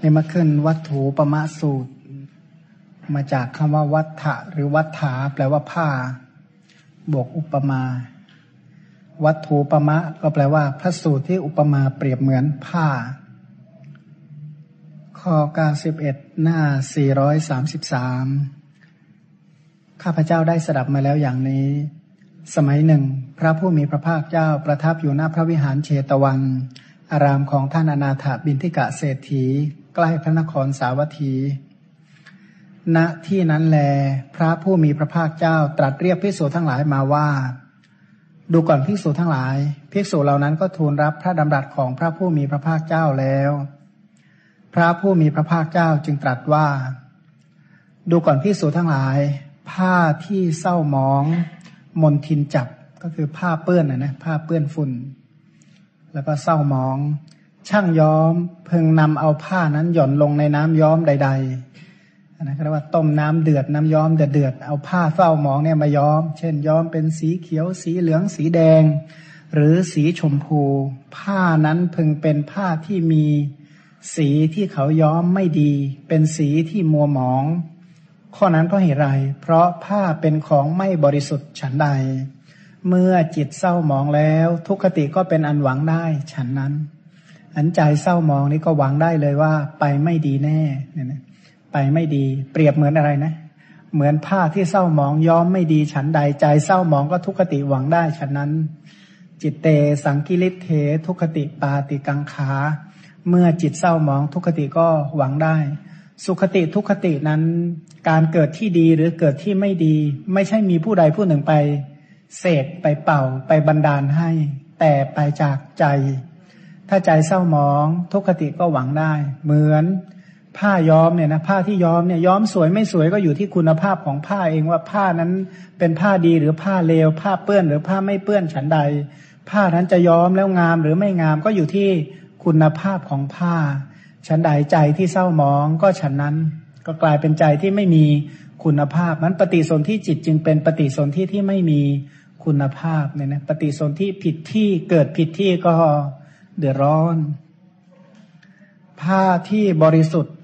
นี่มาขึ้นวัตถุปมะสูตร มาจากคำว่าวัฏฐะหรือวัฏฐาแปลว่าผ้า บวกอุปมา วัตถุปมะก็แปลว่า พระสูตรที่อุปมาเปรียบเหมือนผ้า ข้อ 91 หน้า 433 ข้าพเจ้าได้สดับมาแล้วอย่างนี้ สมัยหนึ่ง พระผู้มีพระภาคเจ้าประทับอยู่หน้าพระวิหารเชตวัน อารามของท่านอนาถบินทิกะเศรษฐี ใกล้พระนครสาวัตถี ณ ที่นั้นแล พระผู้มีพระภาคเจ้าตรัสเรียกภิกษุทั้งหลายมาว่า ดูก่อนภิกษุทั้งหลาย ภิกษุเหล่านั้นก็ทูลรับพระดำรัสของพระผู้มีพระภาคเจ้าแล้ว พระผู้มีพระภาคเจ้าจึงตรัสว่า ดูก่อนภิกษุทั้งหลาย ผ้าที่เศร้ามอง มนทินจับก็คือผ้าเปื้อนนะนะผ้าเปื้อนฝุ่น แล้วก็เศร้ามอง ช่างย้อมเพึงนำเอาผ้านั้นหย่อนลงในน้ำย้อมใด ๆนะเรียกว่าต้มน้ำเดือดน้ำย้อมเดือดเดือดเอาผ้าเศร้าหมองเนี่ยมาย้อม เช่นย้อมเป็นสีเขียวสีเหลืองสีแดง หรือสีชมพู ผ้านั้นพึงเป็นผ้าที่มีสีที่เขาย้อมไม่ดี เป็นสีที่มัวหมอง ข้อนั้นเพราะเหตุไร เพราะผ้าเป็นของไม่บริสุทธิ์ฉันใด เมื่อจิตเศร้าหมองแล้ว ทุกขติก็เป็นอันหวังได้ฉันนั้น อันใจเศร้ามองนี้ก็หวังได้เลยว่า ไปไม่ดีแน่เนี่ยนะไปไม่ดี เปรียบเหมือนอะไรนะ เหมือนผ้าที่เศร้ามองย้อมไม่ดีฉันใดใจเศร้ามองก็ทุกขติหวังได้ฉันนั้น จิตเตสังกิริเท ทุกขติปาติกังขา เมื่อจิตเศร้ามองทุกขติก็หวังได้ สุขติทุกขตินั้น การเกิดที่ดีหรือเกิดที่ไม่ดี ไม่ใช่มีผู้ใดผู้หนึ่งไปเสกไปเป่าไปบันดาลให้ แต่ไปจากใจ ถ้าใจเศร้าหมองทุกขติก็หวังได้ เหมือนผ้าย้อมเนี่ยนะผ้าที่ย้อมเนี่ยย้อมสวยไม่สวยก็อยู่ที่คุณภาพของผ้าเองว่าผ้านั้นเป็นผ้าดีหรือผ้าเลว ผ้าเปื้อนหรือผ้าไม่เปื้อนฉันใด ผ้านั้นจะย้อมแล้วงามหรือไม่งามก็อยู่ที่คุณภาพของผ้าฉันใดใจที่เศร้าหมองก็ฉันนั้น ก็กลายเป็นใจที่ไม่มีคุณภาพนั้นปฏิสนธิจิตจึงเป็นปฏิสนธิที่ไม่มีคุณภาพเนี่ยนะปฏิสนธิผิดที่เกิดผิดที่ก็ เดือดร้อน ผ้าที่บริสุทธิ์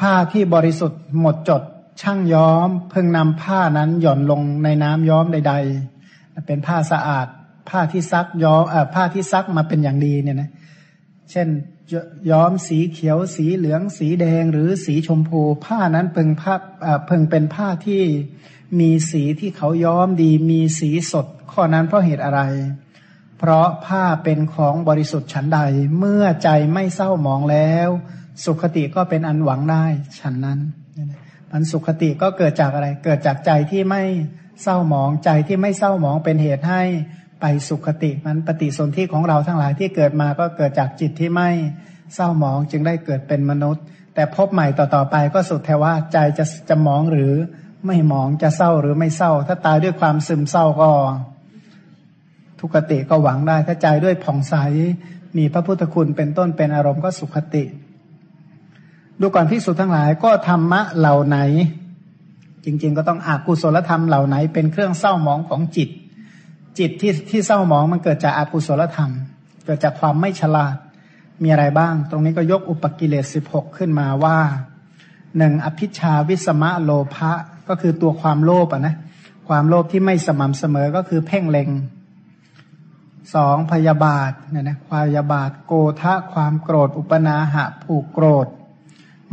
ผ้าที่บริสุทธิ์ หมดจด ช่างย้อม เพิ่งนำผ้านั้นหย่อนลงในน้ำย้อมใด ๆ เป็นผ้าสะอาด ผ้าที่ซักย้อมผ้าที่ซักมาเป็นอย่างดีเนี่ยนะ เช่นย้อมสีเขียว สีเหลือง สีแดง หรือสีชมพู ผ้านั้นเพิ่งผ้าเพิ่งเป็นผ้าที่มีสีที่เขาย้อมดี มีสีสด ข้อนั้นเพราะเหตุอะไร เพราะผ้าเป็นของบริสุทธิ์ฉันใด เมื่อใจไม่เศร้าหมองแล้ว สุขติก็เป็นอันหวังได้ฉันนั้นมันสุขติก็เกิดจากอะไร เกิดจากใจที่ไม่เศร้าหมองใจที่ไม่เศร้าหมองเป็นเหตุให้ไปสุขติมันปฏิสนธิของเราทั้งหลายที่เกิดมาก็เกิดจากจิตที่ไม่เศร้าหมองจึงได้เกิดเป็นมนุษย์ แต่พบใหม่ต่อๆไปก็สุดแท้ว่าใจจะจะมองหรือไม่มองจะเศร้าหรือไม่เศร้า ถ้าตายด้วยความซึมเศร้าก็ ทุกติก็หวังได้ถ้าใจด้วยผ่องใส มีพระพุทธคุณเป็นต้นเป็นอารมณ์ก็สุขติ ดูก่อนพิสุทั้งหลายก็ธรรมะเหล่าไหน จริง ๆ ก็ต้องอากุศลธรรมเหล่าไหน เป็นเครื่องเศร้าหมองของจิต จิตที่ที่เศร้าหมองมันเกิดจากอากุศลธรรม เกิดจากความไม่ฉลาดมีอะไรบ้าง ตรงนี้ก็ยกอุปกิเลสสิบหกขึ้นมาว่าหนึ่งอภิชาวิสมะโลภะก็คือตัวความโลภอะนะความโลภที่ไม่สม่ำเสมอก็คือเพ่งเล็ง สองพยาบาทเนี่ยนะความยาบาทโกทะความโกรธ อุปนาหะผูกโกรธ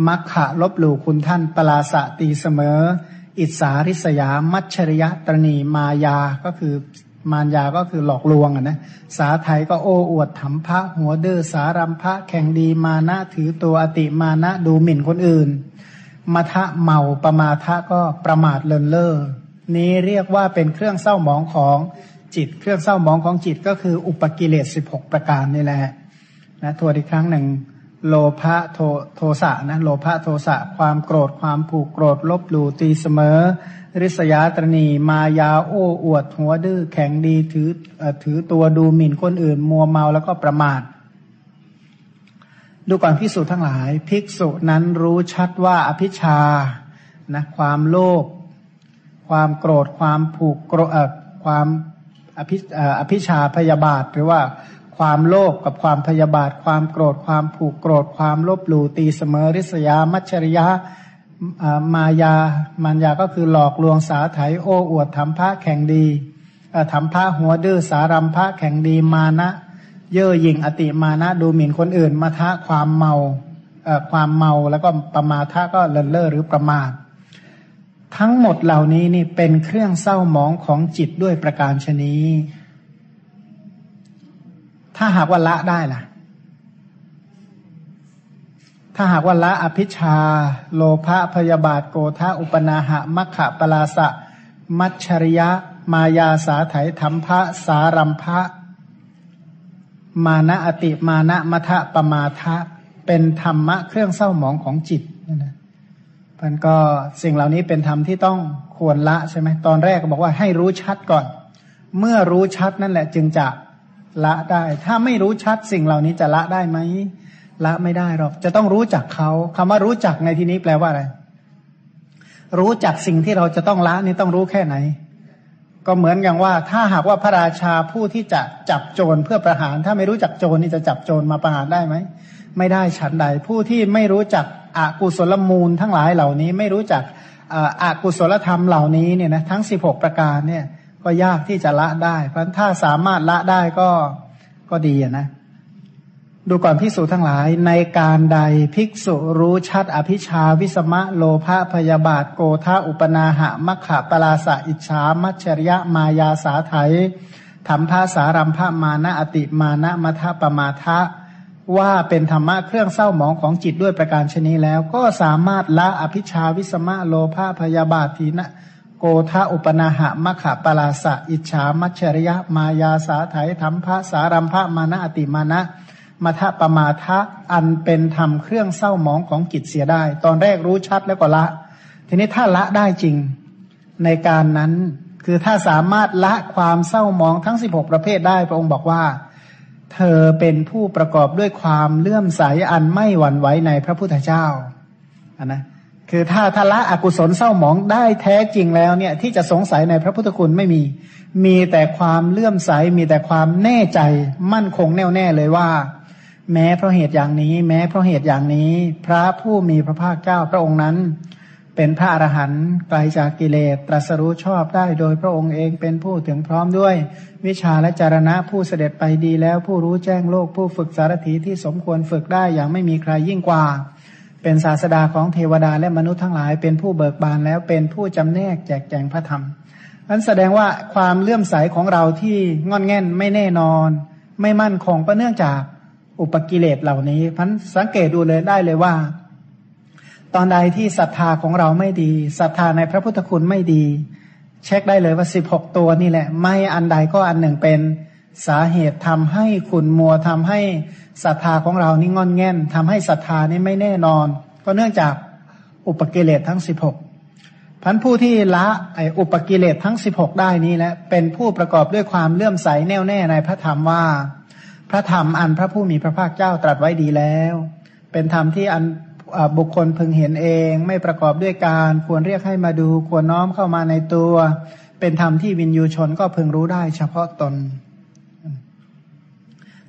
มัคคะลบหลู่คุณท่านปลาสะตีเสมอ อิสาริสยา มัชริยะตรณีมายาก็คือมารยาก็คือหลอกลวงอะนะสาไทยก็โอ้อวดถมพระหัวเดือสารัมพระแข่งดีมานะถือตัวอติมานะดูหมิ่นคนอื่นมาทะเมาประมาทะก็ประมาทเลินเล่อนี้เรียกว่าเป็นเครื่องเศร้าหมองของ จิต เครื่องเศร้ามองของจิตก็คืออุปกิเลสสิบหกประการนี่แหละนะทวนอีกครั้งหนึ่ง โลภะโทโทสะนะโลภะโทสะความโกรธความผูกโกรธลบหลู่ตีเสมอ ริษยาตรณีมายาโอ้อวดหัวดื้อแข็งดีถือถือตัวดูหมิ่นคนอื่น มัวเมาแล้วก็ประมาทดูก่อนภิกษุทั้งหลาย ภิกษุนั้นรู้ชัดว่าอภิชานะความโลภความโกรธความผูกโกรธความ อภิอภิชาพยาบาทหรือว่าความโลภกับความพยาบาท ความโกรธ ความผูกโกรธ ความลบหลู่ตีเสมอริษยา มัจฉริยะมายามัญญาก็คือหลอกลวงสาไถโอ้อวดทำพระแข่งดีทำพระหัวดื้อสารัมพระแข่งดีมานะเย่อหยิ่งอติมานะดูหมิ่นคนอื่นมาทะความเมาความเมาแล้วก็ประมาทะก็เลินเล่อหรือประมาท ทั้งหมดเหล่านี้นี่เป็นเครื่องเศร้าหมองของจิตด้วยประการชนีถ้าหากว่าละได้ล่ะ ถ้าหากว่าละอภิชา โลภะพยาบาทโกธาอุปนาหะมัคคะปลาสะ มัชริยะ มายาสาไถธรรมภะสารัมภะมานะอติมานะมัทะปมาทะ เป็นธรรมะเครื่องเศร้าหมองของจิตนะ มันก็สิ่งเหล่านี้เป็นธรรมที่ต้องควรละใช่ไหมตอนแรกก็บอกว่าให้รู้ชัดก่อน เมื่อรู้ชัดนั่นแหละจึงจะละได้ ถ้าไม่รู้ชัดสิ่งเหล่านี้จะละได้ไหมละไม่ได้หรอก จะต้องรู้จักเขาคำว่ารู้จักในที่นี้แปลว่าอะไร รู้จักสิ่งที่เราจะต้องละนี่ต้องรู้แค่ไหน ก็เหมือนอย่างว่า ถ้าหากว่าพระราชาผู้ที่จะจับโจรเพื่อประหาร ถ้าไม่รู้จักโจรนี่จะจับโจรมาประหารได้ไหมไม่ได้ฉันใด ผู้ที่ไม่รู้จัก อากุศลมูลทั้งหลายเหล่านี้ไม่รู้จักอากุศลธรรมเหล่านี้เนี่ยนะทั้งสิบหกประการเนี่ยก็ยากที่จะละได้ เพราะถ้าสามารถละได้ก็ก็ดีนะ ดูก่อนภิกษุทั้งหลายในการใดภิกษุรู้ชัดอภิชาวิสมะโลภะพยาบาทโกธาอุปนาหะมัคคะปลาสะอิจฉามัชริยะมายาสาไถธรรมภาสารัมภามานะอติมานะมัทปมาทะ ว่าเป็นธรรมะเครื่องเศร้าหมองของจิตด้วยประการชนีแล้ว ก็สามารถละอภิชาวิสมะโลภะพยาบาททีนะ โกธาอุปนาหะมะขะปลาสะ อิจฉามัชริยะ มายาสาไถธรรมภะสารัมภะมานะอติมานะมัทะปมาทะอันเป็นธรรมเครื่องเศร้าหมองของจิตเสียได้ ตอนแรกรู้ชัดแล้วก็ละ ทีนี้ถ้าละได้จริงในการนั้น คือถ้าสามารถละความเศร้าหมองทั้งสิบหกประเภทได้พระองค์บอกว่า เธอเป็นผู้ประกอบด้วยความเลื่อมใสอันไม่หวั่นไหวในพระพุทธเจ้าอันนะคือถ้าทละอกุศลเศร้าหมองได้แท้จริงแล้วเนี่ย ที่จะสงสัยในพระพุทธคุณไม่มี มีแต่ความเลื่อมใส มีแต่ความแน่ใจ มั่นคงแน่วแน่เลยว่า แม้เพราะเหตุอย่างนี้ แม้เพราะเหตุอย่างนี้ พระผู้มีพระภาคเจ้าพระองค์นั้น เป็นพระอรหันต์ไกลจากกิเลสตรัสรู้ชอบได้โดยพระองค์เองเป็นผู้ถึงพร้อมด้วย วิชาและจารณะผู้เสด็จไปดีแล้วผู้รู้แจ้งโลกผู้ฝึกสารถีที่สมควรฝึกได้อย่างไม่มีใครยิ่งกว่า เป็นศาสดาของเทวดาและมนุษย์ทั้งหลาย เป็นผู้เบิกบานแล้วเป็นผู้จำแนกแจกแจงพระธรรมนั้นแสดงว่าความเลื่อมใสของเราที่งอนแง่นไม่แน่นอน ไม่มั่นคงก็เนื่องจากอุปกิเลสเหล่านี้พันสังเกตดูเลยได้เลยว่า ตอนใดที่ศรัทธาของเราไม่ดีศรัทธาในพระพุทธคุณไม่ดี เช็คได้เลยว่าสิบหกตัวนี่แหละ ไม่อันใดก็อันหนึ่งเป็นสาเหตุทำให้ขุนมัวทำให้ศรัทธาของเรานี่งอนแง่นทำให้ศรัทธานี่ไม่แน่นอน ก็เนื่องจากอุปกิเลสทั้งสิบหกพันผู้ที่ละไออุปกิเลสทั้งสิบหกได้นี้และเป็นผู้ประกอบด้วยความเลื่อมใสแน่วแน่ในพระธรรมว่า พระธรรมอันพระผู้มีพระภาคเจ้าตรัสไว้ดีแล้ว เป็นธรรมที่อัน บุคคลพึงเห็นเอง ไม่ประกอบด้วยการควรเรียกให้มาดูควรน้อมเข้ามาในตัว เป็นธรรมที่วินยูชนก็พึงรู้ได้เฉพาะตน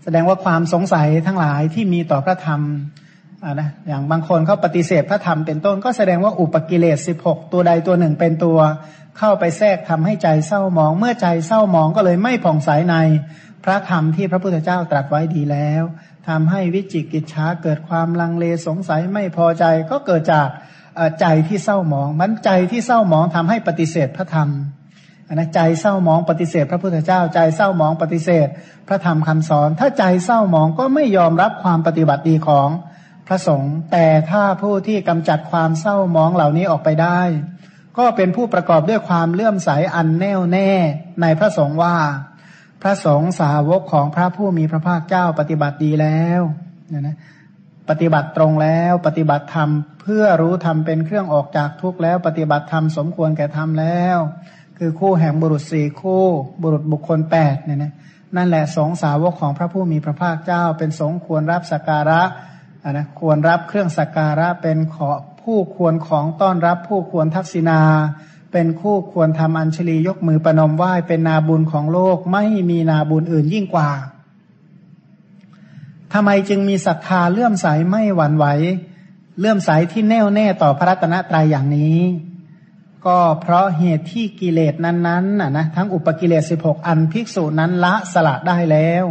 แสดงว่าความสงสัยทั้งหลายที่มีต่อพระธรรมนะอย่างบางคนเขาปฏิเสธพระธรรมเป็นต้นก็แสดงว่าอุปกิเลสสิบหกตัวใดตัวหนึ่งเป็นตัว เข้าไปแทรกทำให้ใจเศร้าหมอง เมื่อใจเศร้าหมองก็เลยไม่ผ่องใสในพระธรรมที่พระพุทธเจ้าตรัสไว้ดีแล้ว ทำให้วิจิกิจฉาเกิดความลังเลสงสัยไม่พอใจก็เกิดจากใจที่เศร้าหมอง มันใจที่เศร้าหมองทำให้ปฏิเสธพระธรรมนะใจเศร้าหมองปฏิเสธ พระพุทธเจ้า ใจเศร้าหมองปฏิเสธ พระธรรมคำสอน ถ้าใจเศร้าหมองก็ไม่ยอมรับความปฏิบัติดีของพระสงฆ์แต่ถ้าผู้ที่กำจัดความเศร้าหมองเหล่านี้ออกไปได้ ก็เป็นผู้ประกอบด้วยความเลื่อมใสอันแน่วแน่ในพระสงฆ์ว่า พระสงฆ์สาวกของพระผู้มีพระภาคเจ้าปฏิบัติดีแล้วนะปฏิบัติตรงแล้ว ปฏิบัติธรรมเพื่อรู้ธรรมเป็นเครื่องออกจากทุกข์แล้ว ปฏิบัติธรรมสมควรแก่ธรรมแล้ว คือคู่แห่งบุรุษสี่คู่ บุรุษบุคคลแปดเนี่ยนะนั่นแหละสงสาวกของพระผู้มีพระภาคเจ้า เป็นสงควรรับสักการะนะควรรับเครื่องสักการะเป็นขอผู้ควรของต้อนรับผู้ควรทักษิณา เป็นคู่ควรทำอัญชลียกมือประนมไหว้เป็นนาบุญของโลกไม่มีนาบุญอื่นยิ่งกว่าทำไมจึงมีศรัทธาเลื่อมใสไม่หวั่นไหวเลื่อมใสที่แน่วแน่ต่อพระรัตนตรัยอย่างนี้ ก็เพราะเหตุที่กิเลสนั้นๆนะนะทั้งอุปกิเลสสิบหกอันภิกษุนั้นละสละได้แล้ว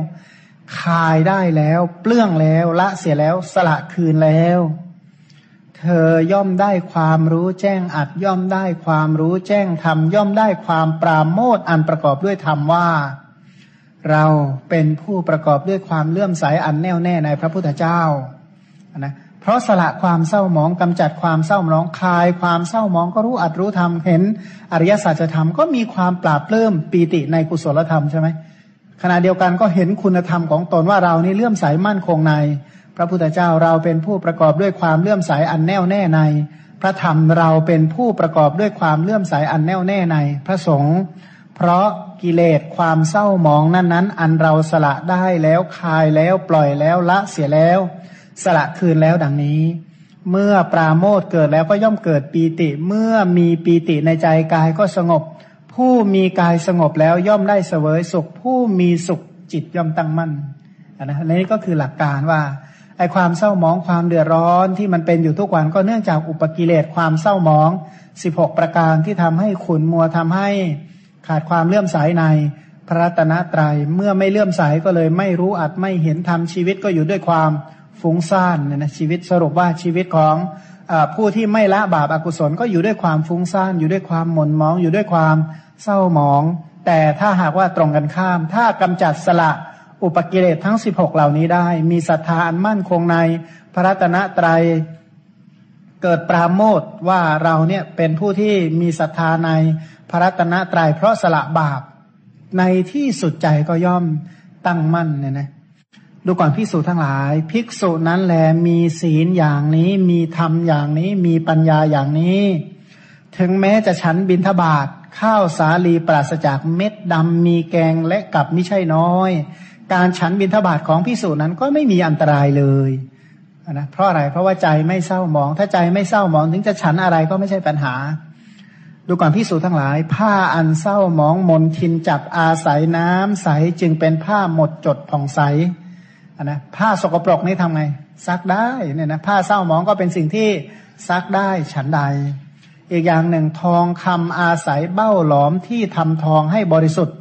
คายได้แล้ว เปลื้องแล้วละเสียแล้วสละคืนแล้ว เธอย่อมได้ความรู้แจ้งอัดย่อมได้ความรู้แจ้งธรรมย่อมได้ความปราโมทอันประกอบด้วยธรรมว่า เราเป็นผู้ประกอบด้วยความเลื่อมใสอันแน่วแน่ในพระพุทธเจ้านะเพราะสละความเศร้าหมองกำจัดความเศร้าหมองคลาย ความเศร้าหมองก็รู้อัดรู้ธรรมเห็น อริยสัจธรรมก็มีความปราบเลื่มปีติในกุศลธรรมใช่ไหมขณะเดียวกันก็เห็นคุณธรรมของตนว่าเรานี่เลื่อมใสมั่นคงใน พระพุทธเจ้าเราเป็นผู้ประกอบด้วยความเลื่อมใสอันแน่วแน่ใน พระธรรมเราเป็นผู้ประกอบด้วยความเลื่อมใสอันแน่วแน่ใน พระสงฆ์เพราะกิเลสความเศร้าหมองนั้นนั้นอันเราสละได้แล้วคายแล้วปล่อยแล้วละเสียแล้ว สละคืนแล้วดังนี้ เมื่อปราโมทเกิดแล้วก็ย่อมเกิดปีติ เมื่อมีปีติในใจกายก็สงบ ผู้มีกายสงบแล้วย่อมได้เสวยสุข ผู้มีสุขจิตย่อมตั้งมั่นนะนี้ก็คือหลักการว่า ไอความเศร้าหมองความเดือดร้อนที่มันเป็นอยู่ทุกวันก็เนื่องจากอุปกิเลสความเศร้าหมองสิบหกประการที่ทำให้ขุนมัวทำให้ขาดความเลื่อมใสในพระตนะตรยัยเมื่อไม่เลื่อมใสก็เลยไม่รู้อัดไม่เห็นทำชีวิตก็อยู่ด้วยความฟุ้งซ่านเนี่ยนะชีวิตสรุปว่าชีวิตของอผู้ที่ไม่ละบาปอากุศลก็อยู่ด้วยความฟุ้งซ่านอยู่ด้วยความหม่นมองอยู่ด้วยความเศร้าหมอง แต่ถ้าหากว่าตรงกันข้าม ถ้ากำจัดสละ อุปกิเลสทั้งสิบหกเหล่านี้ได้ มีศรัทธาอันมั่นคงในพระรัตนตรัยเกิดปราโมทว่าเราเนี่ยเป็นผู้ที่มีศรัทธาในพระรัตนตรัยเพราะสละบาปในที่สุดใจก็ย่อมตั้งมั่นเนี่ยนะดูก่อนภิกษุทั้งหลาย ภิกษุนั้นแลมีศีลอย่างนี้ มีธรรมอย่างนี้ มีปัญญาอย่างนี้ ถึงแม้จะฉันบินทบาทข้าวสาลีปราศจากเม็ดดำมีแกงและกับไม่ใช่น้อย การฉันบินทบาทของภิกษุนั้นก็ไม่มีอันตรายเลยนะเพราะอะไรเพราะว่าใจไม่เศร้าหมอง ถ้าใจไม่เศร้าหมอง ถึงจะฉันอะไรก็ไม่ใช่ปัญหา ดูก่อนพิสูจทั้งหลาย ผ้าอันเศร้าหมองมนทินจับอาศัยน้ำใสจึงเป็นผ้าหมดจดผ่องใสนะผ้าสกปรกนี่ทำไง ซักได้เนี่ยนะผ้าเศร้าหมองก็เป็นสิ่งที่ซักได้ฉันใด อีกอย่างหนึ่งทองคำอาศัยเบ้าหลอมที่ทำทองให้บริสุทธิ์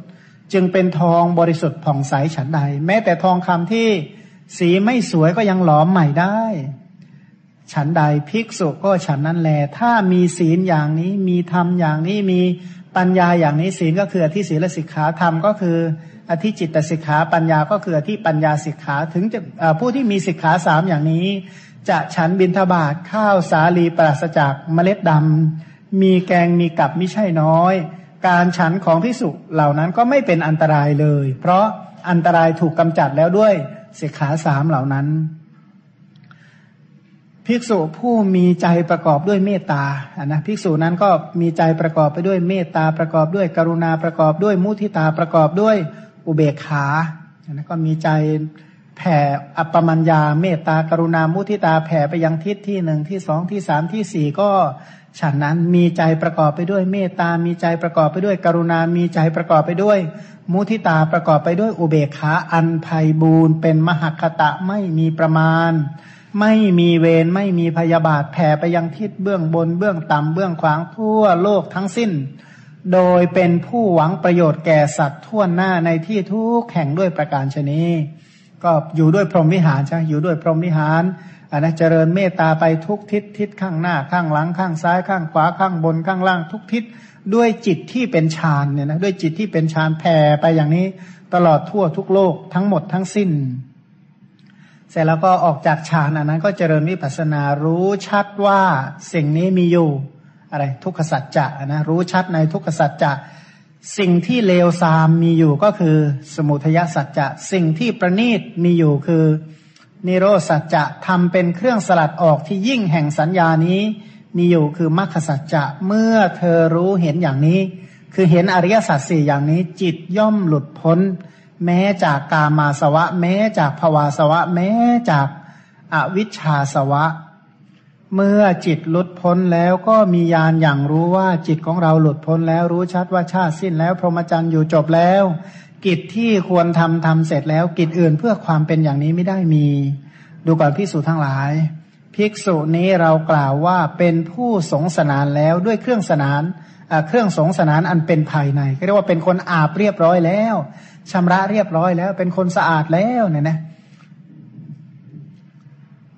จึงเป็นทองบริสุทธิ์ผ่องใสฉันใด แม้แต่ทองคำที่สีไม่สวยก็ยังหลอมใหม่ได้ ฉันใดภิกษุก็ฉันนั้นแล ถ้ามีศีลอย่างนี้มีธรรมอย่างนี้มีปัญญาอย่างนี้ศีลก็คือที่ศีลสิกขาธรรมก็คือ อธิจิตตสิกขาปัญญาก็คืออธิปัญญาสิกขาถึงจะผู้ที่มีสิกขาสามอย่างนี้ จะฉันบินทบาทข้าวสาลีปราศจากเมล็ดดำมีแกงมีกับไม่ใช่น้อย การฉันของพิสุเหล่านั้นก็ไม่เป็นอันตรายเลย เพราะอันตรายถูกกำจัดแล้วด้วยสิกขาสามเหล่านั้น ภิกษุผู้มีใจประกอบด้วยเมตตาอ่นะภิกษุนั้นก็มีใจประกอบไปด้วยเมตตาประกอบด้วยกรุณาประกอบด้วยมุทิตาประกอบด้วยอุเบกขานะก็มีใจแผ่อัปปมัญญาเมตตากรุณามุทิตาแผ่ไปยังทิศที่หนึ่งที่สองที่สามที่สี่ก็ ฉันนั้นมีใจประกอบไปด้วยเมตตา มีใจประกอบไปด้วยกรุณา มีใจประกอบไปด้วย มุทิตาประกอบไปด้วยอุเบกขาอันภัยบูนเป็นมหคตะไม่มีประมาณ ไม่มีเวรไม่มีพยาบาทแผ่ไปยังทิศเบื้องบนเบื้องต่ำเบื้องขวางทั่วโลกทั้งสิ้น โดยเป็นผู้หวังประโยชน์แก่สัตว์ทั่วหน้าในที่ทุกแห่งด้วยประการชนีก็อยู่ด้วยพรหมวิหารใช่อยู่ด้วยพรหมวิหาร อันนะเจริญเมตตาไปทุกทิศทิศข้างหน้าข้างหลังข้างซ้ายข้างขวาข้างบนข้างล่างทุกทิศด้วยจิตที่เป็นฌานเนี่ยนะด้วยจิตที่เป็นฌานแผ่ไปอย่างนี้ตลอดทั่วทุกโลกทั้งหมดทั้งสิ้น เสร็จแล้วก็ออกจากฌานอันนั้นก็เจริญวิปัสสนารู้ชัดว่าสิ่งนี้มีอยู่อะไรทุกขสัจจะนะรู้ชัดในทุกขสัจจะสิ่งที่เลวทรามมีอยู่ก็คือ สมุทยสัจจะสิ่งที่ประณีตมีอยู่คือ นิโรสัจจะทำเป็นเครื่องสลัดออกที่ยิ่งแห่งสัญญานี้ มีอยู่คือมรรคสัจจะเมื่อเธอรู้เห็นอย่างนี้ คือเห็นอริยสัจสี่อย่างนี้ จิตย่อมหลุดพ้น แม้จากกามาสวะ แม้จากภวาสวะ แม้จากอวิชชาสวะ เมื่อจิตหลุดพ้นแล้วก็มีญาณอย่างรู้ว่าจิตของเราหลุดพ้นแล้วรู้ชัดว่าชาติสิ้นแล้ว พรหมจรรย์อยู่จบแล้ว กิจที่ควรทำทำเสร็จแล้ว กิจอื่นเพื่อความเป็นอย่างนี้ไม่ได้มี ดูก่อนพิสูจทั้งหลาย ภิกษุนี้เรากล่าวว่าเป็นผู้สงสนานแล้วด้วยเครื่องสนานเครื่องสงสนานอันเป็นภายในเรียกว่าเป็นคนอาบเรียบร้อยแล้วชำระเรียบร้อยแล้ว เป็นคนสะอาดแล้วเนี่ยนะ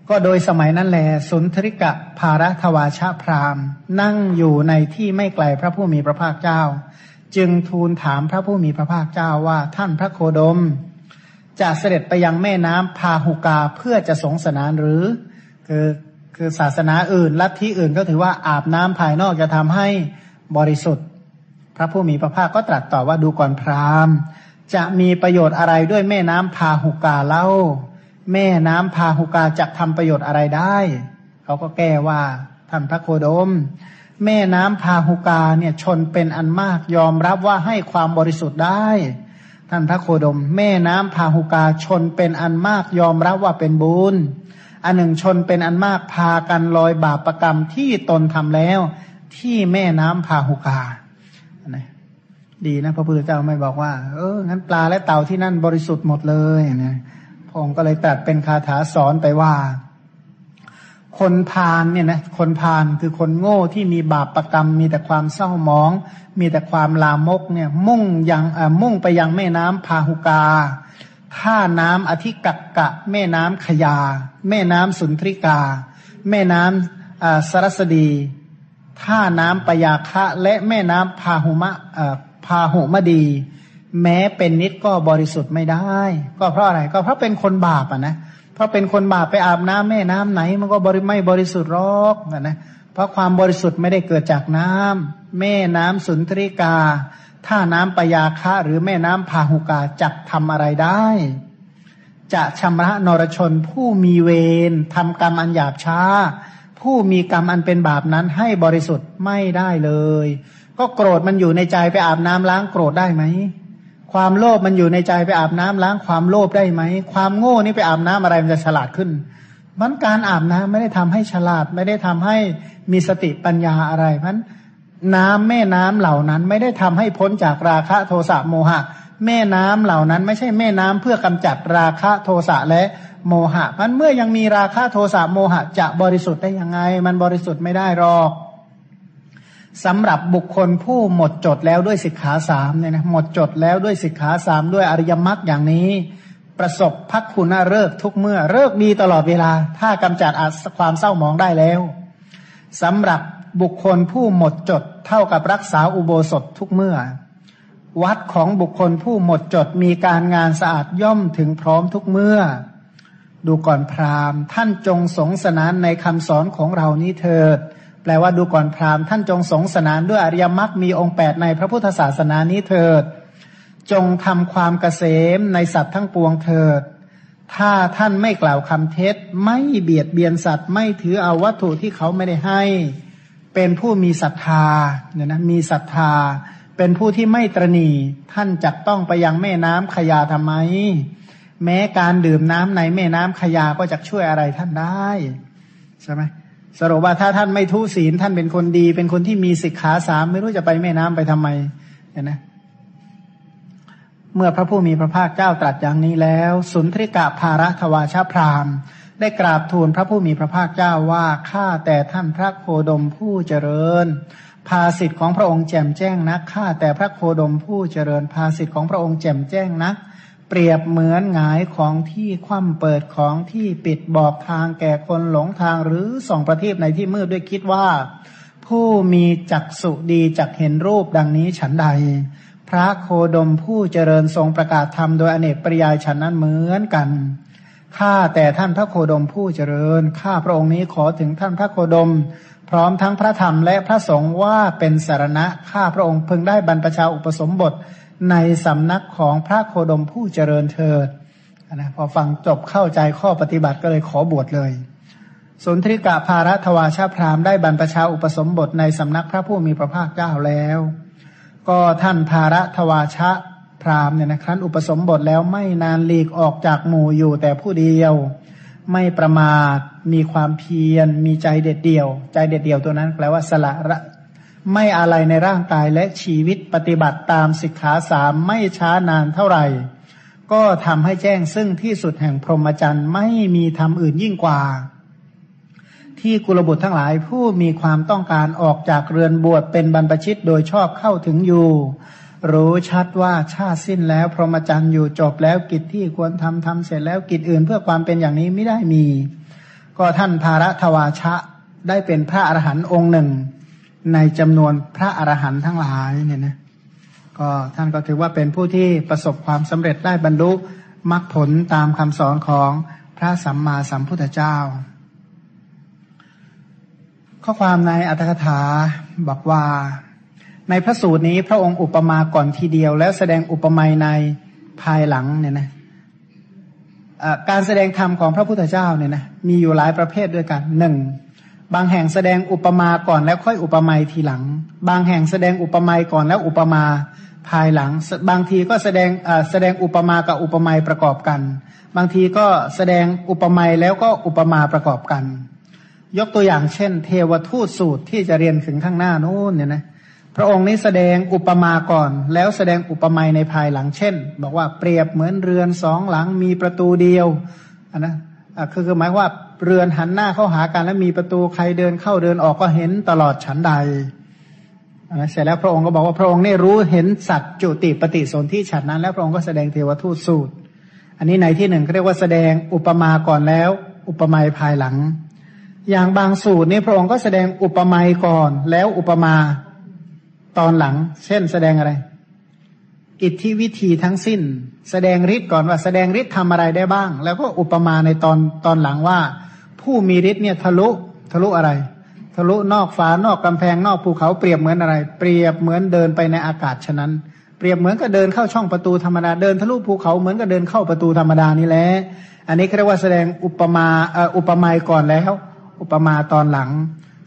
ก็โดยสมัยนั้นแหละสุนทริกะภารทวาชาพรามนั่งอยู่ในที่ไม่ไกลพระผู้มีพระภาคเจ้า จึงทูลถามพระผู้มีพระภาคเจ้าว่าท่านพระโคดม จะเสด็จไปยังแม่น้ำพาหุกาเพื่อจะสงสนานหรือ คือคือศาสนาอื่น ลัทธิอื่นก็ถือว่าอาบน้ำภายนอกจะทำให้บริสุทธิ์ พระผู้มีพระภาคก็ตรัสต่อว่าดูก่อนพราหมณ์ จะมีประโยชน์อะไรด้วยแม่น้ำพาหุกาเล่า แม่น้ำพาหุกาจะทำประโยชน์อะไรได้ เขาก็แก้ว่าท่านพระโคดม แม่น้ำพาหุกาเนี่ยชนเป็นอันมากยอมรับว่าให้ความบริสุทธิ์ได้ ท่านพระโคดม แม่น้ำพาหุกาชนเป็นอันมากยอมรับว่าเป็นบุญอันหนึ่งชนเป็นอันมากพากันลอยบาปประกรรมที่ตนทำแล้ว ที่แม่น้ำพาหุกาดีนะพระพุทธเจ้าไม่บอกว่า เอองั้นปลาและเต่าที่นั่นบริสุทธิ์หมดเลยนะพงค์ก็เลยตรัสเป็นคาถาสอนไปว่า คนพาลเนี่ยนะคนพาลคือคนโง่ที่มีบาปประกรรม มีแต่ความเศร้าหมอง มีแต่ความลามกเนี่ย มุ่งยังมุ่งไปยังแม่น้ำพาหุกาท่าน้ำอธิกักกะ แม่น้ำขยา แม่น้ำสุนทริกา แม่น้ำสรสดีท่าน้ำปยาคะ และแม่น้ำพาหุมะพาหุมดี แม้เป็นนิดก็บริสุทธิ์ไม่ได้ ก็เพราะอะไรก็เพราะเป็นคนบาปอะนะเพราะเป็นคนบาปไปอาบน้ำแม่น้ำไหน มันก็บริไม่บริสุทธิ์หรอกนะเพราะความบริสุทธิ์ไม่ได้เกิดจากน้ำแม่น้ำสุนทริกา ถ้าน้ำปยาคะหรือแม่น้ำพาหุกาจักทำอะไรได้ จะชำระนรชนผู้มีเวรทำกรรมอันหยาบช้า ผู้มีกรรมอันเป็นบาปนั้นให้บริสุทธิ์ไม่ได้เลย ก็โกรธมันอยู่ในใจไปอาบน้ำล้างโกรธได้ไหม ความโลภมันอยู่ในใจไปอาบน้ำล้างความโลภได้ไหม ความโง่นี่ไปอาบน้ำอะไรมันจะฉลาดขึ้น มันการอาบน้ำไม่ได้ทำให้ฉลาด ไม่ได้ทำให้มีสติปัญญาอะไรเพราะน้ำแม่น้ำเหล่านั้น ไม่ได้ทำให้พ้นจากราคะโทสะโมหะ แม่น้ำเหล่านั้น ไม่ใช่แม่น้ำเพื่อกำจัดราคะโทสะและโมหะ มันเมื่อยังมีราคะโทสะโมหะจะบริสุทธิ์ได้ยังไง มันบริสุทธิ์ไม่ได้หรอก สำหรับบุคคลผู้หมดจดแล้วด้วยสิกขาสามเนี่ยนะหมดจดแล้วด้วยสิกขาสามด้วยอริยมรรคอย่างนี้ ประสบพักคุณเลิกทุกเมื่อเลิกดีตลอดเวลา ถ้ากำจัดความเศร้าหมองได้แล้วสำหรับบุคคลผู้หมดจดเท่ากับรักษาอุโบสถทุกเมื่อ วัดของบุคคลผู้หมดจดมีการงานสะอาดย่อมถึงพร้อมทุกเมื่อ ดูก่อนพราหมณ์ ท่านจงสงสนานในคำสอนของเรานี้เถิด แปลว่าดูก่อนพราหมณ์ท่านจงสงสนานด้วยอริยมรรคมีองค์แปดในพระพุทธศาสนานี้เถิด จงทำความเกษมในสัตว์ทั้งปวงเถิด ถ้าท่านไม่กล่าวคำเท็จ ไม่เบียดเบียนสัตว์ ไม่ถือเอาวัตถุที่เขาไม่ได้ให้ เป็นผู้มีศรัทธาเนี่ยนะมีศรัทธา เป็นผู้ที่ไม่ตรณีท่านจักต้องไปยังแม่น้ำขยาทำไม แม้การดื่มน้ำในแม่น้ำขยาก็จะช่วยอะไรท่านได้ใช่ไหม สรุปว่าถ้าท่านไม่ทุศีลท่านเป็นคนดี เป็นคนที่มีสิกขาสามไม่รู้จะไปแม่น้ำไปทำไมเห็นไหมเมื่อพระผู้มีพระภาคเจ้าตรัสอย่างนี้แล้ว สุนทริกะภารัทวาชาพรามได้กราบทูลพระผู้มีพระภาคเจ้าว่าข้าแต่ท่านพระโคดมผู้เจริญ ภาสิทธิ์ของพระองค์แจ่มแจ้งนักข้าแต่พระโคดมผู้เจริญ ภาสิทธิ์ของพระองค์แจ่มแจ้งนัก เปรียบเหมือนหงายของที่คว่ำเปิดของที่ปิดบอกทางแก่คนหลงทางหรือส่องประทีปในที่มืดด้วยคิดว่า ผู้มีจักสุดีจักเห็นรูปดังนี้ฉันใด พระโคดมผู้เจริญทรงประกาศธรรมโดยอเนกปริยายฉันนั้นเหมือนกันข้าแต่ท่านพระโคดมผู้เจริญข้าพระองค์นี้ขอถึงท่านพระโคดม พร้อมทั้งพระธรรมและพระสงฆ์ว่าเป็นสารณะข้าพระองค์พึงได้บรรพชาอุปสมบท ในสำนักของพระโคดมผู้เจริญเถิดนะพอฟังจบเข้าใจข้อปฏิบัติก็เลยขอบวชเลยสนทริกะภารัทวาชาพรามได้บรรพชาอุปสมบทในสำนักพระผู้มีพระภาคเจ้าแล้ว ก็ท่านภารัทวาชาพรามเนี่ยนะครั้นอุปสมบทแล้วไม่นานหลีกออกจากหมู่อยู่แต่ผู้เดียว ไม่ประมาทมีความเพียรมีใจเด็ดเดี่ยว ใจเด็ดเดี่ยวตัวนั้นแปลว่าสละ ไม่อะไรในร่างกายและชีวิตปฏิบัติตามสิกขาสามไม่ช้านานเท่าไหร่ ก็ทำให้แจ้งซึ่งที่สุดแห่งพรหมจรรย์ไม่มีธรรมอื่นยิ่งกว่า ที่กุลบุตรทั้งหลายผู้มีความต้องการออกจากเรือนบวชเป็นบรรพชิตโดยชอบเข้าถึงอยู่ รู้ชัดว่าชาติสิ้นแล้ว พรหมจรรย์อยู่จบแล้วกิจที่ควรทำทำเสร็จแล้วกิจอื่นเพื่อความเป็นอย่างนี้ไม่ได้มี ก็ท่านภาระทวาชะได้เป็นพระอรหันต์องค์หนึ่ง ในจำนวนพระอรหันต์ทั้งหลายเนี่ยนะก็ท่านก็ถือว่าเป็นผู้ที่ประสบความสำเร็จได้บรรลุมรรคผลตามคำสอนของพระสัมมาสัมพุทธเจ้า ข้อความในอัตถกถาบอกว่า ในพระสูตรนี้พระองค์อุปมาก่อนทีเดียว แล้วแสดงอุปมาในภายหลังเนี่ยนะการแสดงธรรมของพระพุทธเจ้าเนี่ยนะมีอยู่หลายประเภทด้วยกันหนึ่ง บางแห่งแสดงอุปมาก่อนแล้วค่อยอุปมาทีหลัง บางแห่งแสดงอุปมาก่อนแล้วอุปมาภายหลัง บางทีก็แสดงแสดงอุปมากับอุปมาประกอบกัน บางทีก็แสดงอุปมาแล้วก็อุปมาประกอบกัน ยกตัวอย่างเช่น เทวทูตสูตรที่จะเรียนถึงข้างหน้านู้นเนี่ยนะพระองค์นี้แสดงอุปมาก่อน แล้วแสดงอุปมาในภายหลังเช่น บอกว่าเปรียบเหมือนเรือนสองหลังมีประตูเดียวอันนะคือคือหมายว่า เรือนหันหน้าเข้าหากันแล้วมีประตูใครเดินเข้าเดินออกก็เห็นตลอดชั้นใดเสร็จแล้วพระองค์ก็บอกว่าพระองค์เนี่รู้เห็นสัตว์จุติปฏิสนธิฉันนั้น แล้วพระองค์ก็แสดงเทวทูตสูตร อันนี้ในที่หนึ่งเขาเรียกว่าแสดงอุปมาก่อนแล้ว อุปมาภายหลัง อย่างบางสูตรนี่พระองค์ก็แสดงอุปมาก่อน แล้วอุปมาตอนหลัง เช่นแสดงอะไร อิทธิวิธีทั้งสิ้น แสดงฤทธิ์ก่อนว่าแสดงฤทธิ์ทำอะไรได้บ้าง แล้วก็อุปมาในตอนตอนหลังว่า ผู้มีฤทธิ์เนี่ยทะลุทะลุอะไร ทะลุนอกฝานอกกำแพงนอกภูเขาเปรียบเหมือนอะไร เปรียบเหมือนเดินไปในอากาศฉะนั้น เปรียบเหมือนกับเดินเข้าช่องประตูธรรมดาเดินทะลุภูเขาเหมือนกับเดินเข้าประตูธรรมดานี่แหละอันนี้เรียกว่าแสดงอุปมาอ่ออุปมาก่อนแล้ว อุปมาตอนหลัง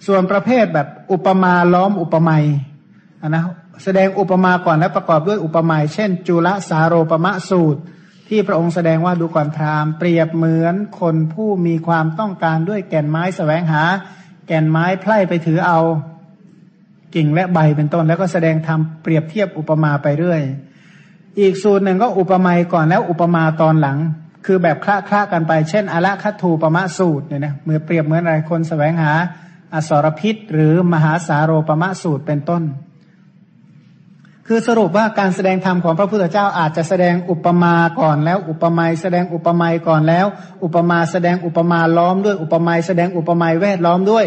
ส่วนประเภทแบบอุปมาล้อมอุปไมยนนะแสดงอุปมาก่อนและประกอบด้วยอุปมาเช่น จุลสาโรปมะสูตร ที่พระองค์แสดงว่าดูก่อนพราหมณ์เปรียบเหมือนคนผู้มีความต้องการด้วยแก่นไม้สแสวงหา แก่นไม้ไพล่ไปถือเอา กิ่งและใบเป็นต้น แล้วก็แสดงทำเปรียบเทียบอุปมาไปเรื่อย อีกสูตรหนึ่งก็อุปมาก่อนแล้วอุปมาตอนหลัง คือแบบคละคละกันไป เช่น อละคัตถูปมะสูตรเนี่ยนะเมื่อเปรียบเหมือนอะไรคนสแสวงหา อสรพิษ หรือมหาสาโรปมะสูตรเป็นต้น คือสรุปว่าการแสดงธรรมของพระพุทธเจ้าอาจจะแสดงอุปมาก่อนแล้ว อุปไมาแสดงอุปไมาก่อนแล้ว อุปมาแสดงอุปมาล้อมด้วยอุปไมาแสดงอุปไมาแวดล้อมด้วย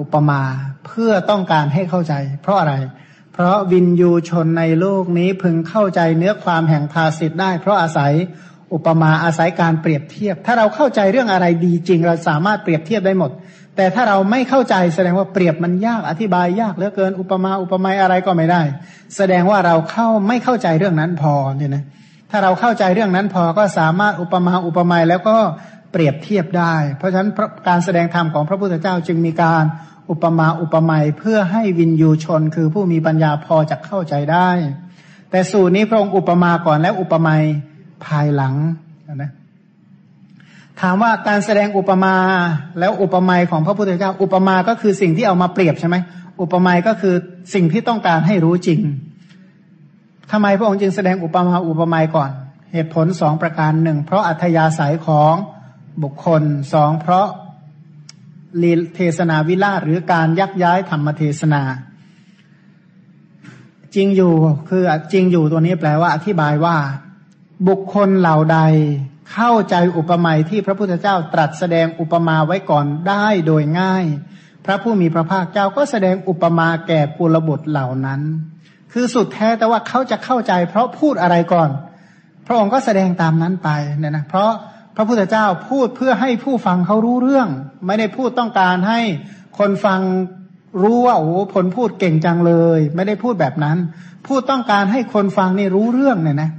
อุปมาเพื่อต้องการให้เข้าใจ เพราะอะไร เพราะวินยูชนในโลกนี้พึงเข้าใจเนื้อความแห่งภาสิทธ์ได้ เพราะอาศัยอุปมาอาศัยการเปรียบเทียบ ถ้าเราเข้าใจเรื่องอะไรดีจริงเราสามารถเปรียบเทียบได้หมด แต่ถ้าเราไม่เข้าใจแสดงว่าเปรียบมันยากอธิบายยากเหลือเกินอุปมาอุปไมยอะไรก็ไม่ได้ แสดงว่าเราเข้าไม่เข้าใจเรื่องนั้นพอเนี่ยนะถ้าเราเข้าใจเรื่องนั้นพอก็สามารถอุปมาอุปไมยแล้วก็เปรียบเทียบได้ เพราะฉะนั้นการแสดงธรรมของพระพุทธเจ้าจึงมีการอุปมาอุปไมยเพื่อให้วินยูชนคือผู้มีปัญญาพอจะเข้าใจได้ แต่สูตรนี้พระองค์อุปมาก่อนแล้วอุปไมยภายหลังนะ ถามว่าการแสดงอุปมาแล้วอุปมาของพระพุทธเจ้า อุปมาก็คือสิ่งที่เอามาเปรียบใช่ไหมอุปมาก็คือสิ่งที่ต้องการให้รู้จริงทำไมพระองค์จึงแสดงอุปมาอุปไมาก่อน เหตุผลสองประการหนึ่งเพราะอัธยาศัยของบุคคลสองเพราะลีเทศนาวิราชหรือการยักย้ายธรรมเทศนา จริงอยู่คือจริงอยู่ตัวนี้แปลว่าอธิบายว่า บุคคลเหล่าใด เข้าใจอุปมาที่พระพุทธเจ้าตรัสแสดงอุปมาไว้ก่อนได้โดยง่าย พระผู้มีพระภาคเจ้าก็แสดงอุปมาแก่ปุรบุตรเหล่านั้น คือสุดแท้แต่ว่าเขาจะเข้าใจ เพราะพูดอะไรก่อน พระองค์ก็แสดงตามนั้นไปเนี่ยนะเพราะพระพุทธเจ้าพูดเพื่อให้ผู้ฟังเขารู้เรื่อง ไม่ได้พูดต้องการให้คนฟังรู้ว่าโอ้ผลพูดเก่งจังเลย ไม่ได้พูดแบบนั้น พูดต้องการให้คนฟังนี่รู้เรื่องเนี่ยนะ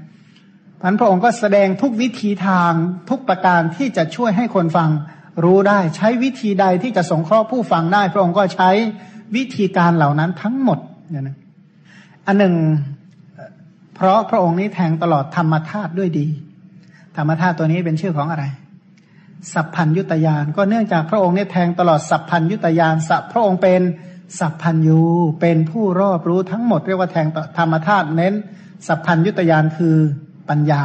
พันพระองค์ก็แสดงทุกวิธีทางทุกประการที่จะช่วยให้คนฟังรู้ได้ใช้วิธีใดที่จะสงเคราะห์ผู้ฟังได้ พระองค์ก็ใช้วิธีการเหล่านั้นทั้งหมดเนี่ยนะอันหนึ่ง เพราะพระองค์นี้แทงตลอดธรรมธาตุด้วยดี ธรรมธาตุตัวนี้เป็นชื่อของอะไร สัพพัญยุตยานก็เนื่องจากพระองค์นี้แทงตลอดสัพพัญยุตยานสัพพระองค์เป็นสัพพัญยูเป็นผู้รอบรู้ทั้งหมดเรียกว่าแทงธรรมธาตุเน้น สัพพัญยุตยานคือ ปัญญา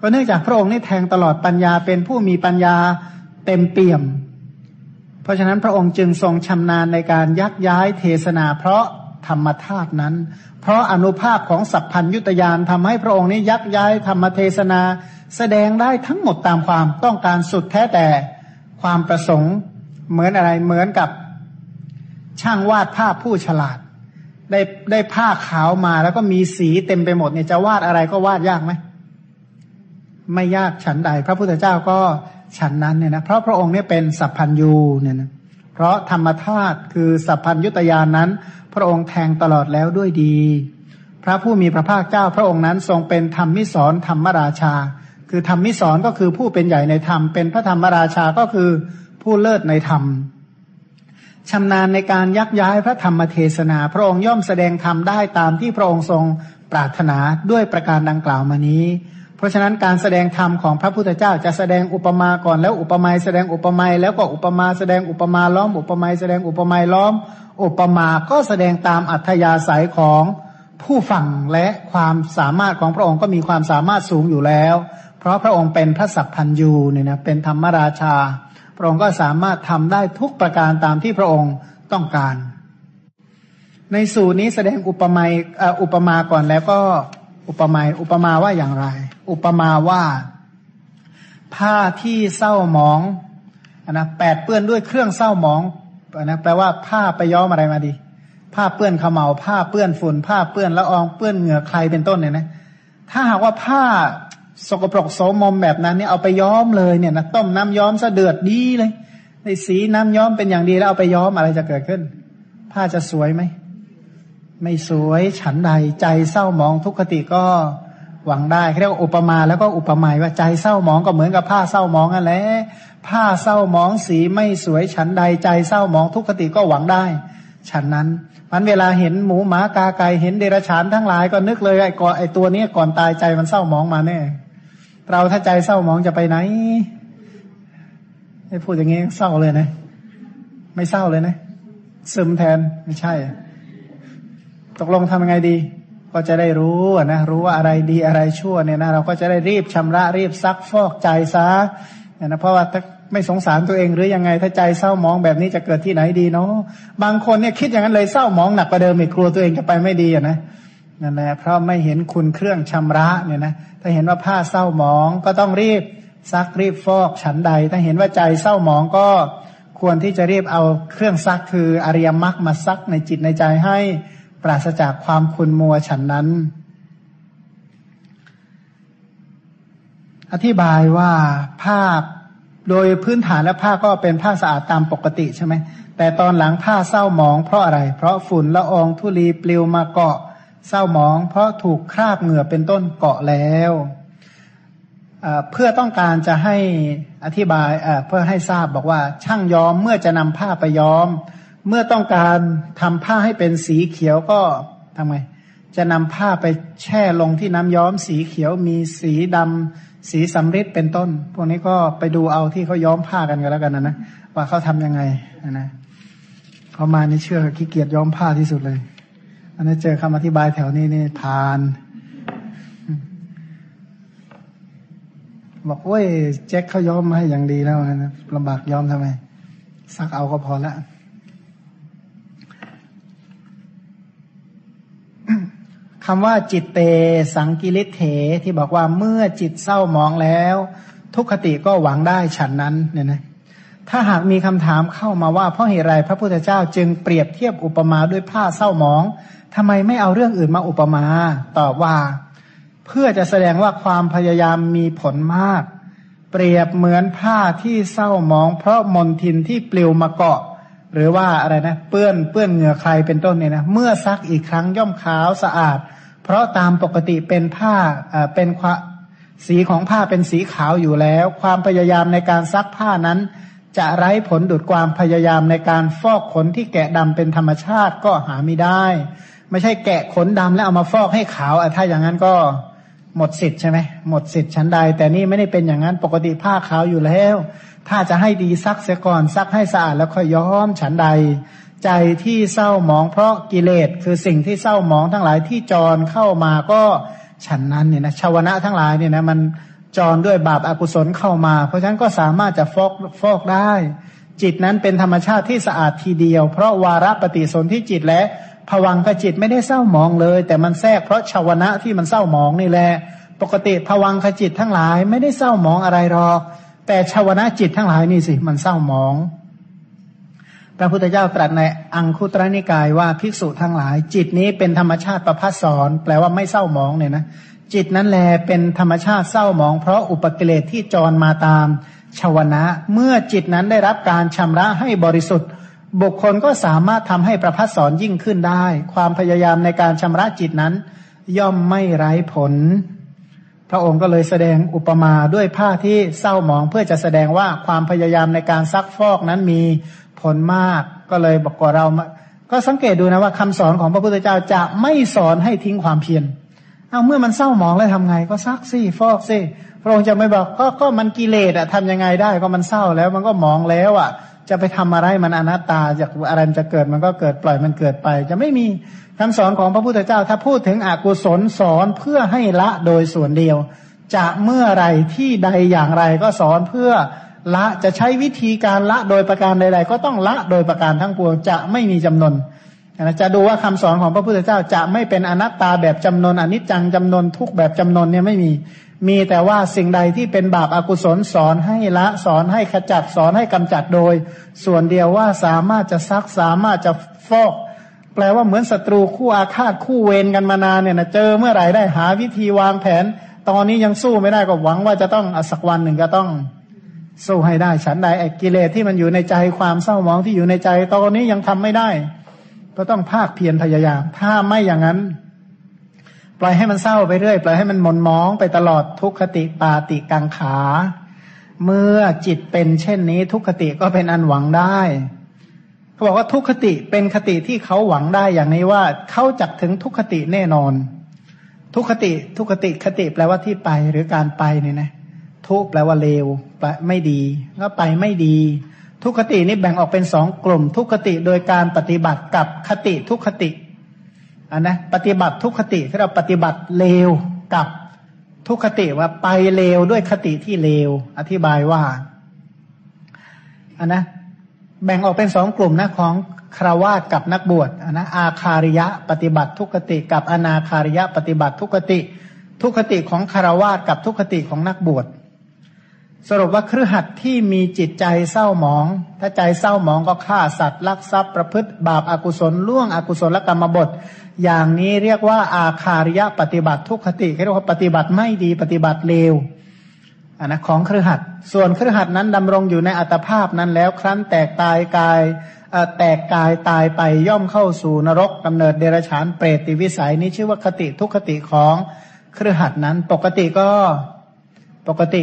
ก็เนื่องจากพระองค์นี่แทงตลอดปัญญาเป็นผู้มีปัญญาเต็มเปี่ยม เพราะฉะนั้นพระองค์จึงทรงชำนาญในการยักย้ายเทศนา เพราะธรรมธาตุนั้น เพราะอนุภาพของสัพพัญยุตยานทำให้พระองค์นี้ยักย้ายธรรมเทศนา แสดงได้ทั้งหมดตามความต้องการสุดแท้แต่ความประสงค์เหมือนอะไรเหมือนกับช่างวาดภาพผู้ฉลาด ได้ได้ผ้าขาวมาแล้วก็มีสีเต็มไปหมดเนี่ยจะวาดอะไรก็วาดยากไหม ไม่ยากฉันใด พระพุทธเจ้าก็ฉันนั้นเนี่ยนะเพราะพระองค์เนี่ยเป็นสัพพัญยูเนี่ยนะเพราะธรรมธาตุคือสัพพัญยุตยานนั้น พระองค์แทงตลอดแล้วด้วยดี พระผู้มีพระภาคเจ้าพระองค์นั้นทรงเป็นธรรมมิสอนธรรมราชา คือธรรมมิสอนก็คือผู้เป็นใหญ่ในธรรม เป็นพระธรรมราชาก็คือผู้เลิศในธรรมชำนาญในการยักย้ายพระธรรมเทศนา พระองค์ย่อมแสดงธรรมได้ตามที่พระองค์ทรงปรารถนาด้วยประการดังกล่าวมานี้ ราะฉะนั้นการแสดงธรรมของพระพุทธเจ้าจะแสดงอุปมาก่อนแล้วอุปมาแสดงอุปมาแล้วก็อุปมาแสดงอุปมาล้อม อุปมาแสดงอุปมาล้อม อุปมาก็แสดงตามอัธยาศัยของผู้ฟังและความสามารถของพระองค์ก็มีความสามารถสูงอยู่แล้ว เพราะพระองค์เป็นพระสัพพัญยูเนี่ยนะเป็นธรรมราชา พระองค์ก็สามารถทำได้ทุกประการตามที่พระองค์ต้องการ ในสูตรนี้แสดงอุปมาอุปมาก่อนแล้วก็อุปมาอุปมาว่าอย่างไร อุปมาว่า ผ้าที่เศร้าหมองนะแปดเปื้อนด้วยเครื่องเศร้าหมองนะแปลว่าผ้าไปย้อมอะไรมาดี ผ้าเปื้อนขมเหลาผ้าเปื้อนฝุ่น ผ้าเปื้อนละอองเปื้อนเหงื่อใครเป็นต้นเนี่ยนะ ถ้าหากว่าผ้าสกปรกโสมมแบบนั้นเนี่ยเอาไปย้อมเลยเนี่ยนะต้มน้ำย้อมซะเดือดดีเลยในสีน้ำย้อมเป็นอย่างดีแล้วเอาไปย้อมอะไรจะเกิดขึ้น ผ้าจะสวยไหม ไม่สวยฉันใดใจเศร้าหมองทุกขติก็ หวังได้เรียกว่าอุปมาแล้วก็อุปไมาว่าใจเศร้าหมองก็เหมือนกับผ้าเศร้าหมองนั่นแหละผ้าเศร้าหมองสีไม่สวยฉันใดใจเศร้าหมองทุกขติก็หวังได้ฉันนั้นมันเวลาเห็นหมูหมากาไก่เห็นเดรัจฉานทั้งหลายก็นึกเลยไอ้ก่อไอ้ตัวนี้ก่อนตายใจมันเศร้าหมองมาแน่เราถ้าใจเศร้าหมองจะไปไหนให้พูดอย่างงี้เศร้าเลยนะ ไม่เศร้าเลยนะ ซึมแทนไม่ใช่ ตกลงทำยังไงดี ก็จะได้รู้นะรู้ว่าอะไรดีอะไรชั่วเนี่ยนะเราก็จะได้รีบชำระรีบซักฟอกใจซะนะเพราะว่าถ้าไม่สงสารตัวเองหรือยังไงถ้าใจเศร้ามองแบบนี้จะเกิดที่ไหนดีเนาะบางคนเนี่ยคิดอย่างนั้นเลยเศร้ามองหนักกว่าเดิมอีกกลัวตัวเองจะไปไม่ดีอะนะนั่นแหละเพราะไม่เห็นคุณเครื่องชำระเนี่ยนะถ้าเห็นว่าผ้าเศร้ามองก็ต้องรีบซักรีบฟอกฉันใด ถ้าเห็นว่าใจเศร้ามองก็ควรที่จะรีบเอาเครื่องซักคืออริยมรรคมาซักในจิตในใจให้ ปราศจากความคุณมัวฉันนั้น อธิบายว่าผ้าโดยพื้นฐานและผ้าก็เป็นผ้าสะอาดตามปกติใช่ไหม แต่ตอนหลังผ้าเศร้าหมองเพราะอะไร เพราะฝุ่นละอองธุลีปลิวมาเกาะเศร้าหมอง เพราะถูกคราบเหงื่อเป็นต้นเกาะแล้วเพื่อต้องการจะให้อธิบายเพื่อให้ทราบบอกว่าช่างย้อมเมื่อจะนำผ้าไปย้อม เมื่อต้องการทำผ้าให้เป็นสีเขียวก็ทำไง จะนำผ้าไปแช่ลงที่น้ำย้อมสีเขียวมีสีดำสีสำริดเป็นต้น พวกนี้ก็ไปดูเอาที่เขาย้อมผ้ากันกันแล้วกันนะนะว่าเขาทํำยังไงนะเขามานี่เชื่อขี้เกียจย้อมผ้าที่สุดเลย อันนี้เจอคำอธิบายแถวนี้นี่ผ่าน บอกโอ้ยแจ็คเขาย้อมมาให้อย่างดีแล้วนะลำบากย้อมทำไม ซักเอาก็พอละ คำว่าจิตเตสังกิริเถที่บอกว่าเมื่อจิตเศร้าหมองแล้ว ทุกขติก็หวังได้ฉันนั้นเนี่ยนะถ้าหากมีคำถามเข้ามาว่าเพราะเหตุไรพระพุทธเจ้าจึงเปรียบเทียบอุปมาด้วยผ้าเศร้าหมองทำไมไม่เอาเรื่องอื่นมาอุปมาตอบว่า เพื่อจะแสดงว่าความพยายามมีผลมาก เปรียบเหมือนผ้าที่เศร้าหมอง เพราะมนทินที่ปลิวมาเกาะ หรือว่าอะไรนะเปื้อนเปื้อนเหงื่อใครเป็นต้นเนี่ยนะเมื่อซักอีกครั้งย่อมขาวสะอาด เพราะตามปกติเป็นผ้าเป็นสีของผ้าเป็นสีขาวอยู่แล้ว ความพยายามในการซักผ้านั้น จะไร้ผลดุดความพยายามในการฟอกขนที่แกะดำเป็นธรรมชาติก็หาไม่ได้ ไม่ใช่แกะขนดำแล้วเอามาฟอกให้ขาวถ้าอย่างนั้นก็หมดสิทธิ์ใช่ไหมหมดสิทธิ์ชั้นใด แต่นี่ไม่ได้เป็นอย่างนั้นปกติผ้าขาวอยู่แล้ว ถ้าจะให้ดีซักเสียก่อนซักให้สะอาดแล้วค่อยย้อมฉันใด ใจที่เศร้าหมองเพราะกิเลสคือสิ่งที่เศร้าหมองทั้งหลายที่จรเข้ามาก็ฉันนั้นเนี่ยนะชาวนะทั้งหลายเนี่ยนะมันจรด้วยบาปอากุศลเข้ามา เพราะฉะนั้นก็สามารถจะฟอกฟอกได้ จิตนั้นเป็นธรรมชาติที่สะอาดทีเดียว เพราะวาระปฏิสนธิจิตและผวังกจิตไม่ได้เศร้าหมองเลย แต่มันแทรกเพราะชาวนะที่มันเศร้าหมองนี่แหละปกติผวังขจิตทั้งหลายไม่ได้เศร้าหมองอะไรหรอก แต่ชาวนะจิตทั้งหลายนี่สิ มันเศร้าหมอง พระพุทธเจ้าตรัสในอังคุตรนิกายว่าภิกษุทั้งหลาย จิตนี้เป็นธรรมชาติประพัสสอนแปลว่าไม่เศร้าหมองเนี่ยนะจิตนั้นแลเป็นธรรมชาติเศร้าหมอง เพราะอุปกิเลสที่จรมาตามชาวนะ เมื่อจิตนั้นได้รับการชำระให้บริสุทธิ์ บุคคลก็สามารถทำให้ประพัสสอนยิ่งขึ้นได้ ความพยายามในการชำระจิตนั้น ย่อมไม่ไร้ผล พระองค์ก็เลยแสดงอุปมาด้วยผ้าที่เศร้าหมองเพื่อจะแสดงว่าความพยายามในการซักฟอกนั้นมีผลมาก ก็เลยบอกว่าเราก็สังเกตดูนะว่าคำสอนของพระพุทธเจ้าจะไม่สอนให้ทิ้งความเพียรเอาเมื่อมันเศร้าหมองแล้วทำไง ก็ซักสิฟอกสิพระองค์จะไม่บอกก็ก็มันกิเลสอะทำยังไงได้ก็มันเศร้าแล้วมันก็หมองแล้วอะ จะไปทำอะไรมันอนัตตาจากอะไรจะเกิดมันก็เกิดปล่อยมันเกิดไป จะไม่มีคำสอนของพระพุทธเจ้า ถ้าพูดถึงอกุศลสอนเพื่อให้ละโดยส่วนเดียว จะเมื่อไรที่ใดอย่างไรก็สอนเพื่อละจะใช้วิธีการละโดยประการใด ๆ ก็ต้องละโดยประการทั้งปวงจะไม่มีจำนวนจะดูว่าคำสอนของพระพุทธเจ้าจะไม่เป็นอนัตตาแบบจำนวนอนิจจังจำนวนทุกแบบจำนวนเนี่ยไม่มี มีแต่ว่าสิ่งใดที่เป็นบาปอากุศลสอนให้ละสอนให้ขจัดสอนให้กำจัดโดย ส่วนเดียวว่าสามารถจะซักสามารถจะฟอก แปลว่าเหมือนศัตรูคู่อาฆาตคู่เวรกันมานานเนี่ยนะเจอเมื่อไหร่ได้หาวิธีวางแผน ตอนนี้ยังสู้ไม่ได้ก็หวังว่าจะต้องอสักวันหนึ่งก็ต้องสู้ให้ได้ฉันใดไอ้กิเลสที่มันอยู่ในใจความเศร้าหมองที่อยู่ในใจตอนนี้ยังทำไม่ได้ ก็ต้องภาคเพียรพยายาม ถ้าไม่อย่างนั้น ปล่อยให้มันเศร้าไปเรื่อย ปล่อยให้มันหม่นมองไปตลอดทุกขติปาติกังขา เมื่อจิตเป็นเช่นนี้ ทุกขติก็เป็นอันหวังได้เขาบอกว่าทุกขติเป็นคติที่เขาหวังได้อย่างนี้ว่าเขาจักถึงทุกขติแน่นอน ทุกขติ ทุกขติคติแปลว่าที่ไปหรือการไปเนี่ยนะ ทุกแปลว่าเลวไม่ดี ก็ไปไม่ดี ทุกขตินี่แบ่งออกเป็นสองกลุ่ม ทุกขติโดยการปฏิบัติกับคติทุกขติ อันนะปฏิบัติทุกขติที่เราปฏิบัติเลวกับทุกขติว่าไปเลวด้วยคติที่เลว อธิบายว่าอันนะแบ่งออกเป็นสองกลุ่มนะของคราวาสกับนักบวชอันนะอาคาริยะปฏิบัติทุกขติ กับอนาคาริยะปฏิบัติทุกขติ ทุกขติของคารวาสกับทุกขติของนักบวช สรุปว่าเครือขัดที่มีจิตใจเศร้าหมอง ถ้าใจเศร้าหมองก็ฆ่าสัตว์ลักทรัพย์ประพฤติบาปอากุศลล่วงอกุศลกรรมบท อย่างนี้เรียกว่าอาคาริยะปฏิบัติทุกขติเรียกว่าปฏิบัติไม่ดีปฏิบัติเลวอันนะของเครือขัดส่วนเครือขัดนั้นดำรงอยู่ในอัตภาพนั้นแล้วครั้นแตกตายกายแตกกายตายไปย่อมเข้าสู่นรกกำเนิดเดรัจฉานเปรตติวิสัยนี้ชื่อว่าคติทุกขติของเครือขัดนั้น ปกติก็ปกติ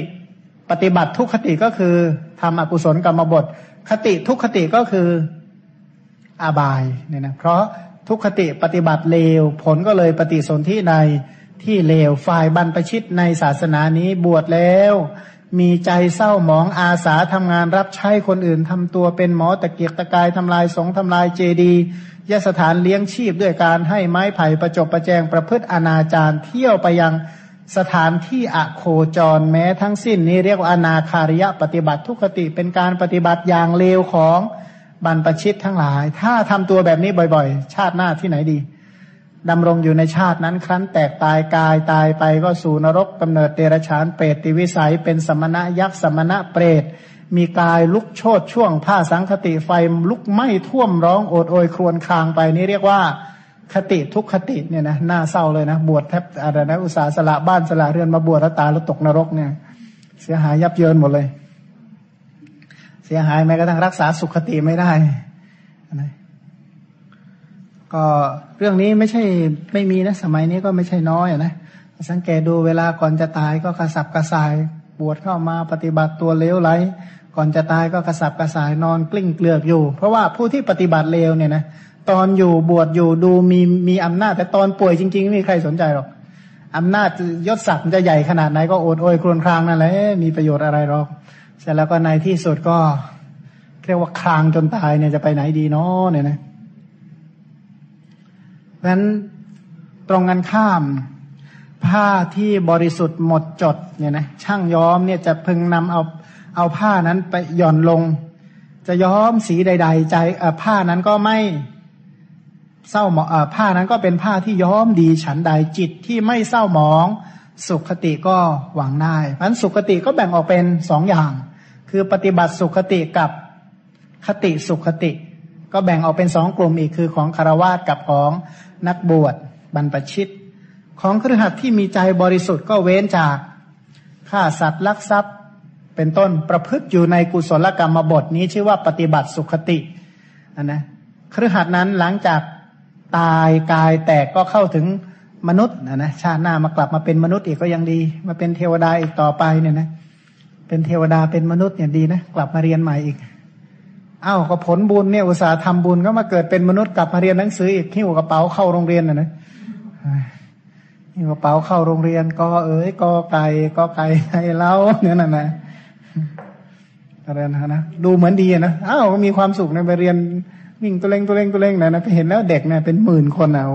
ปฏิบัติทุกขติก็คือทำอกุศลกรรมบท คติทุกขติก็คืออาบายเนี่ยนะเพราะทุกขติปฏิบัติเลว ผลก็เลยปฏิสนธิในที่เลวฝ่ายบรรพชิตในศาสนานี้บวชแล้ว มีใจเศร้าหมองอาสาทำงานรับใช้คนอื่นทำตัวเป็นหมอตะเกียกตะกายทำลายสงทำลายเจดียสถานเลี้ยงชีพด้วยการให้ไม้ไผ่ประจบประแจงประพฤติอนาจารเที่ยวไปยัง สถานที่อโคจรแม้ทั้งสิ้นนี้เรียกว่าอนาคาริยะปฏิบัติทุกขติเป็นการปฏิบัติอย่างเลวของบรรพชิตทั้งหลาย ถ้าทำตัวแบบนี้บ่อยๆ ชาติหน้าที่ไหนดีดำรงอยู่ในชาตินั้นครั้นแตกตายกายตายไปก็สู่นรกกำเนิดเตระชานเปรตติวิสัย เป็นสมณะยักษ์สมณะเปรต มีกายลุกโชดช่วงผ้าสังคติไฟลุกไหม้ท่วมร้องโอดโอยครวญคางไปนี่เรียกว่า คติทุกคติเนี่ยนะน่าเศร้าเลยนะ บวชแทบอะไรนะอุตสาสละบ้านสละเรือนมาบวชแล้วตายแล้วตกนรกเนี่ย เสียหายยับเยินหมดเลย เสียหายแม้กระทั่งรักษาสุขติไม่ได้นะก็เรื่องนี้ไม่ใช่ไม่มีนะ สมัยนี้ก็ไม่ใช่น้อยนะสังเกตดูเวลาก่อนจะตายก็กระสับกระส่าย บวชเข้ามาปฏิบัติตัวเลวไหลก่อนจะตายก็กระสับกระส่ายนอนกลิ้งเกลือกอยู่ เพราะว่าผู้ที่ปฏิบัติเลวเนี่ยนะ ตอนอยู่บวชอยู่ดูมีมีอำนาจ แต่ตอนป่วยจริง ๆ ไม่มีใครสนใจหรอกอำนาจยศศักดิ์จะใหญ่ขนาดไหนก็โอดโอยครวญครางนั่นแหละมีประโยชน์อะไรหรอกเสร็จแล้วก็ในที่สุดก็เรียกว่าคลางจนตายเนี่ยจะไปไหนดีเนาะเนี่ยนะเพราะฉะนั้นตรงกันข้าม ผ้าที่บริสุทธิ์หมดจดเนี่ยนะช่างย้อมเนี่ยจะพึงนำเอาเอาผ้านั้นไปหย่อนลง จะย้อมสีใด ๆ ใจผ้านั้นก็ไม่ เศร้าหมองผ้านั้นก็เป็นผ้าที่ย้อมดีฉันใดจิตที่ไม่เศร้าหมอง สุขติก็หวังได้เพราะสุขติก็แบ่งออกเป็นสองอย่าง คือปฏิบัติสุขติกับคติสุขติ ก็แบ่งออกเป็นสองกลุ่มอีกคือของคารวาสกับของนักบวชบรรพชิต ของครหัสที่มีใจบริสุทธิ์ก็เว้นจากฆ่าสัตว์ลักทรัพย์ เป็นต้นประพฤติอยู่ในกุศลกรรมบทนี้ชื่อว่าปฏิบัติสุขตินนะครหัสนั้นหลังจาก ตายกายแตกก็เข้าถึงมนุษย์นะนะชาติหน้ามากลับมาเป็นมนุษย์อีกก็ยังดี มาเป็นเทวดาอีกต่อไปเนี่ยนะ เป็นเทวดาเป็นมนุษย์เนี่ยดีนะกลับมาเรียนใหม่อีกอ้าวก็ผลบุญเนี่ยอุตสาห์ทำบุญก็มาเกิดเป็นมนุษย์กลับมาเรียนหนังสืออีกหิ้วกระเป๋าเข้าโรงเรียนนะนะหิ้วกระเป๋าเข้าโรงเรียนก็เอ๋ยก็ไก่ก็ไก่ไอ้เล้าเนี่ยนะนะอะไรนะนะดูเหมือนดีนะอ้าวก็มีความสุขในไปเรียน วิ่งตัวเล่งตัวเล่งตัวเล่งนะนะไปเห็นแล้วเด็กเนี่ยเป็นหมื่นคนเอา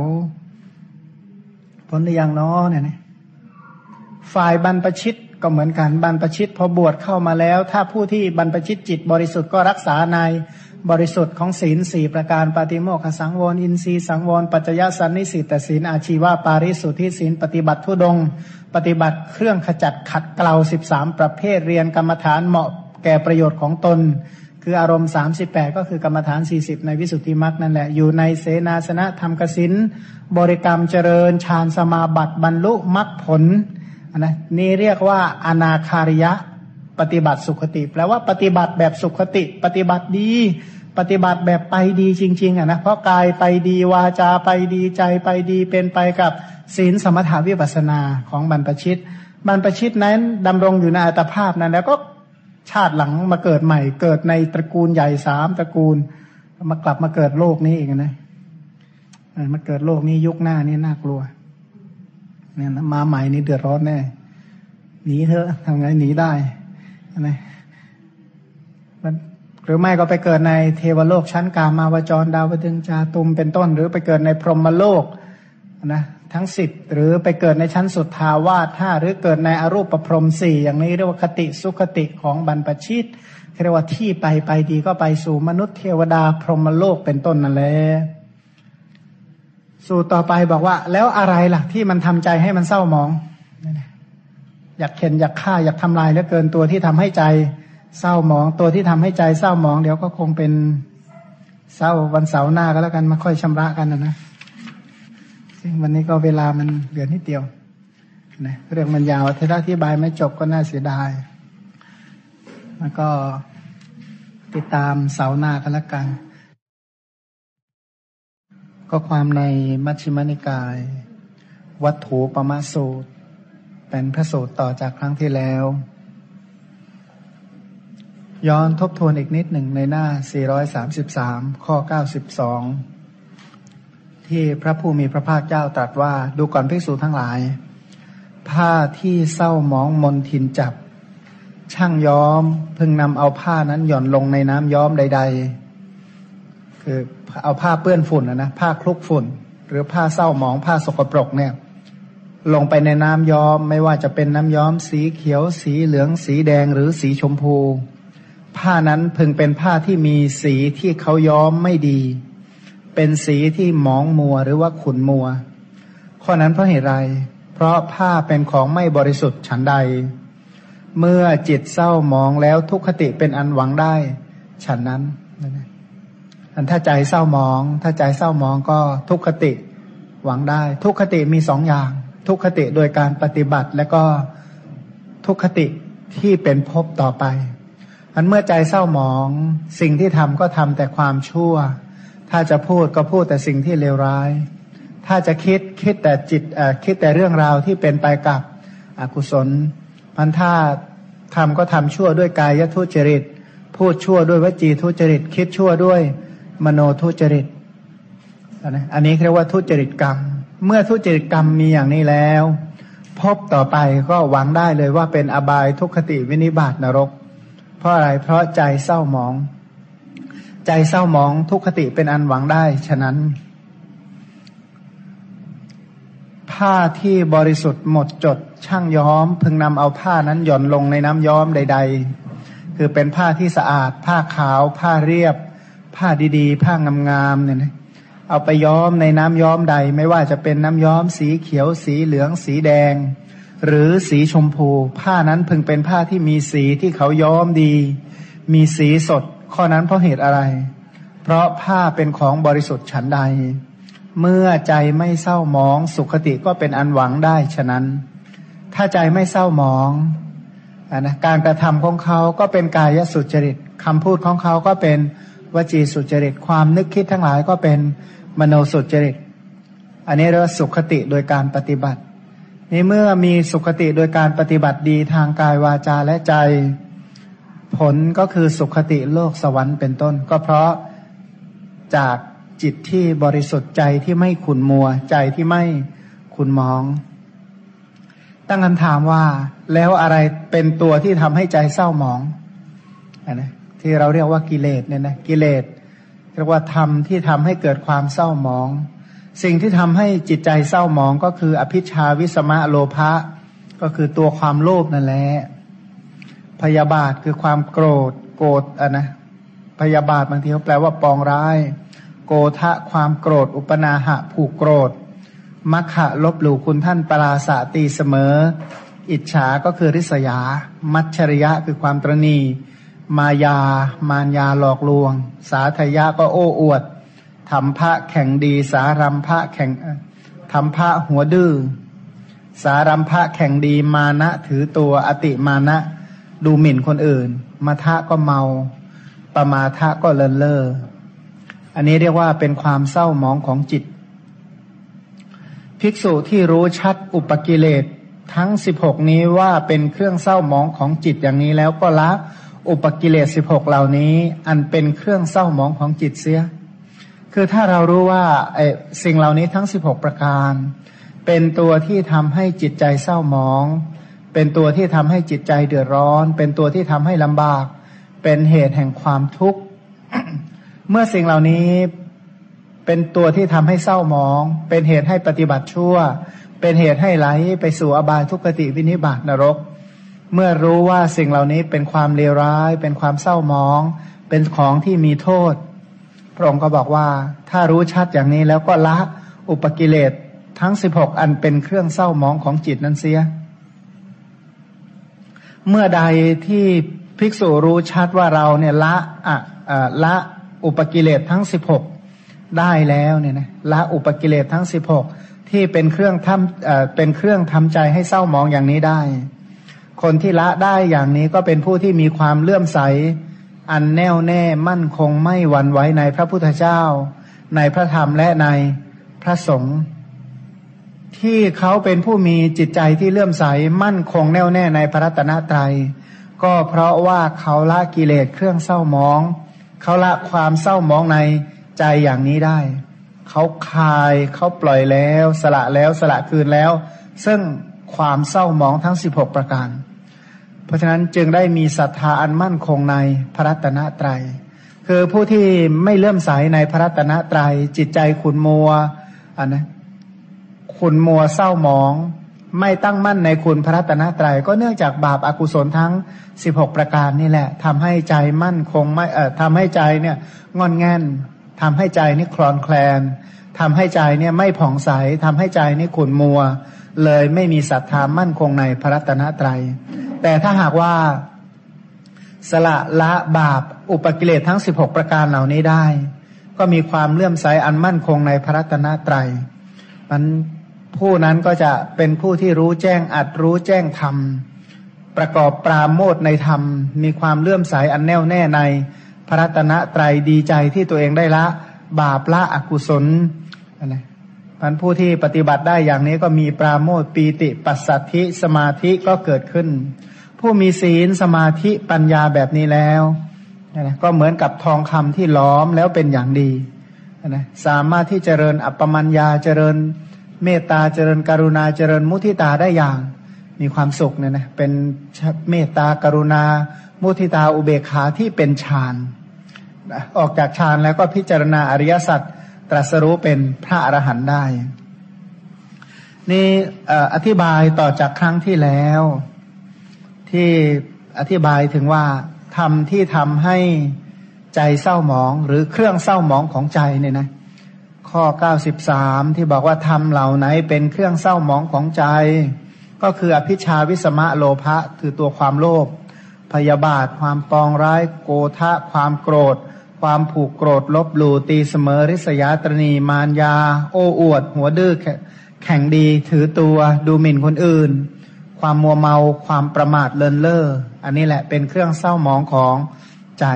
พ้นได้ยังน้อเนี่ยนะฝ่ายบรรพชิตก็เหมือนกันบรรพชิตพอบวชเข้ามาแล้ว ถ้าผู้ที่บรรพชิตจิตบริสุทธิ์ก็รักษาในบริสุทธิ์ของศีลสี่ประการปฏิโมกขสังวรอินทรีสังวรปัจจยสันนิสิตศีลอาชีวะปาริสุทธิศีลปฏิบัติทุดง ปฏิบัติเครื่องขจัดขัดเกลาสิบสามประเภทเรียนกรรมฐานเหมาะแก่ประโยชน์ของตน คืออารมณ์สามสิบแปดก็คือกรรมฐานสี่สิบในวิสุทธิมรรคนั่นแหละ อยู่ในเสนาสนะธรรมกสินบริกรรมเจริญฌานสมาบัติบรรลุมรรคผลนะนี่เรียกว่าอนาคาริยะปฏิบัติสุขติ แปลว่าปฏิบัติแบบสุขติ ปฏิบัติดี ปฏิบัติแบบไปดีจริงๆอะนะเพราะกายไปดีวาจาไปดีใจไปดีเป็นไปกับศีลสมถาวิปัสนาของบรรพชิต บรรพชิตนั้นดำรงอยู่ในอัตภาพนั้นแล้วก็ ชาติหลังมาเกิดใหม่ เกิดในตระกูลใหญ่สามตระกูล มากลับมาเกิดโลกนี้เองนะมาเกิดโลกนี้ยุคหน้านี่น่ากลัวเนี่ยมาใหม่นี่เดือดร้อนแน่หนีเถอะทำไงหนีได้นะหรือไม่ก็ไปเกิดในเทวโลกชั้นกามาวจรดาวดึงจาตุมเป็นต้น หรือไปเกิดในพรหมโลก นะทั้งสิบหรือไปเกิดในชั้นสุดทาวาสห้าหรือเกิดในอรูปประพรมสี่อย่างนี้เรียกว่าคติสุขติของบรรพชิตเรียกว่าที่ไปไปดีก็ไปสู่มนุษย์เทวดาพรหมโลกเป็นต้นนั่นแหละสู่ต่อไปบอกว่า แล้วอะไรล่ะ ที่มันทำใจให้มันเศร้าหมอง อยากเข็นอยากฆ่าอยากทำลายเหลือเกินตัวที่ทำให้ใจเศร้าหมองตัวที่ทำให้ใจเศร้าหมอง เดี๋ยวก็คงเป็นเศร้าวันเสาร์หน้าก็แล้วกันมาค่อยชำระกันนะนะ วันนี้ก็เวลามันเหลือนิดเดียวนะเรื่องมันยาวถ้าอธิบายไม่จบก็น่าเสียดาย แล้วก็ติดตามเสาหน้ากันล้วกัน ก็ความในมัชฌิมนิกาย วัตถุปมาสูตร เป็นพระสูตรต่อจากครั้งที่แล้ว ย้อนทบทวนอีกนิดหนึ่งในหน้า 433 ข้อ 92 ที่พระผู้มีพระภาคเจ้าตรัสว่า ดูก่อนภิกษุทั้งหลาย ผ้าที่เศร้ามองมนทินจับ ช่างย้อมพึงนำเอาผ้านั้นหย่อนลงในน้ำย้อมใด ๆ คือเอาผ้าเปื้อนฝุ่นนะผ้าคลุกฝุ่น หรือผ้าเศร้าหมองผ้าสกปรกเนี่ย ลงไปในน้ำย้อมไม่ว่าจะเป็นน้ำย้อมสีเขียว สีเหลือง สีแดงหรือสีชมพู ผ้านั้นพึงเป็นผ้าที่มีสีที่เขาย้อมไม่ดี เป็นสีที่หมองมัวหรือว่าขุนมัว ข้อนั้นเพราะเหตุไร เพราะผ้าเป็นของไม่บริสุทธิ์ฉันใด เมื่อจิตเศร้าหมองแล้วทุกขติเป็นอันหวังได้ ฉันนั้นอันถ้าใจเศร้ามอง ถ้าใจเศร้ามองก็ทุกขติหวังได้ ทุกขติมีสองอย่าง ทุกขติโดยการปฏิบัติและก็ทุกขติที่เป็นภพต่อไป อันเมื่อใจเศร้ามอง สิ่งที่ทำก็ทำแต่ความชั่ว ถ้าจะพูดก็พูดแต่สิ่งที่เลวร้าย ถ้าจะคิดคิดแต่จิตคิดแต่เรื่องราวที่เป็นไปกับอกุศลพันธาทำก็ทำชั่วด้วยกายทุจริต พูดชั่วด้วยวจีทุจริต คิดชั่วด้วยมโนทุจริตอันนี้เรียกว่าทุจริตกรรม เมื่อทุจริตกรรมมีอย่างนี้แล้ว พบต่อไปก็หวังได้เลยว่าเป็นอบายทุกขติวินิบาตนรก เพราะอะไรเพราะใจเศร้าหมอง ใจเศร้าหมองทุกขติเป็นอันหวังได้ ฉะนั้น ผ้าที่บริสุทธิ์หมดจดช่างย้อม พึงนำเอาผ้านั้นหย่อนลงในน้ำย้อมใด ๆ คือเป็นผ้าที่สะอาด ผ้าขาว ผ้าเรียบ ผ้าดีๆ ผ้างามๆเนี่ยนะเอาไปย้อมในน้ำย้อมใด ไม่ว่าจะเป็นน้ำย้อมสีเขียวสีเหลืองสีแดง หรือสีชมพู ผ้านั้นพึงเป็นผ้าที่มีสีที่เขาย้อมดี มีสีสด ข้อนั้นเพราะเหตุอะไร เพราะผ้าเป็นของบริสุทธิ์ฉันใด เมื่อใจไม่เศร้าหมองสุขติก็เป็นอันหวังได้ฉะนั้น ถ้าใจไม่เศร้าหมองอนะการกระทำของเขาก็เป็นกายสุจริตคำพูดของเขาก็เป็นวจีสุจริตความนึกคิดทั้งหลายก็เป็นมโนสุจริต อันนี้เรียกว่าสุขติโดยการปฏิบัติ นี่เมื่อมีสุขติโดยการปฏิบัติดีทางกายวาจาและใจ ผลก็คือสุขติโลกสวรรค์เป็นต้น ก็เพราะจากจิตที่บริสุทธิ์ใจที่ไม่ขุนมัว ใจที่ไม่ขุนมอง ตั้งคำถามว่าแล้วอะไรเป็นตัวที่ทำให้ใจเศร้าหมองอนนะที่เราเรียกว่ากิเลสเนี่ยนะกิเลสเรียกว่าธรรมที่ทำให้เกิดความเศร้าหมอง สิ่งที่ทำให้จิตใจเศร้าหมองก็คือ อภิชาวิสมะโลภะก็คือตัวความโลภนั่นแหละ พยาบาทคือความโกรธ โกรธอะนะ พยาบาทบางทีเขาแปลว่าปองร้าย โกทะความโกรธ อุปนาหะผูกโกรธ มัคคะลบหลู่คุณท่านปราศาตีเสมอ อิจฉาก็คือริษยา มัชริยะคือความตรณี มายา มารยาหลอกลวง สาธยะก็โอ้อวดทำพระแข่งดีสารัมพระแข่งทำพระหัวดื้อสารัมพระแข่งดีมานะถือตัวอติมานะ ดูหมิ่นคนอื่น มาทะก็เมา ประมาทะก็เลินเล่อ อันนี้เรียกว่าเป็นความเศร้าหมองของจิต ภิกษุที่รู้ชัดอุปกิเลสทั้งสิบหกนี้ว่าเป็นเครื่องเศร้าหมองของจิตอย่างนี้แล้วก็ละอุปกิเลสสิบหกเหล่านี้ อันเป็นเครื่องเศร้าหมองของจิตเสีย คือถ้าเรารู้ว่าไอ้สิ่งเหล่านี้ทั้งสิบหกประการ เป็นตัวที่ทำให้จิตใจเศร้าหมอง เป็นตัวที่ทำให้จิตใจเดือดร้อน เป็นตัวที่ทำให้ลำบาก เป็นเหตุแห่งความทุกข์ เมื่อสิ่งเหล่านี้เป็นตัวที่ทำให้เศร้าหมอง เป็นเหตุให้ปฏิบัติชั่ว เป็นเหตุให้ไหลไปสู่อบายทุกขติวินิบาตนรก เมื่อรู้ว่าสิ่งเหล่านี้เป็นความเลวร้าย เป็นความเศร้าหมอง เป็นของที่มีโทษ พระองค์ก็บอกว่าถ้ารู้ชัดอย่างนี้แล้วก็ละอุปกิเลสทั้งสิบหกอันเป็นเครื่องเศร้าหมองของจิตนั้นเสีย เมื่อใดที่ภิกษุรู้ชัดว่าเราเนี่ยละอะละอุปกิเลสทั้งสิบหกได้แล้วเนี่ยนะละอุปกิเลสทั้งสิบหกที่เป็นเครื่องทำเป็นเครื่องทำใจให้เศร้าหมองอย่างนี้ได้ คนที่ละได้อย่างนี้ก็เป็นผู้ที่มีความเลื่อมใส อันแน่วแน่มั่นคงไม่หวั่นไหวในพระพุทธเจ้า ในพระธรรมและในพระสงฆ์ ที่เขาเป็นผู้มีจิตใจที่เลื่อมใสมั่นคงแน่วแน่ในพระรัตนตรัย ก็เพราะว่าเขาละกิเลสเครื่องเศร้ามอง เขาละความเศร้ามองในใจอย่างนี้ได้ เขาคายเขาปล่อยแล้ว สละแล้วสละคืนแล้ว ซึ่งความเศร้ามองทั้งสิบหกประการ เพราะฉะนั้นจึงได้มีศรัทธาอันมั่นคงในพระรัตนตรยัย คือผู้ที่ไม่เลื่อมใสในพระรัตนตรยัยจิตใจขุนมัวอันนะ ขุนมัวเศร้าหมอง ไม่ตั้งมั่นในคุณพระตนตรัยก็เนื่องจากบาปอากุศลทั้งสิบหกประการนี่แหละทำให้ใจมั่นคงไม่เอ่อทำให้ใจเนี่ยงอนแงนทำให้ใจนี่คลอนแคลนทำให้ใจเนี่ยไม่ผ่องใสทำให้ใจนี่ขุนมัว เลยไม่มีศรัทธามั่นคงในพระตนตรัย แต่ถ้าหากว่าสละละบาปอุปกิเลสทั้งสิบหกประการเหล่านี้ได้ ก็มีความเลื่อมใสอันมั่นคงในพระรัตนตรัยมัน ผู้นั้นก็จะเป็นผู้ที่รู้แจ้งอัดรู้แจ้งธรรม ประกอบปราโมทในธรรม มีความเลื่อมใสอันแน่วแน่ใน พระรัตนตรดีใจที่ตัวเองได้ละ บาปละอกุศลนะพันผู้ที่ปฏิบัติได้อย่างนี้ก็มีปราโมทปีติปัสสัทธิสมาธิก็เกิดขึ้น ผู้มีศีลสมาธิปัญญาแบบนี้แล้วนะก็เหมือนกับทองคำที่ล้อมแล้วเป็นอย่างดีนะสามารถที่เจริญอัปปมัญญาเจริญ เมตตาเจริญกรุณาเจริญมุทิตาได้อย่างมีความสุขเนี่ยนะเป็นเมตตากรุณา มุทิตาอุเบกขาที่เป็นฌานออกจากฌานแล้วก็พิจารณาอริยสัจตรัสรู้เป็นพระอรหันต์ได้ นี่อธิบายต่อจากครั้งที่แล้ว ที่อธิบายถึงว่าทำที่ทำให้ใจเศร้าหมองหรือเครื่องเศร้าหมองของใจเนี่ยนะ ข้อเก้าสิบสามที่บอกว่าทำเหล่าไหนเป็นเครื่องเศร้าหมองของใจ ก็คืออภิชาวิสมะโลภะคือตัวความโลภพยาบาท ความปองร้าย โกทะ ความโกรธ ความผูกโกรธ ลบหลู่ตีเสมอริษยาตรณีมารยา โอ้อวด หัวดื้อแข่งดีถือตัวดูหมิ่นคนอื่น ความมัวเมาความประมาทเลินเล่ออันนี้แหละเป็นเครื่องเศร้าหมองของใจ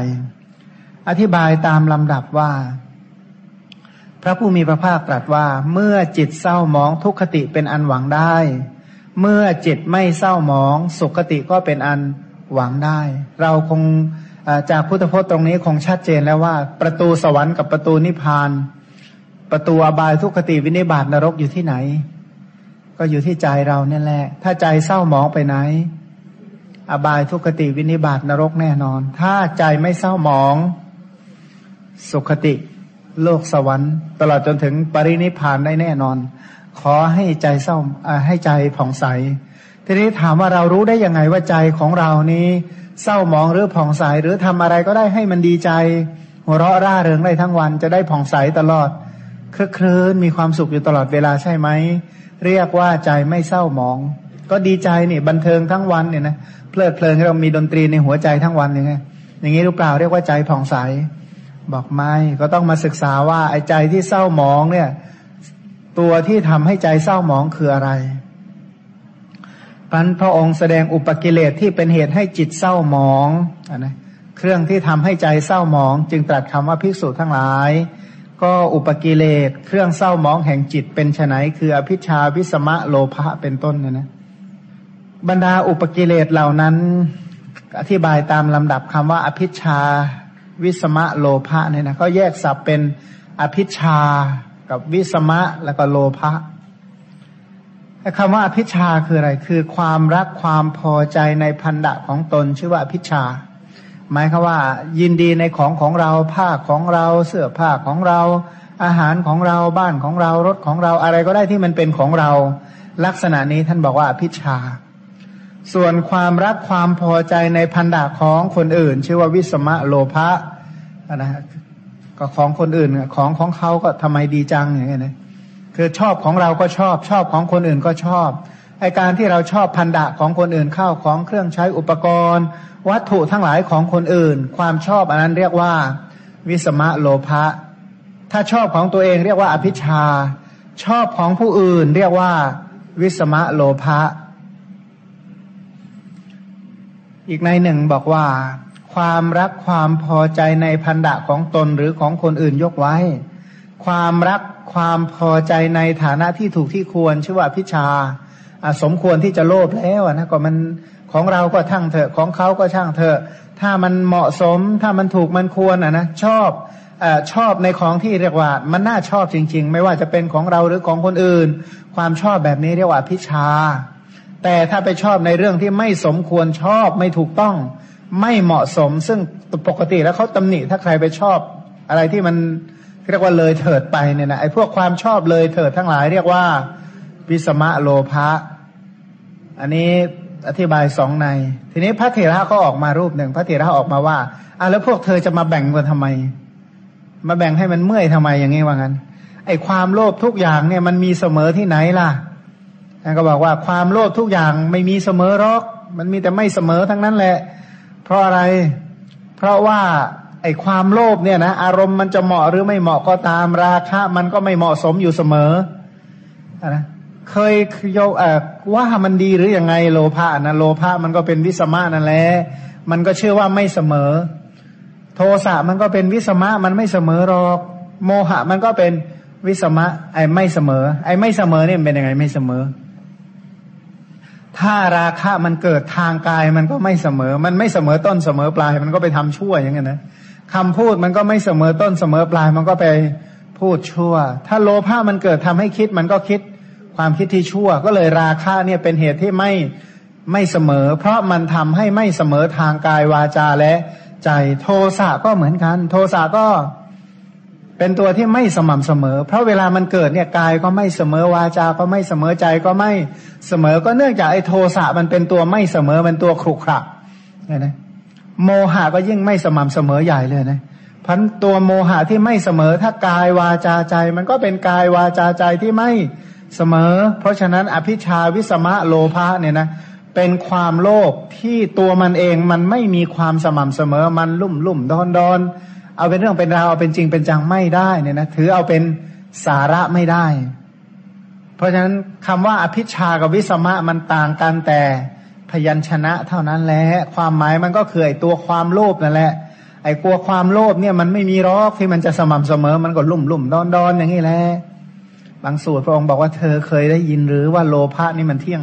อธิบายตามลำดับว่า พระผู้มีพระภาคตรัสว่า เมื่อจิตเศร้าหมองทุกขติเป็นอันหวังได้ เมื่อจิตไม่เศร้าหมอง สุขติก็เป็นอันหวังได้ เราคงจากพุทธพจน์ตรงนี้คงชัดเจนแล้วว่า ประตูสวรรค์กับประตูนิพพาน ประตูอบายทุกขติวินิบาตนรกอยู่ที่ไหน ก็อยู่ที่ใจเราเนี่ยแหละ ถ้าใจเศร้าหมองไปไหน อบายทุกขติวินิบาตนรกแน่นอน ถ้าใจไม่เศร้าหมอง สุขติ โลกสวรรค์ ตลอดจนถึงปรินิพานได้แน่นอน ขอให้ใจเศร้าให้ใจผ่องใส ทีนี้ถามว่าเรารู้ได้ยังไงว่าใจของเรานี้ เศร้าหมองหรือผ่องใสหรือทำอะไรก็ได้ให้มันดีใจ หัวเราะร่าเริงได้ทั้งวันจะได้ผ่องใสตลอดคลึกคลื้นมีความสุขอยู่ตลอดเวลาใช่ไหมเรียกว่าใจไม่เศร้าหมอง ก็ดีใจนี่บันเทิงทั้งวันเนี่ยนะเพลิดเพลินเรามีดนตรีในหัวใจทั้งวันอย่างไงอย่างนี้หรือเปล่าเรียกว่าใจผ่องใส บอกไม่ก็ต้องมาศึกษาว่าไอ้ใจที่เศร้าหมองเนี่ย ตัวที่ทำให้ใจเศร้าหมองคืออะไรพันพระองค์แสดงอุปกิเลสที่เป็นเหตุให้จิตเศร้าหมองอนะเครื่องที่ทำให้ใจเศร้าหมอง จึงตรัสคำว่าภิกษุทั้งหลาย ก็อุปกิเลสเครื่องเศร้าหมองแห่งจิตเป็นไนคืออภิชาวิสมะโลภะเป็นต้นนะนะบรรดาอุปกิเลสเหล่านั้น อธิบายตามลำดับคำว่าอภิชา วิสมะโลภะเนี่ยนะเขาแยกสับเป็นอภิชากับวิสมะแล้วก็โลภะคำว่าอภิชาคืออะไร คือความรักความพอใจในพันดะของตนชื่อว่าอภิชา หมายคือว่า ยินดีในของของเราผ้าของเราเสื้อผ้าของเรา อาหารของเราบ้านของเรารถของเราอะไรก็ได้ที่มันเป็นของเรา ลักษณะนี้ท่านบอกว่าอภิชา ส่วนความรักความพอใจในพันดะของคนอื่น ชื่อว่าวิสมะโลภะนะก็ของคนอื่นของของเขาก็ทำไมดีจังอย่างเงี้ยนะคือชอบของเราก็ชอบชอบของคนอื่นก็ชอบไอการที่เราชอบพันดะของคนอื่นเข้าของเครื่องใช้อุปกรณ์ วัตถุทั้งหลายของคนอื่น ความชอบอันนั้นเรียกว่า วิสมะโลภะถ้าชอบของตัวเองเรียกว่าอภิชา ชอบของผู้อื่นเรียกว่า วิสมะโลภะ อีกในหนึ่งบอกว่า ความรักความพอใจในพันดะของตนหรือของคนอื่นยกไว้ ความรักความพอใจในฐานะที่ถูกที่ควรชื่อว่าพิชาสมควรที่จะโลภแล้วนะก็มันของเราก็ช่างเถอะของเขาก็ช่างเถอะ ถ้ามันเหมาะสมถ้ามันถูกมันควรอะนะชอบอชอบในของที่เรียกว่า มันน่าชอบจริง ๆ ไม่ว่าจะเป็นของเราหรือของคนอื่น ความชอบแบบนี้เรียกว่าพิชา แต่ถ้าไปชอบในเรื่องที่ไม่สมควรชอบไม่ถูกต้อง ไม่เหมาะสม ซึ่งปกติแล้วเขาตำหนิ ถ้าใครไปชอบ อะไรที่มันเรียกว่าเลยเถิดไปเนี่ยนะไอ้พวกความชอบเลยเถิดทั้งหลาย เรียกว่าวิสมะโลภะอันนี้อธิบายสองใน ทีนี้พระเถระก็ออกมารูปหนึ่ง พระเถระออกมาว่าอะแล้วพวกเธอจะมาแบ่งกันทำไม มาแบ่งให้มันเมื่อยทำไมอย่างนี้ว่างั้นไอ้ความโลภทุกอย่างเนี่ยมันมีเสมอที่ไหนล่ะ ท่านก็บอกว่าความโลภทุกอย่างไม่มีเสมอหรอก มันมีแต่ไม่เสมอทั้งนั้นแหละ เพราะอะไร เพราะว่าไอความโลภเนี่ยนะอารมณ์มันจะเหมาะหรือไม่เหมาะก็ตามราคะ มันก็ไม่เหมาะสมอยู่เสมอนะเคยโยเอว่ามันดีหรืออยังไงโลภะนะโลภะมันก็เป็นวิสมะนั่นแหละมันก็เชื่อว่าไม่เสมอ โทสะมันก็เป็นวิสมะมันไม่เสมอหรอก โมหะมันก็เป็นวิสมะไอไม่เสมอ ไอไม่เสมอเนี่ยเป็นยังไงไม่เสมอ ถ้าราคะมันเกิดทางกายมันก็ไม่เสมอ มันไม่เสมอต้นเสมอปลาย มันก็ไปทำชั่วอย่างเงี้ยนะคำพูดมันก็ไม่เสมอต้นเสมอปลาย มันก็ไปพูดชั่ว ถ้าโลภะมันเกิดทำให้คิดมันก็คิดความคิดที่ชั่ว ก็เลยราคะเนี่ยเป็นเหตุที่ไม่ไม่เสมอ เพราะมันทำให้ไม่เสมอทางกายวาจาและใจโทสะก็เหมือนกัน โทสะก็เเป็นตัวที่ไม่สม่ำเสมอ เพราะเวลามันเกิดเนี่ยกายก็ไม่เสมอวาจาก็ไม่เสมอใจก็ไม่เสมอ ก็เนื่องจากไอ้โทสะมันเป็นตัวไม่เสมอเป็นตัวขรุขระเนี่ยนะโมหะก็ยิ่งไม่สม่ำเสมอใหญ่เลยนะพันตัวโมหะที่ไม่เสมอถ้ากายวาจาใจ มันก็เป็นกายวาจาใจที่ไม่เสมอ เพราะฉะนั้นอภิชาวิสมะโลภะเนี่ยนะเป็นความโลภที่ตัวมันเองมันไม่มีความสม่ำเสมอมันลุ่มลุ่มดอนดอน เอาเป็นเรื่องเป็นราวเอาเป็นจริงเป็นจังไม่ได้เนี่ยนะถือเอาเป็นสาระไม่ได้ เพราะฉะนั้นคำว่าอภิชากับวิสมะมันต่างกันแต่พยัญชนะเท่านั้นแหละความหมายมันก็คือไอตัวความโลภนั่นแหละ ไอกลัวความโลภเนี่ยมันไม่มีรอกที่มันจะสม่ำเสมอ มันก็ลุ่มลุ่มดอนดอนอย่างนี้แหละบางสูตรพระองค์บอกว่าเธอเคยได้ยินหรือว่าโลภะนี่มันเที่ยง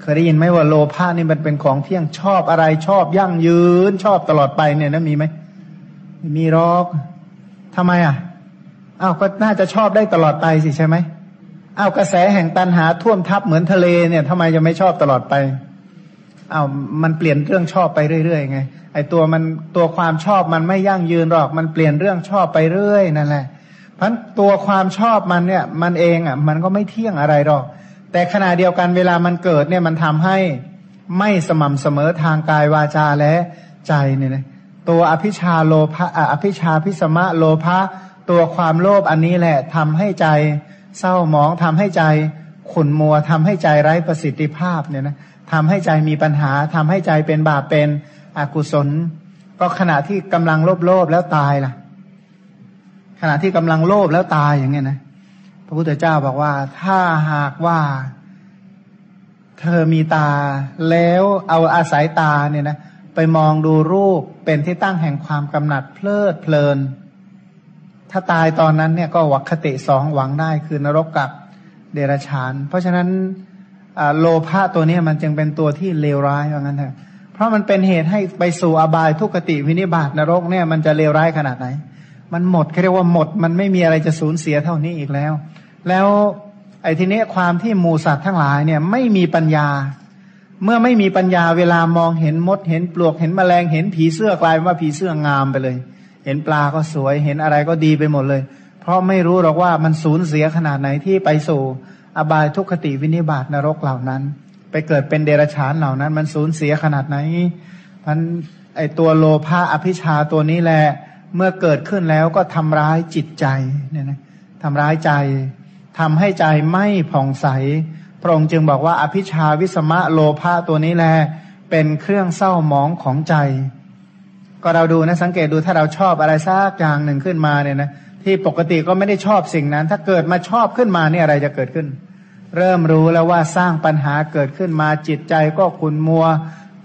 เคยได้ยินไหมว่าโลภะนี่มันเป็นของเที่ยงชอบอะไรชอบยั่งยืนชอบตลอดไปเนี่ยนะมีไหม มีรอกทำไมอะอ้าวก็น่าจะชอบได้ตลอดไปสิใช่ไหมอ้าวกระแสแห่งตันหาท่วมทับเหมือนทะเลเนี่ยทำไมจะไม่ชอบตลอดไปอ้าวมันเปลี่ยนเรื่องชอบไปเรื่อยๆไงไอตัวมันตัวความชอบมันไม่ยั่งยืนหรอก มันเปลี่ยนเรื่องชอบไปเรื่อยนั่นแหละเพราะตัวความชอบมันเนี่ย มันเองอะ มันก็ไม่เที่ยงอะไรหรอก แต่ขณะเดียวกันเวลามันเกิดเนี่ยมันทำให้ไม่สม่ำเสมอทางกายวาจาและใจเนี่ยนะ ตัวอภิชาโลภะอภิชาพิสมะโลภะตัวความโลภอันนี้แหละทำให้ใจเศร้าหมองทำให้ใจขุนมัวทำให้ใจไร้ประสิทธิภาพเนี่ยนะทำให้ใจมีปัญหาทำให้ใจเป็นบาปเป็นอกุศล ก็ขณะที่กำลังโลภโลภแล้วตายล่ะ ขณะที่กำลังโลภแล้วตายอย่างเงี้ยนะพระพุทธเจ้าบอกว่าถ้าหากว่า เธอมีตาแล้วเอาอาศัยตาเนี่ยนะ ไปมองดูรูปเป็นที่ตั้งแห่งความกำหนัดเพลิดเพลิน ถ้าตายตอนนั้นเนี่ยก็วัคติสองหวังได้คือนรกกับเดรัจฉาน เพราะฉะนั้นโลภะตัวนี้มันจึงเป็นตัวที่เลวร้ายว่างั้นเถอะเพราะมันเป็นเหตุให้ไปสู่อบายทุกติวินิบาตนรกเนี่ยมันจะเลวร้ายขนาดไหน มันหมดเรียกว่าหมด มันไม่มีอะไรจะสูญเสียเท่านี้อีกแล้ว แล้วไอ้ทีนี้ความที่หมูสัตว์ทั้งหลายเนี่ยไม่มีปัญญา เมื่อไม่มีปัญญาเวลามองเห็นมด เห็นปลวกเห็นแมลงเห็นผีเสื้อกลายว่าผีเสื้องามไปเลย เห็นปลาก็สวยเห็นอะไรก็ดีไปหมดเลย เพราะไม่รู้หรอกว่ามันสูญเสียขนาดไหนที่ไปสู่ อบายทุกขติวินิบาตนรกเหล่านั้น ไปเกิดเป็นเดรัจฉานเหล่านั้น มันสูญเสียขนาดไหนพันไอตัวโลภะอภิชาตัวนี้แหละเมื่อเกิดขึ้นแล้วก็ทำร้ายจิตใจเนี่ยนะทำร้ายใจทำให้ใจไม่ผ่องใส พระองค์จึงบอกว่าอภิชาวิสมะโลภะตัวนี้แหละเป็นเครื่องเศร้าหมองของใจ ก็เราดูนะสังเกตดูถ้าเราชอบอะไรสักอย่างหนึ่งขึ้นมาเนี่ยนะที่ปกติก็ไม่ได้ชอบสิ่งนั้น ถ้าเกิดมาชอบขึ้นมาเนี่ยอะไรจะเกิดขึ้น เริ่มรู้แล้วว่าสร้างปัญหาเกิดขึ้นมาจิตใจก็ขุนมัว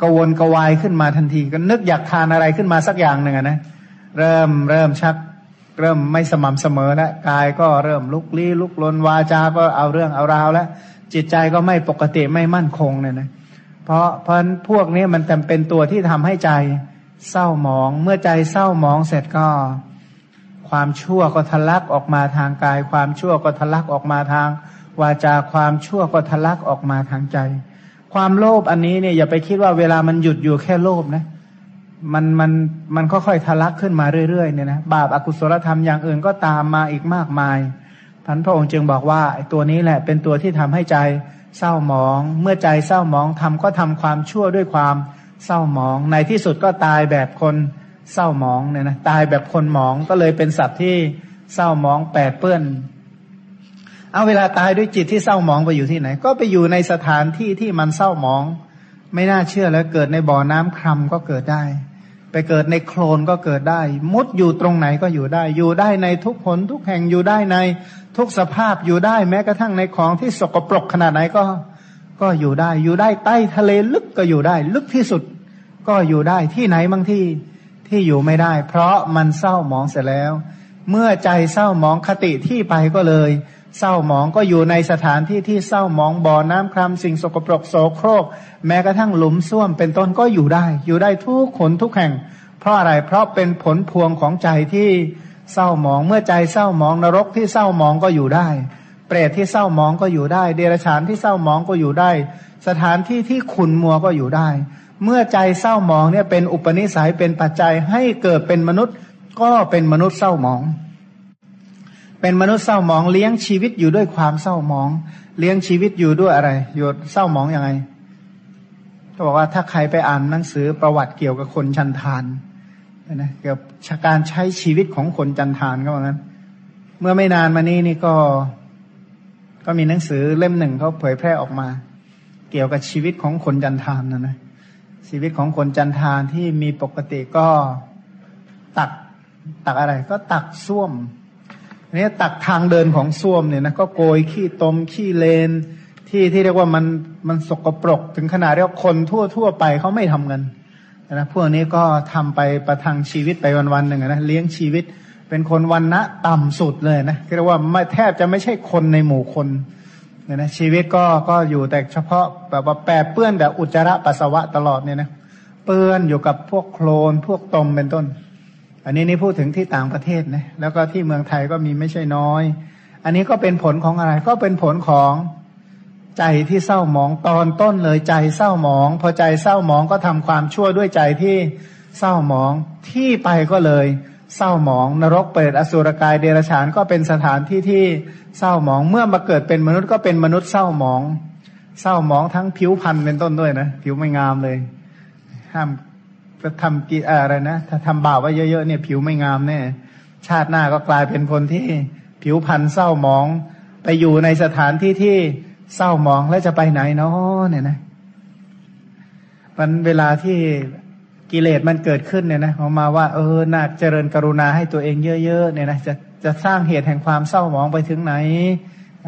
กวนกวายขึ้นมาทันทีก็นึกอยากทานอะไรขึ้นมาสักอย่างหนึ่งนะเริ่มเริ่มชัก เริ่มไม่สม่ำเสมอแล้วกายก็เริ่มลุกลี้ลุกลนวาจาก็เอาเรื่องเอาราวแล้ว จิตใจก็ไม่ปกติไม่มั่นคงเนี่ยนะเพราะเพราะพวกนี้มันจำเป็นตัวที่ทำให้ใจเศร้าหมอง เมื่อใจเศร้าหมองเสร็จก็ ความชั่วก็ทะลักออกมาทางกาย ความชั่วก็ทะลักออกมาทางวาจาความชั่วก็ทะลักออกมาทางใจ ความโลภอันนี้เนี่ยอย่าไปคิดว่าเวลามันหยุดอยู่แค่โลภนะมันมันมันค่อยๆทะลักขึ้นมาเรื่อยๆเนี่ยนะบาปอากุศลธรรมอย่างอื่นก็ตามมาอีกมากมาย พันพระองค์จึงบอกว่าตัวนี้แหละเป็นตัวที่ทำให้ใจเศร้าหมอง เมื่อใจเศร้าหมองทำก็ทำความชั่วด้วยความเศร้าหมอง ในที่สุดก็ตายแบบคนเศร้าหมองเนี่ยนะตายแบบคนหมองก็เลยเป็นสัตว์ที่เศร้าหมองแปดเปื้อนเอาเวลาตายด้วยจิตที่เศร้าหมองไปอยู่ที่ไหน ก็ไปอยู่ในสถานที่ที่มันเศร้าหมอง ไม่น่าเชื่อแล้วเกิดในบ่อน้ำครำก็เกิดได้ ไปเกิดในโคลนก็เกิดได้ มุดอยู่ตรงไหนก็อยู่ได้ อยู่ได้ในทุกผลทุกแห่งอยู่ได้ในทุกสภาพอยู่ได้แม้กระทั่งในของที่สกปรกขนาดไหนก็ ก็อยู่ได้ อยู่ได้ใต้ทะเลลึกก็อยู่ได้ ลึกที่สุดก็อยู่ได้ที่ไหนบางที่ที่อยู่ไม่ได้ เพราะมันเศร้าหมองเสร็จแล้ว เมื่อใจเศร้าหมองคติที่ไปก็เลย เศร้าหมองก็อยู่ในสถานที่ที่เศร้าหมองบ่อน้ำคราสิ่งสกปรกโสโครก แม้กระทั่งหลุมส้วมเป็นต้นก็อยู่ได้ อยู่ได้ทุกขนทุกแห่ง เพราะอะไรเพราะเป็นผลพวงของใจที่เศร้าหมองเมื่อใจเศร้าหมองนรกที่เศร้าหมองก็อยู่ได้ เปรตที่เศร้าหมองก็อยู่ได้ เดรัจฉานที่เศร้าหมองก็อยู่ได้ สถานที่ที่ขุนมัวก็อยู่ได้ เมื่อใจเศร้าหมองเนี่ยเป็นอุปนิสัยเป็นปัจจัยให้เกิดเป็นมนุษย์ก็เป็นมนุษย์เศร้าหมอง เป็นมนุษย์เศร้าหมองเลี้ยงชีวิตอยู่ด้วยความเศร้าหมอง เลี้ยงชีวิตอยู่ด้วยอะไรอยู่เศร้าหมองอยังไงเขาบอกว่าถ้าใครไปอ่านหนังสือประวัติเกี่ยวกับคนชันทานนะเกี่ยวกับการใช้ชีวิตของคนจันทานก็ว่างั้น เมื่อไม่นานมานี้นี่ก็ ก็มีหนังสือเล่มหนึ่งเขาเผยแพร่ออกมา เกี่ยวกับชีวิตของคนจันทานนะนะชีวิตของคนจันทานที่มีปกติก็ตักตักอะไร ก็ตักส้วม นี้ตักทางเดินของส้วมเนี่ยนะก็โกยขี้ตมขี้เลน ที่ที่เรียกว่ามันมันสกปรก ถึงขนาดเรียกคนทั่วทั่วไปเขาไม่ทำกันนะพวกนี้ก็ทำไปประทังชีวิตไปวันๆหนึ่งนะเลี้ยงชีวิตเป็นคนวันณะต่ำสุดเลยนะเรียกว่าไม่แทบจะไม่ใช่คนในหมู่คนเนี่ยนะชีวิตก็ก็อยู่แต่เฉพาะแบบว่าแปดเปื้อนแบบอุจจาระปัสสาวะตลอดเนี่ยนะเปื้อนอยู่กับพวกโคลนพวกตมเป็นต้น อันนี้นี่พูดถึงที่ต่างประเทศนะแล้วก็ที่เมืองไทยก็มีไม่ใช่น้อย อันนี้ก็เป็นผลของอะไร ก็เป็นผลของใจที่เศร้าหมองตอนต้นเลยใจเศร้าหมอง พอใจเศร้าหมองก็ทำความชั่วด้วยใจที่เศร้าหมองที่ไปก็เลย เศร้าหมอง นรกเปรตอสุรกายเดรัจฉานก็เป็นสถานที่ที่เศร้าหมองเมื่อมาเกิดเป็นมนุษย์ก็เป็นมนุษย์เศร้าหมอง เศร้าหมองทั้งผิวพรรณเป็นต้นด้วยนะผิวไม่งามเลยห้าม จะทำกีอะไรนะถ้าทำบาปไว้เยอะๆเนี่ยผิวไม่งามแน่ชาติหน้าก็กลายเป็นคนที่ผิวพรรณเศร้าหมอง ไปอยู่ในสถานที่ที่เศร้าหมองแล้วจะไปไหนเนาะเนี่ยนะมันเวลาที่กิเลสมันเกิดขึ้นเนี่ยนะออกมาว่าเออน่าเจริญกรุณาให้ตัวเองเยอะๆเนี่ยนะจะจะสร้างเหตุแห่งความเศร้าหมองไปถึงไหน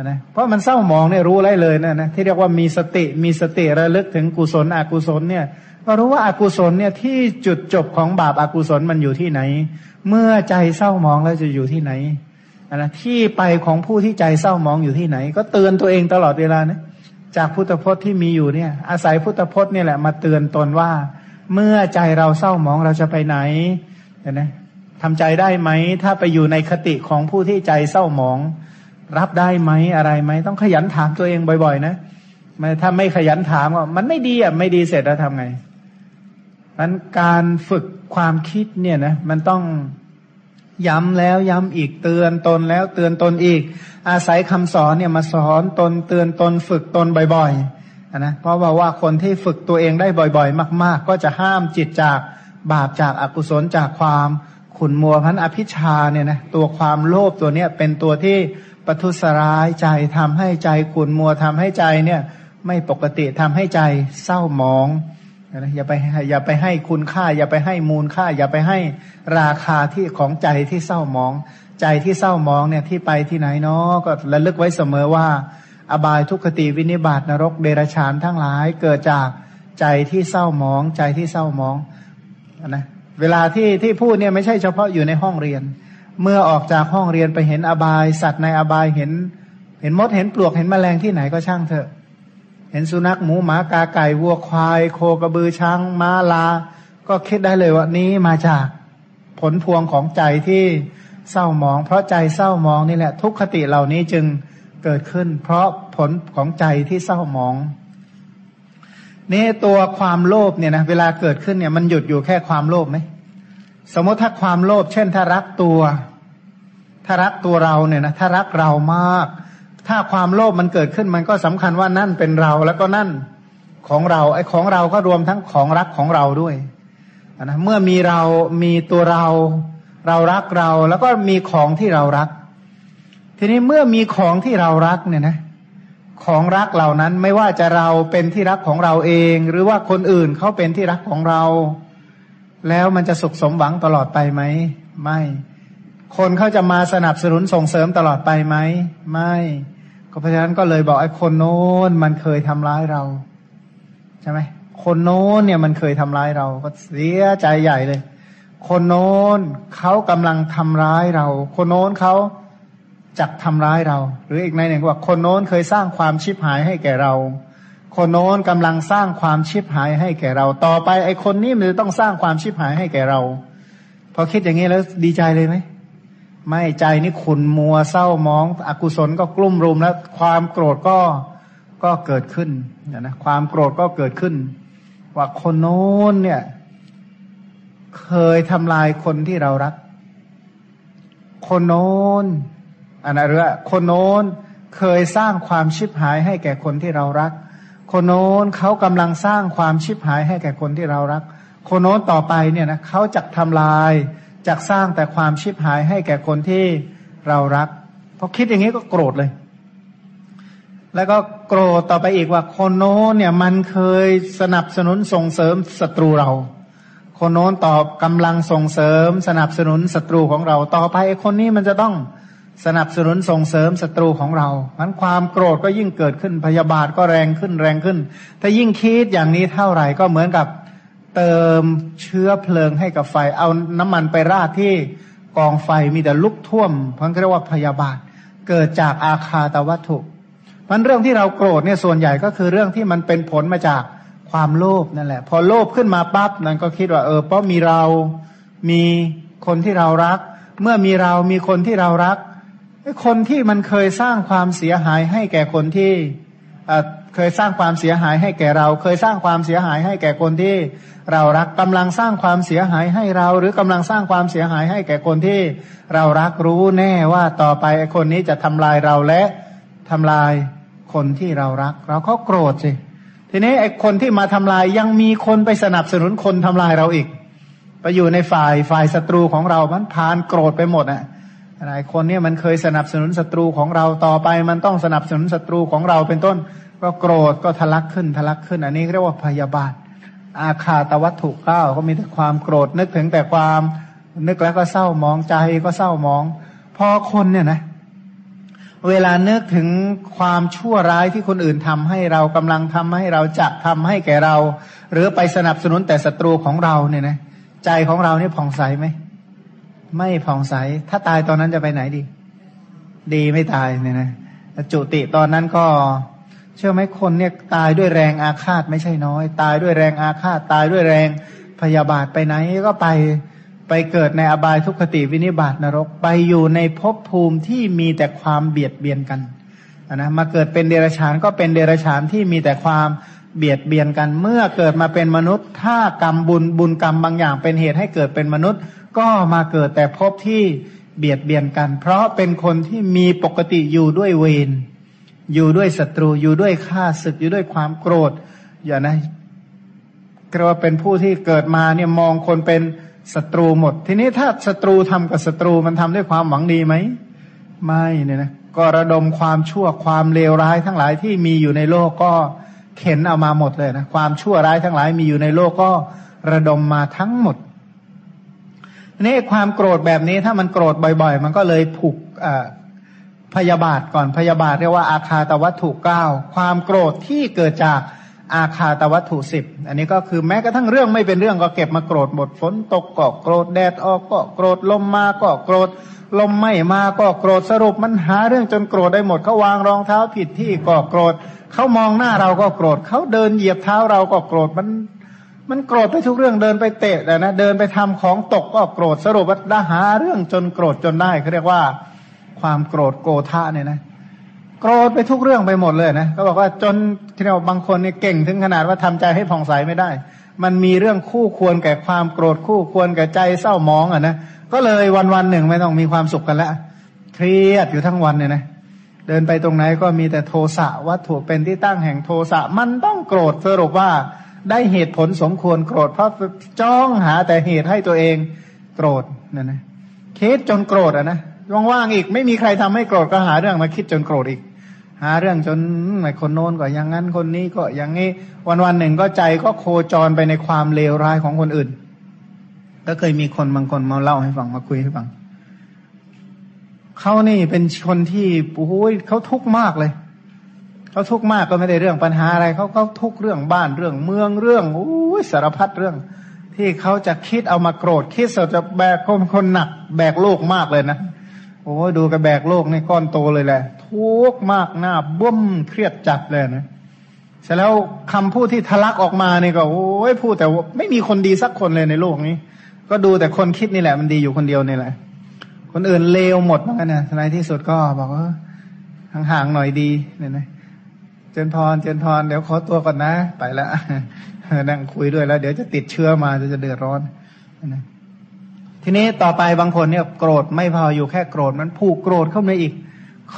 นะเพราะมันเศร้าหมองเนี่ยรู้ไรเลยนะนะที่เรียกว่ามีสติมีสติระลึกถึงกุศลอกุศลเนี่ย ก็รู้ว่าอากุศลเนี่ยที่จุดจบของบาปอากุศลมันอยู่ที่ไหน เมื่อใจเศร้ามองแล้วจะอยู่ที่ไหนนะที่ไปของผู้ที่ใจเศร้ามองอยู่ที่ไหน ก็เตือนตัวเองตลอดเวลานะจากพุทธพจน์ที่มีอยู่เนี่ย อาศัยพุทธพจน์เนี่ยแหละมาเตือนตนว่า เมื่อใจเราเศร้ามองเราจะไปไหนนะทำใจได้ไหม ถ้าไปอยู่ในคติของผู้ที่ใจเศร้าหมอง รับได้ไหมอะไรไหมต้องขยันถามตัวเองบ่อย ๆ นะถ้าไม่ขยันถามก็มันไม่ดีอะไม่ดีเสร็จแล้วทำไง มันการฝึกความคิดเนี่ยนะมันต้องย้ำแล้วย้ำอีกเตือนตนแล้วเตือนตนอีก อาศัยคำสอนเนี่ยมาสอนตนเตือนตนฝึกตนบ่อยๆนะเพราะว่าว่าคนที่ฝึกตัวเองได้บ่อย ๆ มาก ๆ ก็จะห้ามจิตจากบาปจากอากุศลจากความขุนมัวพันอภิชาเนี่ยนะตัวความโลภตัวเนี้ยเป็นตัวที่ปทุสร้ายใจทำให้ใจขุนมัวทำให้ใจเนี่ย ไม่ปกติทำให้ใจเศร้าหมอง นะอย่าไปอย่าไปให้คุณค่า อย่าไปให้มูลค่า อย่าไปให้ราคาที่ของใจที่เศร้ามอง ใจที่เศร้ามองเนี่ยที่ไปที่ไหนเนาะก็ระลึกไว้เสมอว่า อบายทุกขติวินิบาตนรกเดรชานทั้งหลาย เกิดจากใจที่เศร้ามอง ใจที่เศร้ามองนะเวลาที่ที่พูดเนี่ยไม่ใช่เฉพาะอยู่ในห้องเรียน เมื่อออกจากห้องเรียนไปเห็นอบายสัตว์ในอบายเห็น เห็นมดเห็นปลวกเห็นแมลงที่ไหนก็ช่างเถอะ เห็นสุนัขหมูหมากาไก่วัวควาย โคกระบือช้างม้าลา ก็คิดได้เลยว่านี้มาจากผลพวงของใจที่เศร้ามอง เพราะใจเศร้ามองนี่แหละ ทุกขติเหล่านี้จึงเกิดขึ้น เพราะผลของใจที่เศร้ามองนี่ตัวความโลภเนี่ยนะเวลาเกิดขึ้นเนี่ยมันหยุดอยู่แค่ความโลภไหมสมมติถ้าความโลภเช่นถ้ารักตัว ถ้ารักตัวเราเนี่ยนะถ้ารักเรามาก ถ้าความโลภมันเกิดขึ้นมันก็สำคัญว่านั่นเป็นเราแล้วก็นั่นของเราไอ้ของเราก็รวมทั้งของรักของเราด้วยนะเมื่อมีเรามีตัวเรา เรารักเราแล้วก็มีของที่เรารัก ทีนี้เมื่อมีของที่เรารักเนี่ยนะของรักเหล่านั้นไม่ว่าจะเราเป็นที่รักของเราเอง หรือว่าคนอื่นเขาเป็นที่รักของเรา แล้วมันจะสุขสมหวังตลอดไปไหมไม่ คนเขาจะมาสนับสนุนส่งเสริมตลอดไปไหม ไม่ ก็เพราะฉะนั้นก็เลยบอกไอ้คนโน้นมันเคยทำร้ายเราใช่ไหมคนโน้นเนี่ยมันเคยทำร้ายเรา ก็เสียใจใหญ่เลย คนโน้นเขากำลังทำร้ายเรา คนโน้นเขาจักทำร้ายเรา หรืออีกในหนึ่งว่าคนโน้นเคยสร้างความชิบหายให้แก่เรา คนโน้นกำลังสร้างความชิบหายให้แก่เรา ต่อไปไอ้คนนี้มันจะต้องสร้างความชิบหายให้แก่เรา พอคิดอย่างนี้แล้วดีใจเลยไหม ไม่ใจนี่ขุนมัวเศร้ามองอกุศลก็กลุ่มรุมแล้ว ความโกรธก็ก็เกิดขึ้นนะความโกรธก็เกิดขึ้น ว่าคนโน้นเนี่ย เคยทำลายคนที่เรารัก คนโน้นอันนั้นเรื่อคนโน้นเคยสร้างความชิบหายให้แก่คนที่เรารัก คนโน้นเขากำลังสร้างความชิบหายให้แก่คนที่เรารัก คนโน้นต่อไปเนี่ยนะเขาจะทำลาย จะสร้างแต่ความชิบหายให้แก่คนที่เรารักพอคิดอย่างนี้ก็โกรธเลย แล้วก็โกรธต่อไปอีกว่าคนโน้นเนี่ยมันเคยสนับสนุนส่งเสริมศัตรูเรา คนโน้นตอบกำลังส่งเสริม สนับสนุนศัตรูของเรา ต่อไปไอคนนี้มันจะต้องสนับสนุนส่งเสริมศัตรูของเรามันความโกรธก็ยิ่งเกิดขึ้นพยาบาทก็แรงขึ้นแรงขึ้น ถ้ายิ่งคิดอย่างนี้เท่าไหร่ก็เหมือนกับ เติมเชื้อเพลิงให้กับไฟ เอาน้ำมันไปราดที่กองไฟมีแต่ลุกท่วมพันเรียกว่าพยาบาท เกิดจากอาคาตวัตถุมันเรื่องที่เราโกรธเนี่ยส่วนใหญ่ก็คือเรื่องที่มันเป็นผลมาจากความโลภนั่นแหละ พอโลภขึ้นมาปั๊บนั่นก็คิดว่าเออเพราะมีเรามีคนที่เรารัก เมื่อมีเรามีคนที่เรารักคนที่มันเคยสร้างความเสียหายให้แก่คนที่ เคยสร้างความเสียหายให้แก่เรา เคยสร้างความเสียหายให้แก่คนที่ เรารักกำลังสร้างความเสียหายให้เรา หรือกำลังสร้างความเสียหายให้แก่คนที่ เรารักรู้แน่ว่าต่อไปคนนี้จะทำลายเราและทำลายคนที่เรารัก เราก็โกรธสิทีนี้ไอ้คนที่มาทำลายยังมีคนไปสนับสนุนคนทำลายเราอีก ไปอยู่ในฝ่ายฝ่ายศัตรูของเรา มันพานโกรธไปหมดอะหลายคนเนี่ยมันเคยสนับสนุนศัตรูของเราต่อไป มันต้องสนับสนุนศัตรูของเราเป็นต้น ก็โกรธก็ทะลักขึ้นทะลักขึ้น อันนี้เรียกว่าพยาบาท อาคาตวัตถุเก้าก็มีแต่ความโกรธนึกถึงแต่ความนึกแล้วก็เศร้ามองใจก็เศร้ามอง พอคนเนี่ยนะ เวลานึกถึงความชั่วร้ายที่คนอื่นทำให้เรากำลังทำให้เราจะทำให้แก่เรา หรือไปสนับสนุนแต่ศัตรูของเราเนี่ยนะใจของเรานี่ผ่องใสไหมไม่ผ่องใส ถ้าตายตอนนั้นจะไปไหนดี ดีไม่ตายเนี่ยนะจุติตอนนั้นก็ เชื่อไหมคนเนี่ยตายด้วยแรงอาฆาตไม่ใช่น้อย ตายด้วยแรงอาฆาตตายด้วยแรงพยาบาทไปไหนก็ไปไปเกิดในอบายทุกขติวินิบาตนรก ไปอยู่ในภพภูมิที่มีแต่ความเบียดเบียนกันนะมาเกิดเป็นเดรัจฉานก็เป็นเดรัจฉานที่มีแต่ความเบียดเบียนกัน เมื่อเกิดมาเป็นมนุษย์ ถ้ากรรมบุญบุญกรรมบางอย่าง เป็นเหตุให้เกิดเป็นมนุษย์ ก็มาเกิดแต่พบที่เบียดเบียนกัน เพราะเป็นคนที่มีปกติอยู่ด้วยเวร อยู่ด้วยศัตรูอยู่ด้วยข้าศึกอยู่ด้วยความโกรธ อย่านะก็ว่าเป็นผู้ที่เกิดมาเนี่ยมองคนเป็นศัตรูหมด ทีนี้ถ้าศัตรูทำกับศัตรูมันทำด้วยความหวังดีไหมไม่เนี่ยนะก็ระดมความชั่วความเลวร้ายทั้งหลายที่มีอยู่ในโลกก็เข็นเอามาหมดเลยนะความชั่วร้ายทั้งหลายมีอยู่ในโลกก็ระดมมาทั้งหมดนี่ความโกรธแบบนี้ถ้ามันโกรธบ่อย ๆ มันก็เลยผูก พยาบาทก่อนพยาบาทเรียกว่าอาคาตวัตถุเก้าความโกรธที่เกิดจากอาคาตวัตถุสิบอันนี้ก็คือแม้กระทั่งเรื่องไม่เป็นเรื่องก็เก็บมาโกรธหมดฝนตกก็โกรธแดดออกก็โกรธลมมาก็โกรธลมไม่มาก็โกรธสรุปมันหาเรื่องจนโกรธได้หมดเขาวางรองเท้าผิดที่ก็โกรธเขามองหน้าเราก็โกรธเขาเดินเหยียบเท้าเราก็โกรธมัน มันโกรธไปทุกเรื่องเดินไปเตะแต่นะเดินไปทำของตกก็โกรธสรุปว่าหาเรื่องจนโกรธจนได้เขาเรียกว่า ความโกรธโกธาเนี่ยนะโกรธไปทุกเรื่องไปหมดเลยนะเขาบอกว่าจนที่เราบางคนเนี่ยเก่งถึงขนาดว่าทำใจให้ผ่องใสไม่ได้ มันมีเรื่องคู่ควรแก่ความโกรธคู่ควรแก่ใจเศร้ามองอะนะก็เลยวันวันหนึ่งไม่ต้องมีความสุขกันแล้วเครียดอยู่ทั้งวันเนี่ยนะเดินไปตรงไหนก็มีแต่โทสะวัตถุเป็นที่ตั้งแห่งโทสะมันต้องโกรธสรุปว่าได้เหตุผลสมควรโกรธเพราะจ้องหาแต่เหตุให้ตัวเองโกรธนั่นนะคิดจนโกรธอะนะ ว่างๆอีก ไม่มีใครทำให้โกรธก็หาเรื่องมาคิดจนโกรธอีก หาเรื่องจนไอ้คนโน้นก็อย่างนั้นคนนี้ก็อย่างนี้ วันวันหนึ่งก็ใจก็โคจรไปในความเลวร้ายของคนอื่น ก็เคยมีคนบางคนมาเล่าให้ฟังมาคุยให้ฟังเขานี่เป็นคนที่โอ้ยเขาทุกข์มากเลยเขาทุกข์มากก็ไม่ได้เรื่องปัญหาอะไรเขาเขาทุกข์เรื่องบ้านเรื่องเมืองเรื่องโอ้ยสารพัดเรื่อง ที่เขาจะคิดเอามาโกรธคิดเราจะแบกคนคนหนัก แบกโลกมากเลยนะ โอ้ดูกับแบกโลกในก้อนโตเลยแหละ ทุกมากหน้าบุ้มเครียดจัดเลยนะเสร็จแล้วคำพูดที่ทะลักออกมาเนี่ยก็โอ้ยพูดแต่ไม่มีคนดีสักคนเลยในโลกนี้ ก็ดูแต่คนคิดนี่แหละ มันดีอยู่คนเดียวนี่แหละ คนอื่นเลวหมดเหมือนกันนะในที่สุดก็บอกว่าห่างๆหน่อยดีเนี่ยนะเจนพรเจนพรเดี๋ยวขอตัวก่อนนะ ไปล้วนั่งคุยด้วยแล้ว เดี๋ยวจะติดเชื้อมาจะจะเดือดร้อนนะ ทีนี้ต่อไปบางคนเนี่ยโกรธไม่พออยู่แค่โกรธมันผูกโกรธเข้ามาอีก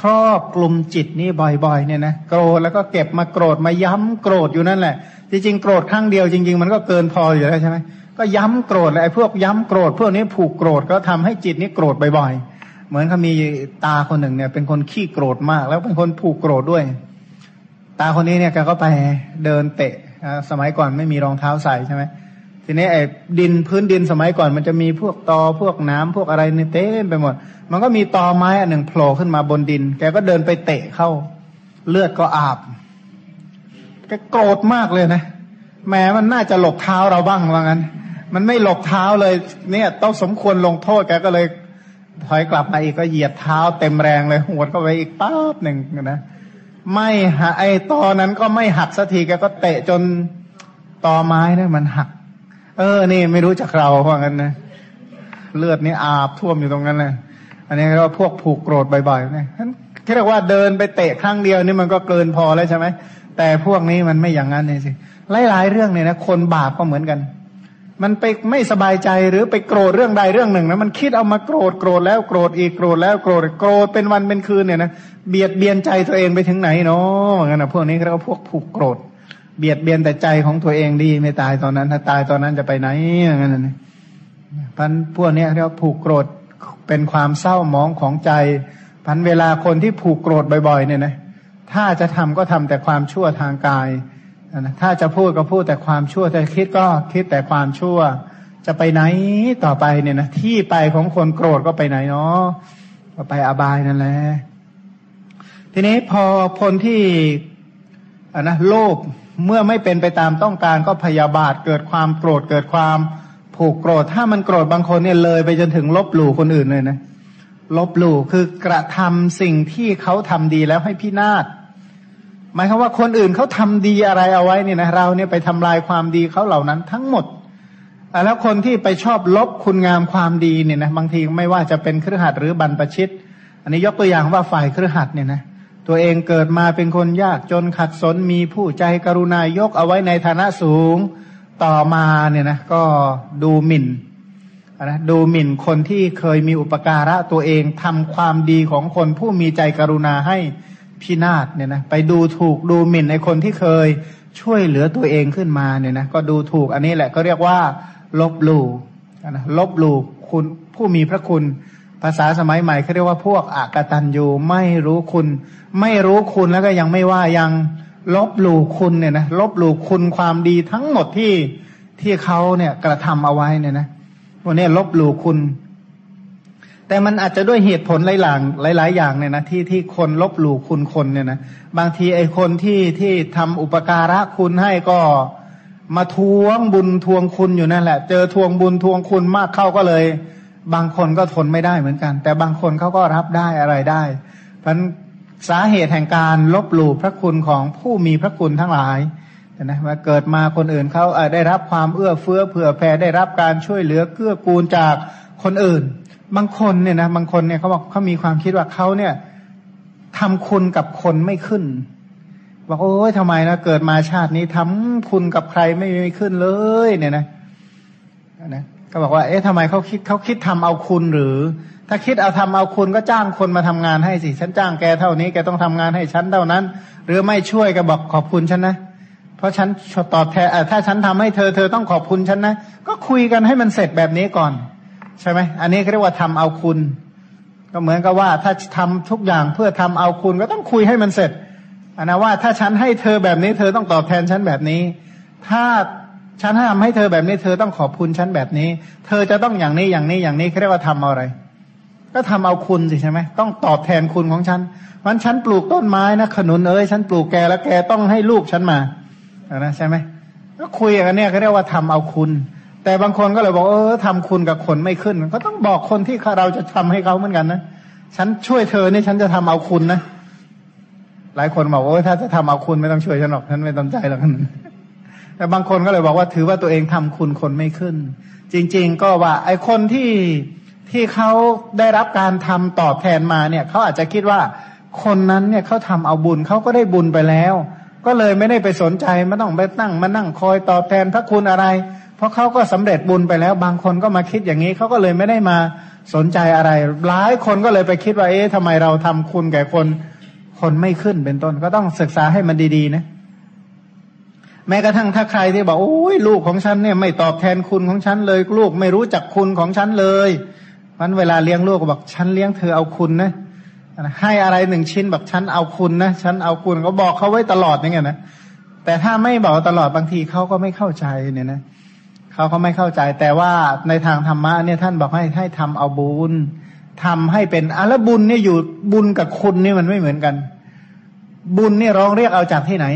ครอบกลุ่มจิตนี่บ่อยๆ เนี่ยนะโกรธแล้วก็เก็บมาโกรธมาย้ำโกรธอยู่นั่นแหละ จริงๆโกรธครั้งเดียวจริง ๆ มันก็เกินพออยู่แล้วใช่ไหมก็ย้ำโกรธเลยไอ้พวกย้ำโกรธพวกนี้ผูกโกรธก็ทำให้จิตนี้โกรธบ่อยๆ เหมือนเขามีตาคนหนึ่งเนี่ย เป็นคนขี้โกรธมาก แล้วเป็นคนผูกโกรธด้วย ตาคนนี้เนี่ยแกก็ไปเดินเตะสมัยก่อนไม่มีรองเท้าใส่ใช่ไหม ทีนี้ไอ้ดินพื้นดินสมัยก่อน มันจะมีพวกตอพวกน้ำพวกอะไรในเต็มไปหมด มันก็มีตอไม้อันหนึ่งโผล่ขึ้นมาบนดิน แกก็เดินไปเตะเข้า เลือดก็อาบแกโกรธมากเลยนะแม้มันน่าจะหลบเท้าเราบ้างว่างั้น มันไม่หลบเท้าเลย เนี่ยต้องสมควรลงโทษแกก็เลยถอยกลับมาอีกก็เหยียดเท้าเต็มแรงเลยหัวก็ไปอีกป๊าบหนึ่งนะไม่หาไอ้ตอนั้นก็ไม่หักสักทีแกก็เตะจนตอไม้เนี่ยมันหัก เออ นี่ไม่รู้จักเราเพราะงั้นนะเลือดนี่อาบท่วมอยู่ตรงนั้นเลยอันนี้ก็พวกผูกโกรธบ่อยๆนี่ยแค่เรียกว่าเดินไปเตะครั้งเดียวนี่มันก็เกินพอแล้วใช่ไหมแต่พวกนี้มันไม่อย่างนั้นเลยสิหลายๆเรื่องเนี่ยนะคนบาปก็เหมือนกัน มันไปไม่สบายใจหรือไปโกรธเรื่องใดเรื่องหนึ่งนะมันคิดเอามาโกรธโกรธแล้วโกรธอีกโกรธแล้วโกรธโกรธเป็นวันเป็นคืนเนี่ยนะเบียดเบียนใจตัวเองไปถึงไหนเนาะเหมือนกันนะพวกนี้เขาพวกผูกโกรธ เบียดเบียนแต่ใจของตัวเองดีไม่ตายตอนนั้น ถ้าตายตอนนั้นจะไปไหนอย่างนั้นนะพันพวกนี้เรียกผูกโกรธเป็นความเศร้าหมองของใจ พันเวลาคนที่ผูกโกรธบ่อยๆเนี่ยนะถ้าจะทำก็ทำแต่ความชั่วทางกายนะถ้าจะพูดก็พูดแต่ความชั่วจะคิดก็คิดแต่ความชั่ว จะไปไหนต่อไปเนี่ยนะที่ไปของคนโกรธก็ไปไหนเนาะก็ไปอบายนั่นแหละทีนี้พอคนที่อ่านะโลภ เมื่อไม่เป็นไปตามต้องการก็พยาบาทเกิดความโกรธเกิดความผูกโกรธ ถ้ามันโกรธบางคนเนี่ยเลยไปจนถึงลบหลู่คนอื่นเลยนะลบหลู่คือกระทำสิ่งที่เขาทำดีแล้วให้พินาศหมายความว่าคนอื่นเขาทำดีอะไรเอาไว้เนี่ยนะเราเนี่ยไปทำลายความดีเขาเหล่านั้นทั้งหมดแล้วคนที่ไปชอบลบคุณงามความดีเนี่ยนะบางทีไม่ว่าจะเป็นเครือขัดหรือบรรพชิต อันนี้ยกตัวอย่างว่าฝ่ายเครือขัดเนี่ยนะ ตัวเองเกิดมาเป็นคนยากจนขัดสนมีผู้ใจกรุณายกเอาไว้ในฐานะสูงต่อมาเนี่ยนะก็ดูหมิ่นนะดูหมิ่นคนที่เคยมีอุปการะตัวเองทำความดีของคนผู้มีใจกรุณาให้พินาศเนี่ยนะไปดูถูกดูหมิ่นในคนที่เคยช่วยเหลือตัวเองขึ้นมาเนี่ยนะก็ดูถูกอันนี้แหละก็เรียกว่า ลบหลู่นะลบหลู่คุณผู้มีพระคุณ ภาษาสมัยใหม่เขาเรียกว่าพวกอากตันยูไม่รู้คุณ ไม่รู้คุณแล้วก็ยังไม่ว่ายังลบหลู่คุณเนี่ยนะลบหลู่คุณความดีทั้งหมดที่ที่เขาเนี่ยกระทำเอาไว้เนี่ยนะวันนี้ลบหลู่คุณ แต่มันอาจจะด้วยเหตุผลหลายหลางหลายๆอย่างเนี่ยนะที่ที่คนลบหลู่คุณคนเนี่ยนะบางทีไอ้คนที่ที่ทำอุปการะคุณให้ก็มาทวงบุญทวงคุณอยู่นั่นแหละ เจอทวงบุญทวงคุณมากเข้าก็เลย บางคนก็ทนไม่ได้เหมือนกัน แต่บางคนเขาก็รับได้อะไรได้ เพราะสาเหตุแห่งการลบหลู่พระคุณของผู้มีพระคุณทั้งหลายนะว่าเกิดมาคนอื่นเขาได้รับความเอื้อเฟื้อเผื่อแผ่ได้รับการช่วยเหลือเกื้อกูลจากคนอื่น บางคนเนี่ยนะบางคนเนี่ยเขาบอกเขามีความคิดว่าเขาเนี่ยทำคุณกับคนไม่ขึ้นบอกโอ้ยทำไมนะเกิดมาชาตินี้ทำคุณกับใครไม่ไม่ขึ้นเลย เนี่ยนะนะ ก็บอกว่า เอ๊ะทำไมเขาคิดเขาคิดทำเอาคุณหรือ ถ้าคิดเอาทำเอาคุณก็จ้างคนมาทำงานให้สิ ฉันจ้างแกเท่านี้ แกต้องทำงานให้ฉันเท่านั้น หรือไม่ช่วยก็บอกขอบคุณฉันนะ เพราะฉันตอบแทนถ้าฉันทำให้เธอ เธอต้องขอบคุณฉันนะ ก็คุยกันให้มันเสร็จแบบนี้ก่อน ใช่ไหม อันนี้เรียกว่าทำเอาคุณ ก็เหมือนกับว่าถ้าทำทุกอย่างเพื่อทำเอาคุณก็ต้องคุยให้มันเสร็จอันนะว่าถ้าฉันให้เธอแบบนี้ เธอต้องตอบแทนฉันแบบนี้ ถ้า ฉันทำให้เธอแบบนี้เธอต้องขอบคุณฉันแบบนี้ เธอจะต้องอย่างนี้อย่างนี้อย่างนี้เขาเรียกว่าทำอะไร ก็ทำเอาคุณสิใช่ไหมต้องตอบแทนคุณของฉันวันฉันปลูกต้นไม้นะขนุนเอ้ยฉันปลูกแกแล้วแกต้องให้ลูกฉันมานะใช่ไหมก็คุยอย่างนี้เขาเรียกว่าทำเอาคุณ แต่บางคนก็เลยบอกเออทำคุณกับคนไม่ขึ้น ก็ต้องบอกคนที่เราจะทำให้เขาเหมือนกันนะฉันช่วยเธอเนี่ยฉันจะทำเอาคุณนะหลายคนบอกว่าถ้าจะทำเอาคุณไม่ต้องช่วยฉันหรอกฉันไม่ต้องใจหรอก แต่บางคนก็เลยบอกว่าถือว่าตัวเองทำคุณคนไม่ขึ้น จริง ๆ ก็ว่า ไอ้คนที่ที่เขาได้รับการทำตอบแทนมาเนี่ยเขาอาจจะคิดว่าคนนั้นเนี่ยเขาทำเอาบุญเขาก็ได้บุญไปแล้ว ก็เลยไม่ได้ไปสนใจไม่ต้องไปตั้งมานั่งคอยตอบแทนพระคุณอะไร เพราะเขาก็สำเร็จบุญไปแล้ว บางคนก็มาคิดอย่างนี้เขาก็เลยไม่ได้มาสนใจอะไร หลายคนก็เลยไปคิดว่าเอ๊ะทำไมเราทำคุณแก่คน คนไม่ขึ้นเป็นต้นก็ต้องศึกษาให้มันดีๆนะ แม้กระทั่งถ้าใครที่บอกโอ้ยลูกของฉันเนี่ยไม่ตอบแทนคุณของฉันเลย ลูกไม่รู้จักคุณของฉันเลยมันเวลาเลี้ยงลูกก็บอกฉันเลี้ยงเธอเอาคุณนะให้อะไรหนึ่งชิ้นบอกฉันเอาคุณนะฉันเอาคุณก็บอกเขาไว้ตลอดอย่างเงี้ยนะแต่ถ้าไม่บอกตลอดบางทีเขาก็ไม่เข้าใจเนี่ยนะเขาก็ไม่เข้าใจ แต่ว่าในทางธรรมะเนี่ยท่านบอกให้ให้ทำเอาบุญทำให้เป็นอะแล้วบุญเนี่ยอยู่บุญกับคุณนี่มันไม่เหมือนกัน บุญนี่ร้องเรียกเอาจากที่ไหน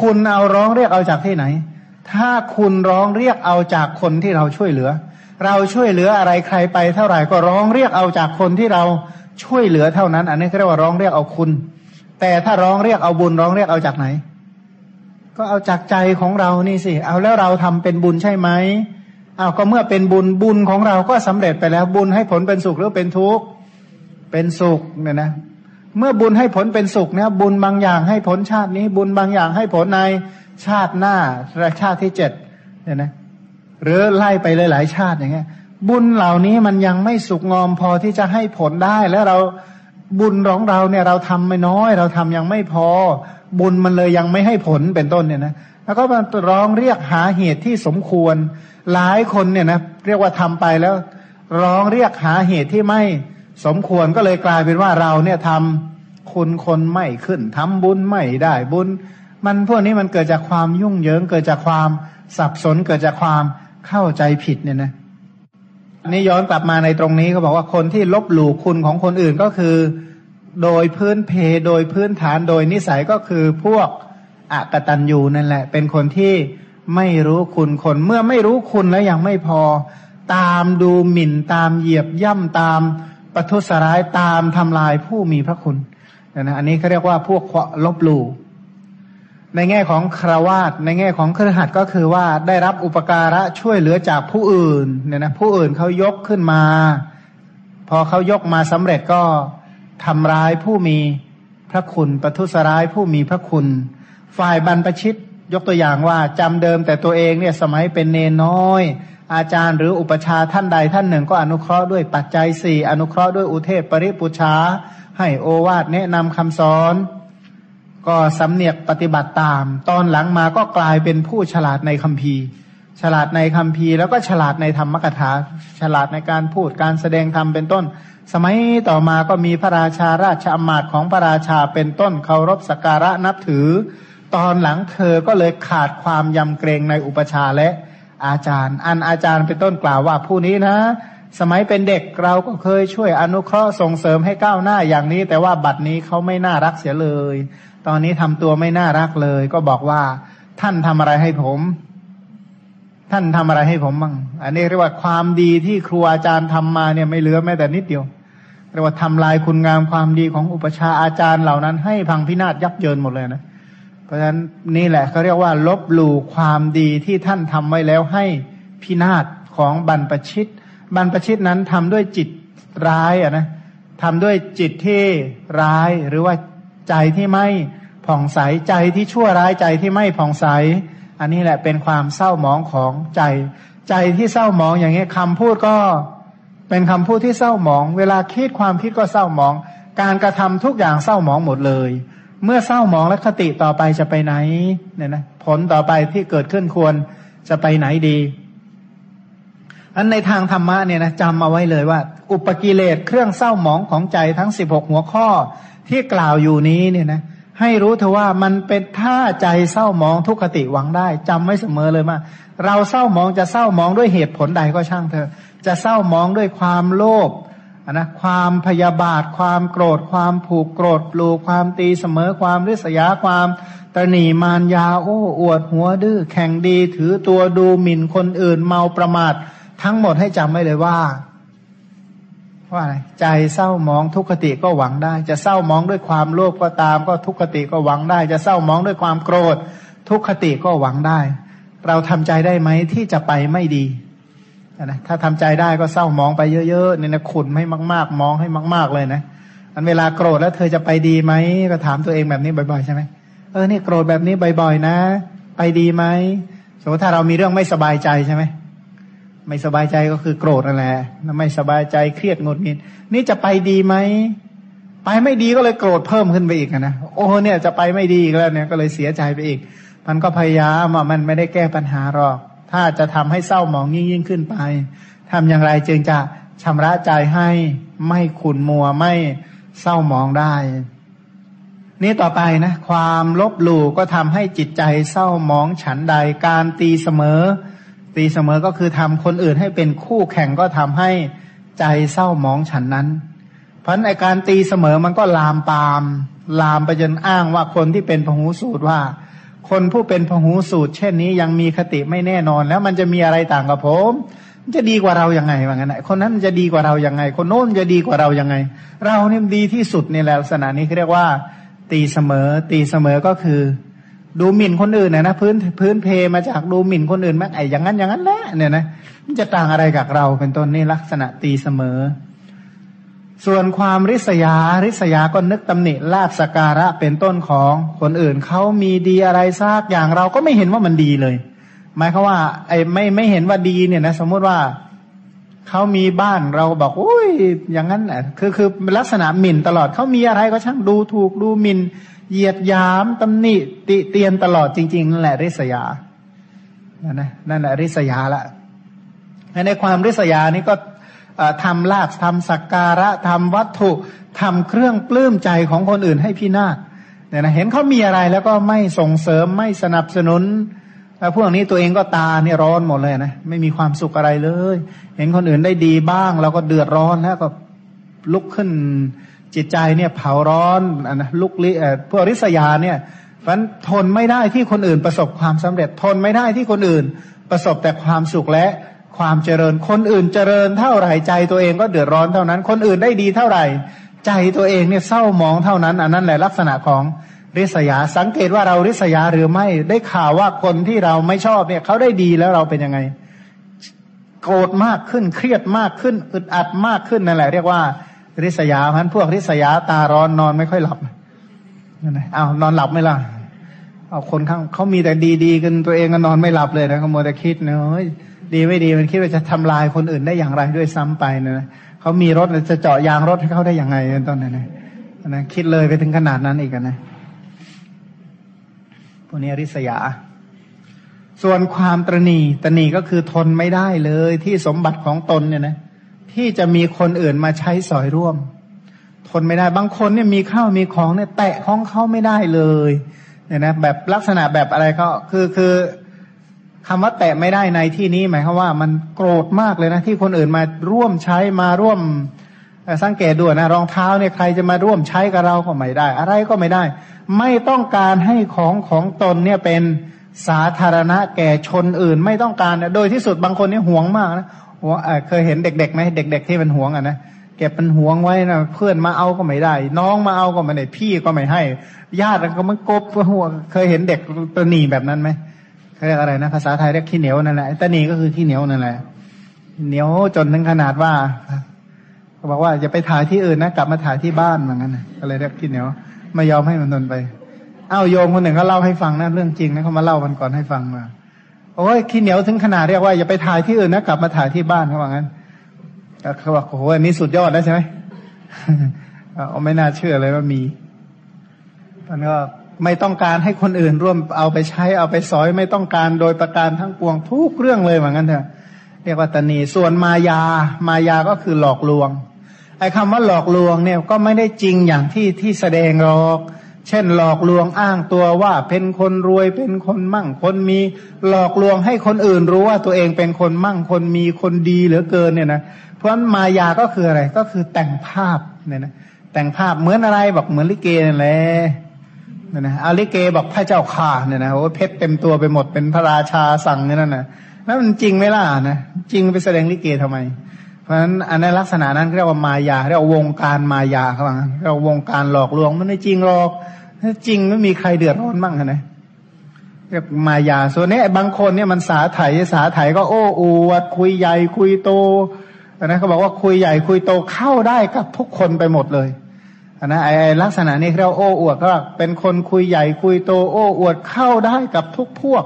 คุณเอาร้องเรียกเอาจากที่ไหน ถ้าคุณร้องเรียกเอาจากคนที่เราช่วยเหลือ เราช่วยเหลืออะไรใครไป เท่าไหร่ก็ร้องเรียกเอาจากคนที่เราช่วยเหลือเท่านั้น อันนี้เรียกว่าร้องเรียกเอาคุณ แต่ถ้าร้องเรียกเอาบุญร้องเรียกเอาจากไหน ก็เอาจากใจของเรานี่สิ เอาแล้วเราทำเป็นบุญใช่ไหมเอาก็เมื่อเป็นบุญบุญของเราก็สำเร็จไปแล้วบุญให้ผลเป็นสุขหรือเป็นทุกข์เป็นสุขเนี่ยนะ เมื่อบุญให้ผลเป็นสุขเนี่ยบุญบางอย่างให้ผลชาตินี้ บุญบางอย่างให้ผลในชาติหน้าชาติที่เจ็ดเนี่ยนะหรือไล่ไปหลายๆชาติอย่างเงี้ย บุญเหล่านี้มันยังไม่สุกงอมพอที่จะให้ผลได้แล้วเราบุญของเราเนี่ยเราทำไม่น้อย เราทำยังไม่พอ บุญมันเลยยังไม่ให้ผลเป็นต้นเนี่ยนะแล้วก็มาร้องเรียกหาเหตุที่สมควร หลายคนเนี่ยนะเรียกว่าทำไปแล้ว ร้องเรียกหาเหตุที่ไม่ สมควรก็เลยกลายเป็นว่าเราเนี่ยทำคุณคนไม่ขึ้นทำบุญไม่ได้บุญ มันพวกนี้มันเกิดจากความยุ่งเหยิง เกิดจากความสับสน เกิดจากความเข้าใจผิดเนี่ยนะนี่ย้อนกลับมาในตรงนี้เขาบอกว่าคนที่ลบหลู่คุณของคนอื่นก็คือ โดยพื้นเพโดยพื้นฐานโดยนิสัยก็คือพวกอกตันยูนั่นแหละ เป็นคนที่ไม่รู้คุณคนเมื่อไม่รู้คุณแล้วยังไม่พอ ตามดูหมิ่นตามเหยียบย่ำตาม ประทุษร้ายตามทำลายผู้มีพระคุณนะอันนี้เขาเรียกว่าพวกลบลูในแง่ของคราวาสในแง่ของเครือขัดก็คือว่าได้รับอุปการะช่วยเหลือจากผู้อื่นเนี่ยนะผู้อื่นเขายกขึ้นมา พอเขายกมาสำเร็จก็ทำร้ายผู้มีพระคุณ ประทุษร้ายผู้มีพระคุณ ฝ่ายบรรพชิตยกตัวอย่างว่าจำเดิมแต่ตัวเองเนี่ยสมัยเป็นเนน้อย อาจารย์หรืออุปชาท่านใดท่านหนึ่งก็อนุเคราะห์ด้วยปัจจัยสี่อนุเคราะห์ด้วยอุเทศปริปุชา ให้โอวาทแนะนำคำสอน ก็สำเนียกปฏิบัติตาม ตอนหลังมาก็กลายเป็นผู้ฉลาดในคัมภีร์ ฉลาดในคัมภีร์ แล้วก็ฉลาดในธรรมกถา ฉลาดในการพูดการแสดงธรรมเป็นต้น สมัยต่อมาก็มีพระราชาราชอมาตย์ของพระราชาเป็นต้นเคารพสักการะนับถือ ตอนหลังเธอก็เลยขาดความยำเกรงในอุปชาและ อาจารย์ อันอาจารย์เป็นต้นกล่าวว่าผู้นี้นะ สมัยเป็นเด็กเราก็เคยช่วยอนุเคราะห์ส่งเสริมให้ก้าวหน้าอย่างนี้ แต่ว่าบัดนี้เขาไม่น่ารักเสียเลย ตอนนี้ทำตัวไม่น่ารักเลย ก็บอกว่า ท่านทำอะไรให้ผม ท่านทำอะไรให้ผมบ้างอันนี้เรียกว่าความดีที่ครูอาจารย์ทำมาเนี่ยไม่เหลือแม้แต่นิดเดียวเรียกว่าทำลายคุณงามความดีของอุปชาอาจารย์เหล่านั้น ให้พังพินาศยับเยินหมดเลยนะเพราะฉะนั้นนี่แหละเขาเรียกว่า ลบหลู่ความดีที่ท่านทำไว้แล้วให้พินาศของบรรพชิต บรรพชิตนั้นทำด้วยจิตร้ายอะนะทำด้วยจิตที่ร้ายหรือว่าใจที่ไม่ผ่องใสใจที่ชั่วร้ายใจที่ไม่ผ่องใส อันนี้แหละเป็นความเศร้าหมองของใจ ใจที่เศร้าหมองอย่างนี้คำพูดก็เป็นคำพูดที่เศร้าหมอง เวลาคิดความคิดก็เศร้าหมอง การกระทำทุกอย่างเศร้าหมองหมดเลย เมื่อเศร้าหมองและคติต่อไปจะไปไหนเนี่ยนะผลต่อไปที่เกิดขึ้นควรจะไปไหนดี อันในทางธรรมะเนี่ยนะจำเอาไว้เลยว่า อุปกิเลสเครื่องเศร้าหมองของใจทั้งสิบหกหัวข้อที่กล่าวอยู่นี้เนี่ยนะให้รู้เถอะว่ามันเป็นท่าใจเศร้ามองทุกขติหวังได้จำไว้เสมอเลยว่าเราเศร้ามองจะเศร้ามองด้วยเหตุผลใดก็ช่างเถอะจะเศร้ามองด้วยความโลภ นะความพยาบาท ความโกรธ ความผูกโกรธปลูกความตีเสมอความริษยาความตนีมารยาโอ้อวดหัวดื้อแข่งดี ถือตัวดูหมิ่นคนอื่นเมาประมาท ทั้งหมดให้จำไว้เลยว่าว่าอะไรใจเศร้ามองทุกขติก็หวังได้ จะเศร้ามองด้วยความโลภก็ตาม ก็ทุกขติก็หวังได้ จะเศร้ามองด้วยความโกรธ ทุกขติก็หวังได้ เราทำใจได้ไหมที่จะไปไม่ดี นะถ้าทำใจได้ก็เศร้ามองไปเยอะๆเนี่ยนะขุนให้มากๆ มองให้มาก ๆเลยนะอันเวลาโกรธแล้วเธอจะไปดีไหมก็ถามตัวเองแบบนี้บ่อยๆใช่ไหมเออเนี่ยโกรธแบบนี้บ่อยๆนะ ไปดีไหมสมมติถ้าเรามีเรื่องไม่สบายใจใช่ไหมไม่สบายใจก็คือโกรธนั่นแหละไม่สบายใจเครียดงดงิดนี่จะไปดีไหมไปไม่ดีก็เลยโกรธเพิ่มขึ้นไปอีกนะโอ้เนี่ยจะไปไม่ดีอีกแล้วเนี่ยก็เลยเสียใจไปอีก มันก็พยายามอะมันไม่ได้แก้ปัญหาหรอก ถ้าจะทำให้เศร้าหมองยิ่งยิ่งขึ้นไปทำอย่างไรจึงจะชำระใจให้ไม่ขุนมัวไม่เศร้าหมองได้ นี่ต่อไปนะ ความลบหลู่ก็ทำให้จิตใจเศร้าหมองฉันใดการตีเสมอ ตีเสมอก็คือทำคนอื่นให้เป็นคู่แข่งก็ทำให้ใจเศร้าหมองฉันนั้น เพราะในการตีเสมอมันก็ลามปาม ลามไปจนอ้างว่าคนที่เป็นพหูสูตรว่า คนผู้เป็นพหูสูตร เช่นนี้ยังมีคติไม่แน่นอน แล้วมันจะมีอะไรต่างกับผมจะดีกว่าเรายังไงว่างั้นคนนั้นจะดีกว่าเรายังไง คนโน้นจะดีกว่าเรายังไง เราเนี่ยดีที่สุดในลักษณะนี้เรียกว่า ตีเสมอ ตีเสมอก็คือ ดูหมิ่นคนอื่นนะนะพื้นพื้นเพมาจากดูหมิ่นคนอื่นแม้ไอ้อย่างนั้นอย่างนั้นแหละเนี่ยนะมันจะต่างอะไรกับเราเป็นต้นนี่ลักษณะตีเสมอ ส่วนความริษยา ริษยาก็นึกตำหนิลาบสการะเป็นต้นของคนอื่นเขามีดีอะไรซากอย่างเราก็ไม่เห็นว่ามันดีเลย หมายคือว่า ไอ้ไม่ไม่เห็นว่าดีเนี่ยนะสมมุติว่าเขามีบ้านเราบอกโอ้ยอย่างนั้นอะคือคือลักษณะหมิ่นตลอดเขามีอะไรก็ช่างดูถูกดูหมิ่นเหยียดยามตำหนิติเตียนตลอดจริงๆนั่นแหละริษยานั่นนะนั่นแหละริษยาละในความริษยานี้ก็ ทำลาบทำสักการะทำวัตถุทำเครื่องปลื้มใจของคนอื่นให้พินาศเนี่ยนะเห็นเขามีอะไรแล้วก็ไม่ส่งเสริมไม่สนับสนุนแล้วพวกนี้ตัวเองก็ตาเนี่ยร้อนหมดเลยนะไม่มีความสุขอะไรเลย เห็นคนอื่นได้ดีบ้างเราก็เดือดร้อนแล้วก็ลุกขึ้นจิตใจเนี่ยเผาร้อนอนนะลุกลิเอ่อพวกริษยาเนี่ยมันทนไม่ได้ที่คนอื่นประสบความสำเร็จทนไม่ได้ที่คนอื่นประสบแต่ความสุขและ ความเจริญคนอื่นเจริญเท่าไหร่ใจตัวเองก็เดือดร้อนเท่านั้น คนอื่นได้ดีเท่าไหร่ ใจตัวเองเนี่ยเศร้ามองเท่านั้นอันนั้นแหละลักษณะของริษยาสังเกตว่าเราริษยาหรือไม่ได้ข่าวว่าคนที่เราไม่ชอบเนี่ยเขาได้ดีแล้วเราเป็นยังไง โกรธมากขึ้นเครียดมากขึ้นอึดอัดมากขึ้นนั่นแหละ เรียกว่า ริษยาพันพวกริษยาตาร้อนนอนไม่ค่อยหลับนั่นไงอ้าวนอนหลับไหมล่ะเอาคนข้างเขามีแต่ดีๆกันตัวเองก็นอนไม่หลับเลยนะเขาโมแต่คิดเนาะ ดีไม่ดีมันคิดว่าจะทำลายคนอื่นได้อย่างไรด้วยซ้ำไปนะเขามีรถจะเจาะยางรถให้เขาได้อย่างไงตอนนั้นนะนะคิดเลยไปถึงขนาดนั้นอีกนะพวกนี้ริษยา ส่วนความตรณีตรณีก็คือทนไม่ได้เลยที่สมบัติของตนเนี่ยนะที่จะมีคนอื่นมาใช้สอยร่วม ทนไม่ได้บางคนเนี่ยมีข้าวมีของเนี่ยแตะของเขาไม่ได้เลยเนี่ยนะแบบลักษณะแบบอะไรก็คือคือ คำว่าแตะไม่ได้ในที่นี้หมายความว่ามันโกรธมากเลยนะที่คนอื่นมาร่วมใช้มาร่วมสังเกตดูนะรองเท้าเนี่ยใครจะมาร่วมใช้กับเราก็ไม่ได้ อะไรก็ไม่ได้ ไม่ต้องการให้ของของตนเนี่ยเป็นสาธารณะแก่ชนอื่น ไม่ต้องการโดยที่สุดบางคนนี่หวงมากนะเคยเห็นเด็กๆไหมเด็ก ๆ ที่มันหวงอะนะเก็บเป็นหวงไว้นะเพื่อนมาเอาก็ไม่ได้ น้องมาเอาก็ไม่ได้พี่ก็ไม่ให้ ญาติก็มันกบหัวเคยเห็นเด็กตัวหนีแบบนั้นไหม เรียกอะไรนะภาษาไทยเรียกขี้เหนียวนั่นแหละตะนีก็คือขี้เหนียวนั่นแหละเหนียวจนถึงขนาดว่าเขาบอกว่าอย่าไปถ่ายที่อื่นนะกลับมาถ่ายที่บ้านเหมือนกันก็เลยเรียกขี้เหนียวไม่ยอมให้มันนนไปเอ้าโยมคนหนึ่งก็เล่าให้ฟังนะเรื่องจริงนะเขามาเล่าวันก่อนให้ฟังมาโอ้ยขี้เหนียวถึงขนาดเรียกว่าอย่าไปถ่ายที่อื่นนะกลับมาถ่ายที่บ้านเขาบอกงั้นเขาบอกโอ้โหอันนี้สุดยอดแล้วใช่ไหมเอาไม่น่าเชื่อเลยว่ามีมันก็ ไม่ต้องการให้คนอื่นร่วมเอาไปใช้เอาไปสอยไม่ต้องการโดยประการทั้งปวงทุกเรื่องเลยเหมือนกันเถอะเรียกว่าตนีส่วนมายามายาก็คือหลอกลวงไอ้คำว่าหลอกลวงเนี่ยก็ไม่ได้จริงอย่างที่ที่แสดงหรอก เช่นหลอกลวงอ้างตัวว่าเป็นคนรวยเป็นคนมั่งคนมีหลอกลวงให้คนอื่นรู้ว่าตัวเองเป็นคนมั่งคนมีคนดีเหลือเกินเนี่ยนะเพราะมายาก็คืออะไรก็คือแต่งภาพเนี่ยนะแต่งภาพเหมือนอะไรบอกเหมือนลิเกนั่นแหละ นี่ยนะอาลิเกบอกพระเจ้าข่าเนี่ยนะโอ้เพชรเต็มตัวไปหมดเป็นพระราชาสั่งเนี่ยนั่นนะแล้วมันจริงไหมล่ะนะจริงไปแสดงลิเกทำไม เพราะฉะนั้นอันในลักษณะนั้นเรียกว่ามายาเรียกว่าวงการมายาเขาบอกเรียกว่าวงการหลอกลวงมันไม่จริงหรอกถ้าจริงไม่มีใครเดือดร้อนบ้างนะเรียกมายาส่วนนี้บางคนเนี่ยมันสาไถสาไถก็โอ้อวดคุยใหญ่คุยโตนะเขาบอกว่าคุยใหญ่คุยโตเข้าได้กับทุกคนไปหมดเลย นะไอ้ลักษณะนี้เราโอ้อวดก็เป็นคนคุยใหญ่คุยโตโอ้อวดเข้าได้กับทุกพวก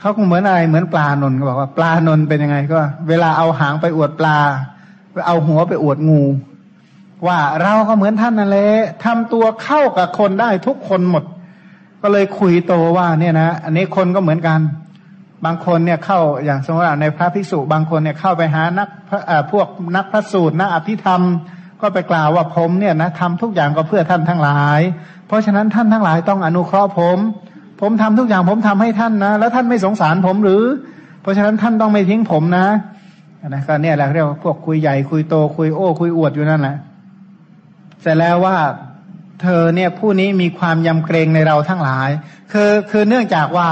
เขาคงเหมือนอะไรเหมือนปลานนก็บอกว่าปลานนเป็นยังไงก็ เวลาเอาหางไปอวดปลาเอาหัวไปอวดงู ว่าเราก็เหมือนท่านนั่นแหละทำตัวเข้ากับคนได้ทุกคนหมด ก็เลยคุยโตว่าเนี่ยนะอันนี้คนก็เหมือนกัน บางคนเนี่ยเข้าอย่างสมมติในพระภิกษุบางคนเนี่ยเข้าไปหานักพวกนักพระสูตรนักอภิธรรม ก็ไปกล่าวว่าผมเนี่ยนะทำทุกอย่างก็เพื่อท่านทั้งหลาย เพราะฉะนั้นท่านทั้งหลายต้องอนุเคราะห์ผม ผมทำทุกอย่างผมทำให้ท่านนะ แล้วท่านไม่สงสารผมหรือ เพราะฉะนั้นท่านต้องไม่ทิ้งผมนะนะก็เนี่ยแหละเรียกว่าพวกคุยใหญ่คุยโตคุยโอ้คุยอวดอยู่นั่นแหละเสร็จแล้วว่าเธอเนี่ยผู้นี้มีความยำเกรงในเราทั้งหลาย คือคือเนื่องจากว่า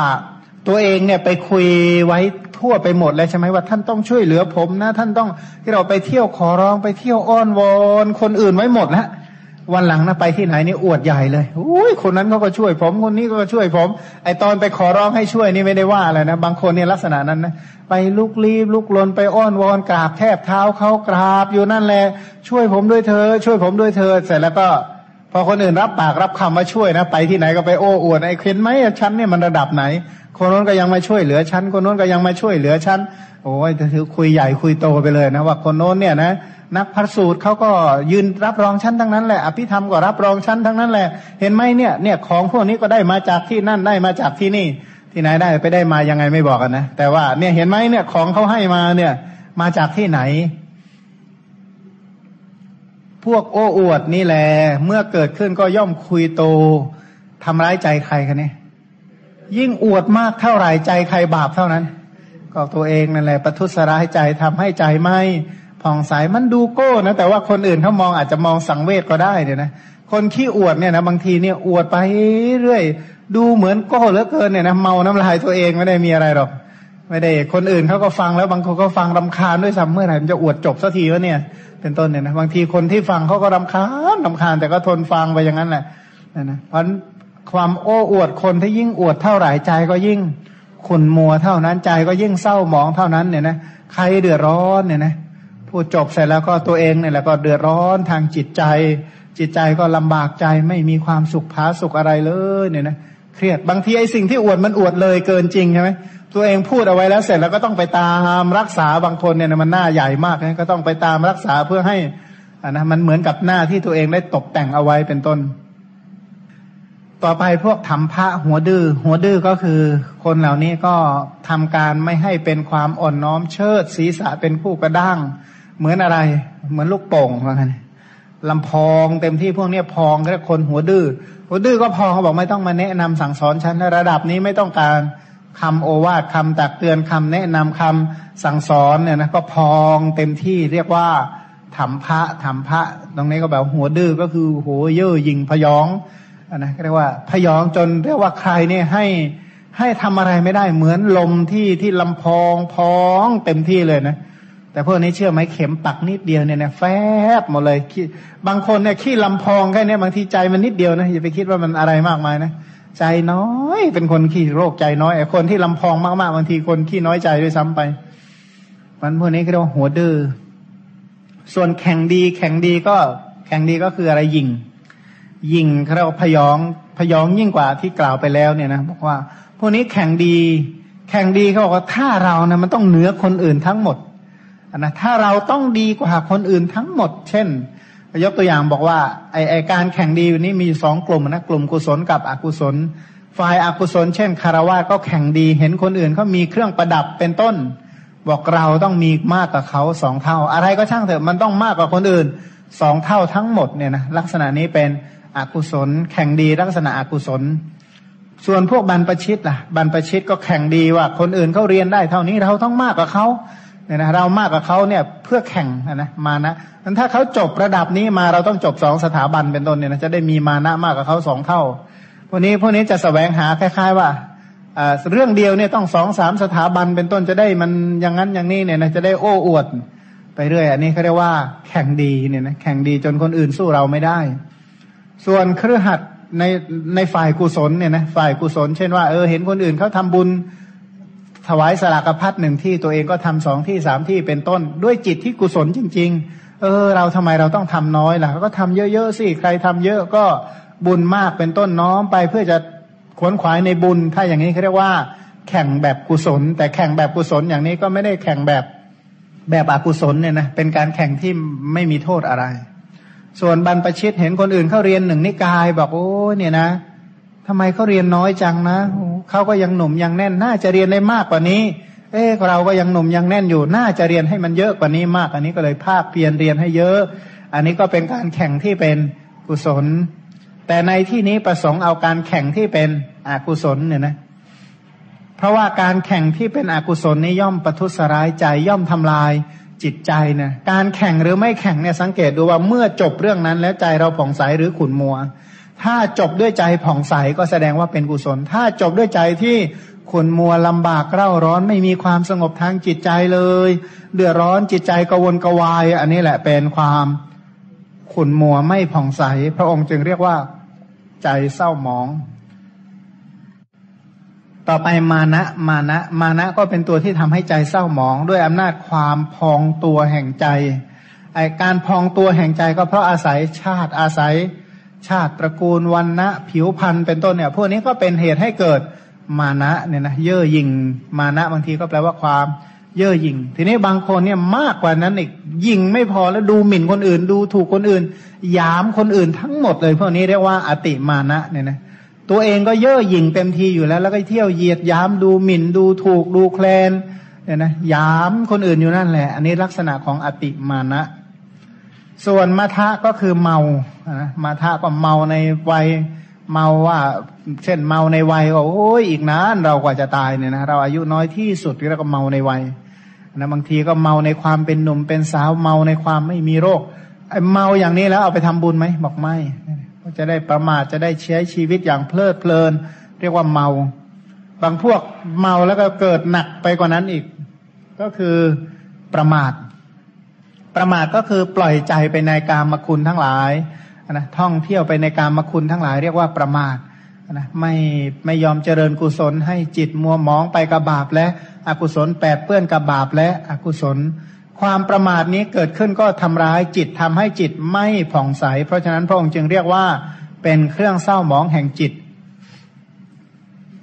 ตัวเองเนี่ยไปคุยไว้ ทั่วไปหมดแล้วใช่ไหมว่าท่านต้องช่วยเหลือผมนะ ท่านต้องที่เราไปเที่ยวขอร้องไปเที่ยวอ้อนวอนคนอื่นไว้หมดแล้ววันหลังนะไปที่ไหนนี่อวดใหญ่เลยอุ้ยคนนั้นเขาก็ช่วยผม คนนี้ก็ช่วยผม ไอตอนไปขอร้องให้ช่วยนี่ไม่ได้ว่าอะไรนะ บางคนเนี่ยลักษณะนั้นนะ ไปลุกลี้ลุกลนไปอ้อนวอนกราบแทบเท้าเขากราบอยู่นั่นแหละ ช่วยผมด้วยเธอ ช่วยผมด้วยเธอ เสร็จแล้วก็พอคนอื่นรับปากรับคำมาช่วยนะ ไปที่ไหนก็ไปโอ้อวดไอ้เห็นไหมฉันเนี่ยมันระดับไหน คนนู้นก็ยังมาช่วยเหลือฉัน คนนู้นก็ยังมาช่วยเหลือฉัน โอ้ยถือคุยใหญ่คุยโตไปเลยนะว่าคนโน้นเนี่ยนะนักพัสสูตรเขาก็ยืนรับรองชั้นทั้งนั้นแหละอภิธรรมก็รับรองชั้นทั้งนั้นแหละ เห็นไหมเนี่ยเนี่ยของพวกนี้ก็ได้มาจากที่นั่นได้มาจากที่นี่ ที่ไหนได้ไปได้มายังไงไม่บอกกันนะแต่ว่าเนี่ยเห็นไหมเนี่ยของเขาให้มาเนี่ยมาจากที่ไหน พวกโอ้อวดนี่แหละเมื่อเกิดขึ้นก็ย่อมคุยโตทำร้ายใจใครกันเนี่ย ยิ่งอวดมากเท่าไหร่ใจใครบาปเท่านั้น ก็ตัวเองนั่นแหละประทุษร้ายใจทำให้ใจไม่ผ่องใสมันดูโก้นะแต่ว่าคนอื่นเขามองอาจจะมองสังเวชก็ได้เนี่ยนะคนขี้อวดเนี่ยนะบางทีเนี่ยอวดไปเรื่อยดูเหมือนโก้เหลือเกินเนี่ยนะเมาน้ำลายตัวเองไม่ได้มีอะไรหรอก ไม่ได้ คนอื่นเขาก็ฟังแล้วบางคนก็ฟังรำคาญด้วยซ้ำเมื่อไหร่มันจะอวดจบสักทีวะเนี่ย เป็นต้นเนี่ยนะบางทีคนที่ฟังเขาก็รำคาญรำคาญแต่ก็ทนฟังไปอย่างนั้นแหละนะนะเพราะ ความโอ้อวดคนที่ยิ่งอวดเท่าไหร่ใจก็ยิ่งขุนมัวเท่านั้นใจก็ยิ่งเศร้าหมองเท่านั้นเนี่ยนะใครเดือดร้อนเนี่ยนะพูดจบเสร็จแล้วก็ตัวเองเนี่ยแหละก็เดือดร้อนทางจิตใจ จิตใจก็ลำบากใจไม่มีความสุขผาสุขอะไรเลยเนี่ยนะเครียดบางทีไอ้สิ่งที่อวดมันอวดเลยเกินจริงใช่ไหมตัวเองพูดเอาไว้แล้วเสร็จแล้วก็ต้องไปตามรักษาบางคนเนี่ยมันหน้าใหญ่มากนะก็ต้องไปตามรักษาเพื่อให้อ่านะมันเหมือนกับหน้าที่ตัวเองได้ตกแต่งเอาไว้เป็นต้น ต่อไปพวกทำพระหัวดื้อหัวดื้อก็คือ คนเหล่านี้ก็ทำการไม่ให้เป็นความอ่อนน้อมเชิดศีรษะเป็นผู้กระด้าง เหมือนอะไร เหมือนลูกโป่งว่างั้นลำพองเต็มที่พวกนี้พองแค่คนหัวดื้อหัวดื้อก็พองเขาบอกไม่ต้องมาแนะนำสั่งสอนฉันในระดับนี้ไม่ต้องการคำโอวาทคำตักเตือนคำแนะนำคำสั่งสอนเนี่ยนะก็พองเต็มที่เรียกว่าถมพระถมพระตรงนี้ก็แบบหัวดื้อก็คือโหเย่อยิงพยอง นะเรียกว่าพยองจนเรียกว่าใครเนี่ยให้ให้ทำอะไรไม่ได้เหมือนลมที่ที่ลำพองพองเต็มที่เลยนะแต่พวกนี้เชื่อไหมเข็มปักนิดเดียวเนี่ยนะแฟบหมดเลยบางคนเนี่ยขี้ลำพองแค่นี้บางทีใจมันนิดเดียวนะอย่าไปคิดว่ามันอะไรมากมายนะใจน้อยเป็นคนขี้โรคใจน้อยไอ้คนที่ลำพองมากๆบางทีคนขี้น้อยใจด้วยซ้ำไป มันพวกนี้ก็เรียกว่าหัวดื้อส่วนแข่งดีแข่งดีก็แข่งดีก็คืออะไรยิง ยิงเขาเรียกว่าพยองพยองยิ่งกว่าที่กล่าวไปแล้วเนี่ยนะบอกว่า พวกนี้แข่งดี แข่งดีเขาบอกว่าถ้าเรานะมันต้องเหนือคนอื่นทั้งหมดนะถ้าเราต้องดีกว่าคนอื่นทั้งหมด เช่นยกตัวอย่างบอกว่าไอไอการแข่งดีวันนี้มีสองกลุ่มนะกลุ่มกุศลกับอกุศล ฝ่ายอากุศล เช่นคารวะก็แข่งดี เห็นคนอื่นเขามีเครื่องประดับเป็นต้น บอกเราต้องมีมากกว่าเขาสองเท่า อะไรก็ช่างเถอะมันต้องมากกว่าคนอื่นสองเท่าทั้งหมดเนี่ยนะลักษณะนี้เป็น อกุศล แข่งดีลักษณะอกุศล ส่วนพวกบรรพชิตล่ะ บรรพชิตก็แข่งดีว่า คนอื่นเขาเรียนได้เท่านี้เราต้องมากกว่าเขาเนี่ยนะเรามากกว่าเขาเนี่ยเพื่อแข่งนะมานะงั้นถ้าเขาจบระดับนี้มาเราต้องจบสองสถาบันเป็นต้นเนี่ยนะจะได้มีมานะมากกว่าเขาสองเท่า พวกนี้พวกนี้จะสแสวงหาคล้าย ๆ ว่าเรื่องเดียวเนี่ยต้องสองสามสถาบันเป็นต้นจะได้มันอย่างนั้นอย่างนี้เนี่ยนะจะได้โอ้อวด ไปเรื่อย อันนี้เขาเรียกว่าแข่งดีเนี่ยนะแข่งดีจนคนอื่นสู้เราไม่ได้ ส่วนเครือขัดในในฝ่ายกุศลเนี่ยนะฝ่ายกุศล เช่นว่าเออเห็นคนอื่นเขาทำบุญถวายสลากพัดหนึ่งที่ตัวเองก็ทำสองที่สามที่เป็นต้น ด้วยจิตที่กุศลจริง ๆ เอเออเราทำไมเราต้องทำน้อยล่ะก็ทำเยอะๆสิใครทำเยอะก็บุญมากเป็นต้นน้อมไปเพื่อจะขวนขวายในบุญ ถ้าอย่างนี้เขาเรียกว่า แข่งแบบกุศล แต่แข่งแบบกุศลอย่างนี้ก็ไม่ได้แข่งแบบแบบอกุศลเนี่ยนะเป็นการแข่งที่ไม่มีโทษอะไร ส่วนบรรพชิตเห็นคนอื่นเขาเรียนหนึ่งนิกายบอกโอ้เนี่ยนะทำไมเขาเรียนน้อยจังนะเขาก็ยังหนุ่มยังแน่น น่าจะเรียนได้มากกว่านี้ เอ๊เราก็ยังหนุ่มยังแน่นอยู่ น่าจะเรียนให้มันเยอะกว่านี้มาก อันนี้ก็เลยภาคเพียรเรียนให้เยอะ อันนี้ก็เป็นการแข่งที่เป็นกุศล แต่ในที่นี้ประสงค์เอาการแข่งที่เป็นอกุศลเนี่ยนะ เพราะว่าการแข่งที่เป็นอกุศลนี้ย่อมประทุษร้ายใจย่อมทำลาย จิตใจนะการแข่งหรือไม่แข่งเนี่ยสังเกตดูว่าเมื่อจบเรื่องนั้นแล้วใจเราผ่องใสหรือขุนมัว ถ้าจบด้วยใจผ่องใสก็แสดงว่าเป็นกุศล ถ้าจบด้วยใจที่ขุนมัวลำบากเร่าร้อนไม่มีความสงบทางจิตใจเลย เดือดร้อนจิตใจกวนกวาย อันนี้แหละเป็นความขุนมัวไม่ผ่องใส พระองค์จึงเรียกว่าใจเศร้าหมอง ต่อไปมานะมานะมานะก็เป็นตัวที่ทำให้ใจเศร้าหมองด้วยอำนาจความพองตัวแห่งใจไอการพองตัวแห่งใจก็เพราะอาศัยชาติอาศัย ชาติตระกูลวันนะผิวพันธุ์เป็นต้นเนี่ย พวกนี้ก็เป็นเหตุให้เกิดมานะเนี่ยนะเย่อหยิ่งมานะบางทีก็แปลว่าความเย่อหยิ่ง ทีนี้บางคนเนี่ยมากกว่านั้นอีกยิ่งไม่พอแล้วดูหมิ่นคนอื่น ดูถูกคนอื่นยามคนอื่นทั้งหมดเลยพวกนี้เรียกว่าอติมานะเนี่ยนะ ตัวเองก็เย่อหยิ่งเต็มทีอยู่แล้ว แล้วก็เที่ยวเหยียดย้ำดูหมิ่นดูถูกดูแคลนเนี่ยนะย้ำคนอื่นอยู่นั่นแหละ อันนี้ลักษณะของอติมานะ ส่วนมาทะก็คือเมานะมาทะก็เมาในวัยเมาว่า เช่นเมาในวัยก็โอ้ยอีกนานเรากว่าจะตายเนี่ยนะเราอายุน้อยที่สุดแล้วก็เมาในวัยนะบางทีก็เมาในความเป็นหนุ่มเป็นสาวเมาในความไม่มีโรคเมาอย่างนี้แล้วเอาไปทำบุญไหมบอกไม่ จะได้ประมาทจะได้ใช้ชีวิตอย่างเพลิดเพลิน เรียกว่าเมา บางพวกเมาแล้วก็เกิดหนักไปกว่านั้นอีก ก็คือประมาท ประมาทก็คือปล่อยใจไปในกามคุณทั้งหลายนะท่องเที่ยวไปในกามคุณทั้งหลาย เรียกว่าประมาทนะไม่ไม่ยอมเจริญกุศลให้จิตมัวมองไปกับบาปและ อกุศลแปดเปื้อนกับบาปและอกุศล ความประมาทนี้เกิดขึ้นก็ทำร้ายจิตทำให้จิตไม่ผ่องใส เพราะฉะนั้นพระองค์จึงเรียกว่าเป็นเครื่องเศร้าหมองแห่งจิต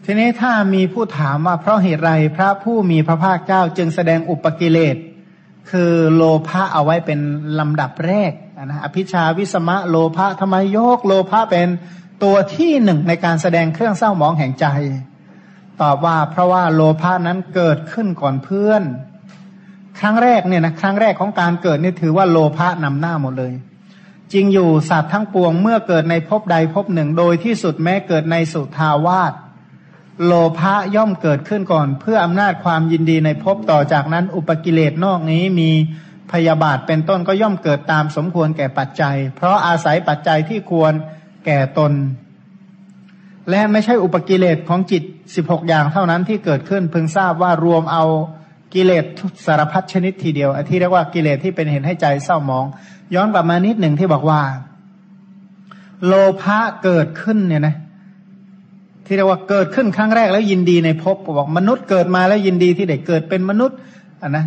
ทีนี้ถ้ามีผู้ถามว่าเพราะเหตุไรพระผู้มีพระภาคเจ้าจึงแสดงอุปกิเลส คือโลภะเอาไว้เป็นลำดับแรกนะอภิชาวิสมะโลภะทำไมโยกโลภะเป็นตัวที่หนึ่งในการแสดงเครื่องเศร้าหมองแห่งใจ ตอบว่าเพราะว่าโลภะนั้นเกิดขึ้นก่อนเพื่อน ครั้งแรกเนี่ยนะครั้งแรกของการเกิดนี่ถือว่าโลภะนำหน้าหมดเลย จริงอยู่สัตว์ทั้งปวงเมื่อเกิดในภพใดภพหนึ่ง โดยที่สุดแม้เกิดในสุทาวาสโลภะย่อมเกิดขึ้นก่อน เพื่ออำนาจความยินดีในภพต่อจากนั้น อุปกิเลสนอกนี้มีพยาบาทเป็นต้นก็ย่อมเกิดตามสมควรแก่ปัจจัย เพราะอาศัยปัจจัยที่ควรแก่ตน และไม่ใช่อุปกิเลสของจิตสิบหกอย่างเท่านั้นที่เกิดขึ้นพึงทราบว่ารวมเอา กิเลสสารพัดชนิดทีเดียวที่เรียกว่ากิเลสที่เป็นเหตุให้ใจเศร้าหมอง ย้อนกลับมานิดหนึ่งที่บอกว่า โลภะเกิดขึ้นเนี่ยนะที่เรียกว่าเกิดขึ้นครั้งแรกแล้วยินดีในภพบอกมนุษย์เกิดมาแล้วยินดีที่เด็กเกิดเป็นมนุษย์อะนะ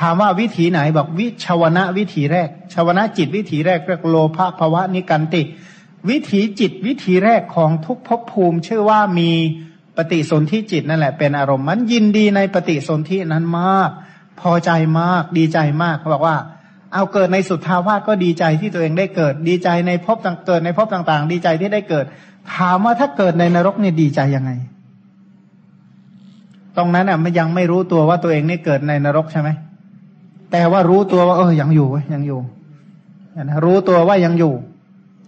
ถามว่าวิถีไหนบอกวิชาวนะวิถีแรกชาวนะจิตวิถีแรกเรียกโลภะภาวะนิกันติ วิถีจิตวิถีแรกของทุกภพภูมิชื่อว่ามี ปฏิสนธิจิตนั่นแหละเป็นอารมณ์มันยินดีในปฏิสนธินั้นมาก พอใจมากดีใจมากเขาบอกว่า เอาเกิดในสุทธาวาสก็ดีใจที่ตัวเองได้เกิด ดีใจในภพต่างเกิดในภพต่าง ๆ ดีใจที่ได้เกิด ถามว่าถ้าเกิดในนรกเนี่ยดีใจยังไง ตรงนั้นอะมันยังไม่รู้ตัวว่าตัวเองนี่เกิดในนรกใช่ไหมแต่ว่ารู้ตัวว่า เออยังอยู่ยังอยู่รู้ตัวว่ายังอยู่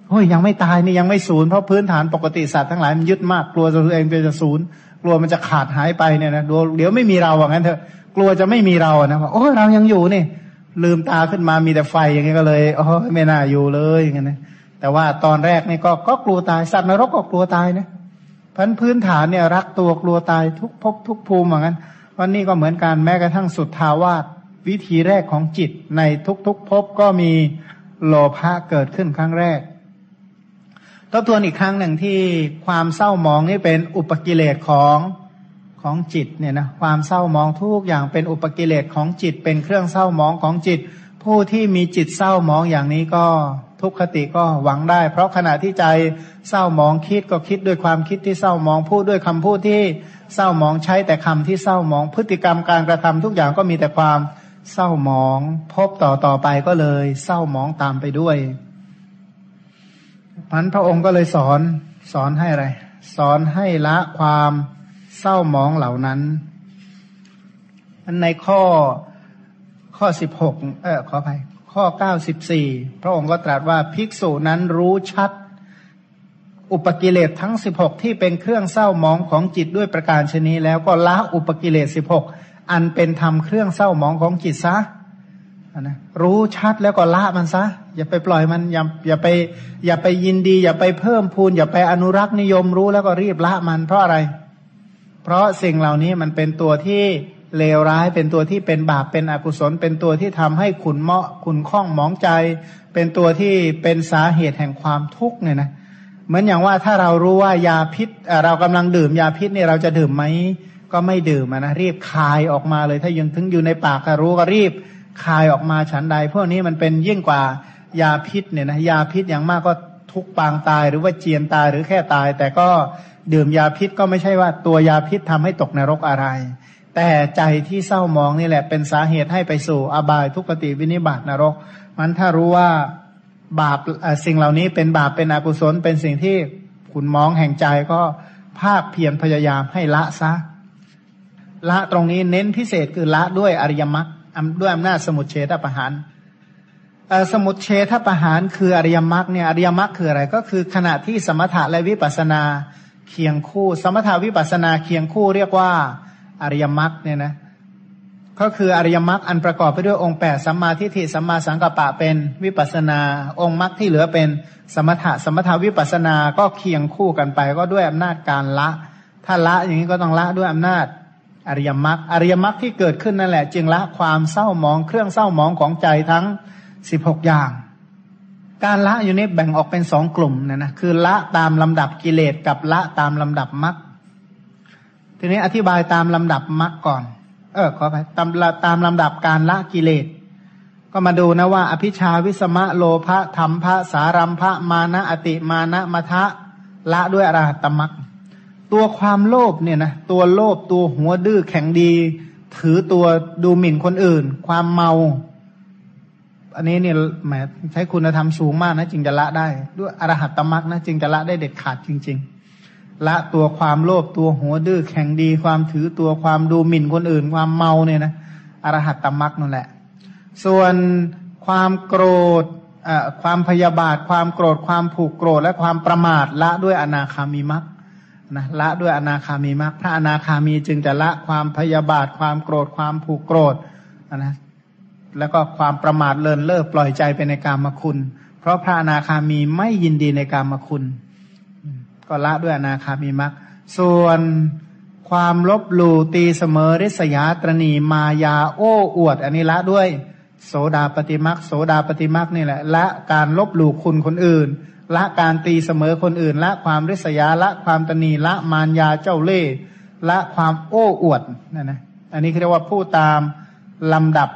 โอ้ยยังไม่ตายนี่ยังไม่สูญเพราะพื้นฐานปกติสัตว์ทั้งหลายมันยึดมากกลัวตัวเองจะสูญกลัวมันจะขาดหายไปเนี่ยนะเดี๋ยวไม่มีเราอย่างนั้นเถอะกลัวจะไม่มีเรานะว่าโอ้เรายังอยู่นี่ลืมตาขึ้นมามีแต่ไฟอย่างนี้ก็เลยโอ้ไม่น่าอยู่เลยอย่างนี้นะแต่ว่าตอนแรกนี่ก็ก็กลัวตายสัตว์นรกก็กลัวตายนะพันพื้นฐานเนี่ยรักตัวกลัวตายทุกภพทุกภูมิเหมือนกันวันนี้ก็เหมือนกันแม้กระทั่งสุดทาวาสวิธีแรกของจิตในทุกๆภพก็มีโลภะเกิดขึ้นครั้งแรก บทวนอีกครั้งหนึ่งที่ความเศร้ามองนี่เป็นอุปกิเลสของของจิตเนี่ยนะความเศร้ามองทุกอย่างเป็นอุปกิเลสของจิต เป็นเครื่องเศร้ามองของจิต ผู้ที่มีจิตเศร้ามองอย่างนี้ก็ทุกขติก็หวังได้ เพราะขณะที่ใจเศร้ามองคิดก็คิดด้วยความคิดที่เศร้ามองพูดด้วยคำพูดที่เศร้ามองใช้แต่คำที่เศร้ามองพฤติกรรมการกระทำทุกอย่างก็มีแต่ความเศร้ามอง พบต่อต่อไปก็เลย เศร้ามองตามไปด้วย พันพระองค์ก็เลยสอนสอนให้อะไร สอนให้ละความเศร้ามองเหล่านั้นในข้อข้อสิบหกเออขออภัยข้อเก้าสิบสี่พระองค์ก็ตรัสว่าภิกษุนั้นรู้ชัด อุปกิเลสทั้งสิบหกที่เป็นเครื่องเศร้ามองของจิตด้วยประการชนีแล้วก็ละอุปกิเลสสิบหกอันเป็นธรรมเครื่องเศร้ามองของจิตซะ นะรู้ชัดแล้วก็ละมันซะ อย่าไปปล่อยมัน อย่าอย่าไป อย่าไปยินดี อย่าไปเพิ่มพูน อย่าไปอนุรักษ์นิยมรู้แล้วก็รีบละมันเพราะอะไร เพราะสิ่งเหล่านี้มันเป็นตัวที่เลวร้ายเป็นตัวที่เป็นบาปเป็นอกุศล เป็นตัวที่ทำให้ขุนเมาะขุนข้องมองใจ เป็นตัวที่เป็นสาเหตุแห่งความทุกข์เนี่ยนะเหมือนอย่างว่าถ้าเรารู้ว่ายาพิษเรากำลังดื่มยาพิษเนี่ยเราจะดื่มไหมก็ไม่ดื่มนะรีบคายออกมาเลย ถ้ายังถึงอยู่ในปากก็รู้ก็รีบ คายออกมาฉันใด พวกนี้มันเป็นยิ่งกว่ายาพิษเนี่ยนะยาพิษอย่างมากก็ทุกปางตายหรือว่าเจียนตายหรือแค่ตาย แต่ก็ดื่มยาพิษก็ไม่ใช่ว่าตัวยาพิษทำให้ตกนรกอะไร แต่ใจที่เศร้ามองนี่แหละ เป็นสาเหตุให้ไปสู่อบายทุกติวินิบาตนรก มันถ้ารู้ว่าบาปสิ่งเหล่านี้เป็นบาปเป็นอกุศลเป็นสิ่งที่ขุนมองแห่งใจก็ภาคเพียรพยายามให้ละซะ ละตรงนี้เน้นพิเศษคือละด้วยอริยมรรค ด้วยอำนาจสมุทเฉทประหารสมุทเฉทประหารคืออริยมรรคเนี่ยอริยมรรคคืออะไรก็คือขณะที่สมถะและวิปัสนาเคียงคู่ สมถะวิปัสนาเคียงคู่เรียกว่าอริยมรรคเนี่ยนะก็คืออริยมรรคอันประกอบไปด้วยองค์แปดสัมมาทิฏฐิสัมมาสังกัปปะเป็นวิปัสนา องค์มรรคที่เหลือเป็นสมถะสมถาวิปัสนาก็เคียงคู่กันไป ก็ด้วยอำนาจการละ ถ้าละอย่างนี้ก็ต้องละด้วยอำนาจ อริยมรรคอริยมรรคที่เกิดขึ้นนั่นแหละ จึงละความเศร้ามองเครื่องเศร้ามองของใจทั้งสิบหกอย่าง การละอยู่นี้แบ่งออกเป็นสองกลุ่มนะนะคือละตามลำดับกิเลสกับละตามลำดับมรรคทีนี้อธิบายตามลำดับมรรคก่อน เออขอไปตามตามลำดับการละกิเลสก็มาดูนะว่า อภิชาวิสมะโลภะธรรมภะสารัมภะมานะอติมานะมทะละด้วยอรหัตตมรรค ตัวความโลภเนี่ยนะตัวโลภตัวหัวดื้อแข็งดี ถือตัวดูหมิ่นคนอื่น ความเมา อันนี้เนี่ยแหมใช้คุณธรรมสูงมากนะจึงจะละได้ ด้วยอรหัตตมรรคนะจึงจะละได้เด็ดขาดจริง ๆ ละตัวความโลภตัวหัวดื้อแข็งดี ความถือตัวความดูหมิ่นคนอื่น ความเมาเนี่ยนะอรหัตตมรักนั่นแหละ ส่วนความโกรธความพยาบาท ความโกรธ ความผูกโกรธ และความประมาทละด้วยอนาคามีมัก นะละด้วยอนาคามีมักพระอนาคามีจึงจะละความพยาบาทความโกรธความผูกโกรธนะแล้วก็ความประมาทเลินเล่อปล่อยใจไปในกามคุณ เพราะพระอนาคามีไม่ยินดีในกามคุณ ก็ละด้วยอนาคามีมักส่วนความลบหลู่ตีเสมอริษยาตรณีมายาโอ้อวด อันนี้ละด้วย โสดาปฏิมักโสดาปฏิมักนี่แหละละการลบหลู่คุณคนอื่น ละการตีเสมอคนอื่น ละความริษยาละความตนีละมารยาเจ้าเล่ห์ละความโอ้อวดนั่นนะอันนี้เรียกว่าผู้ตามลำดับ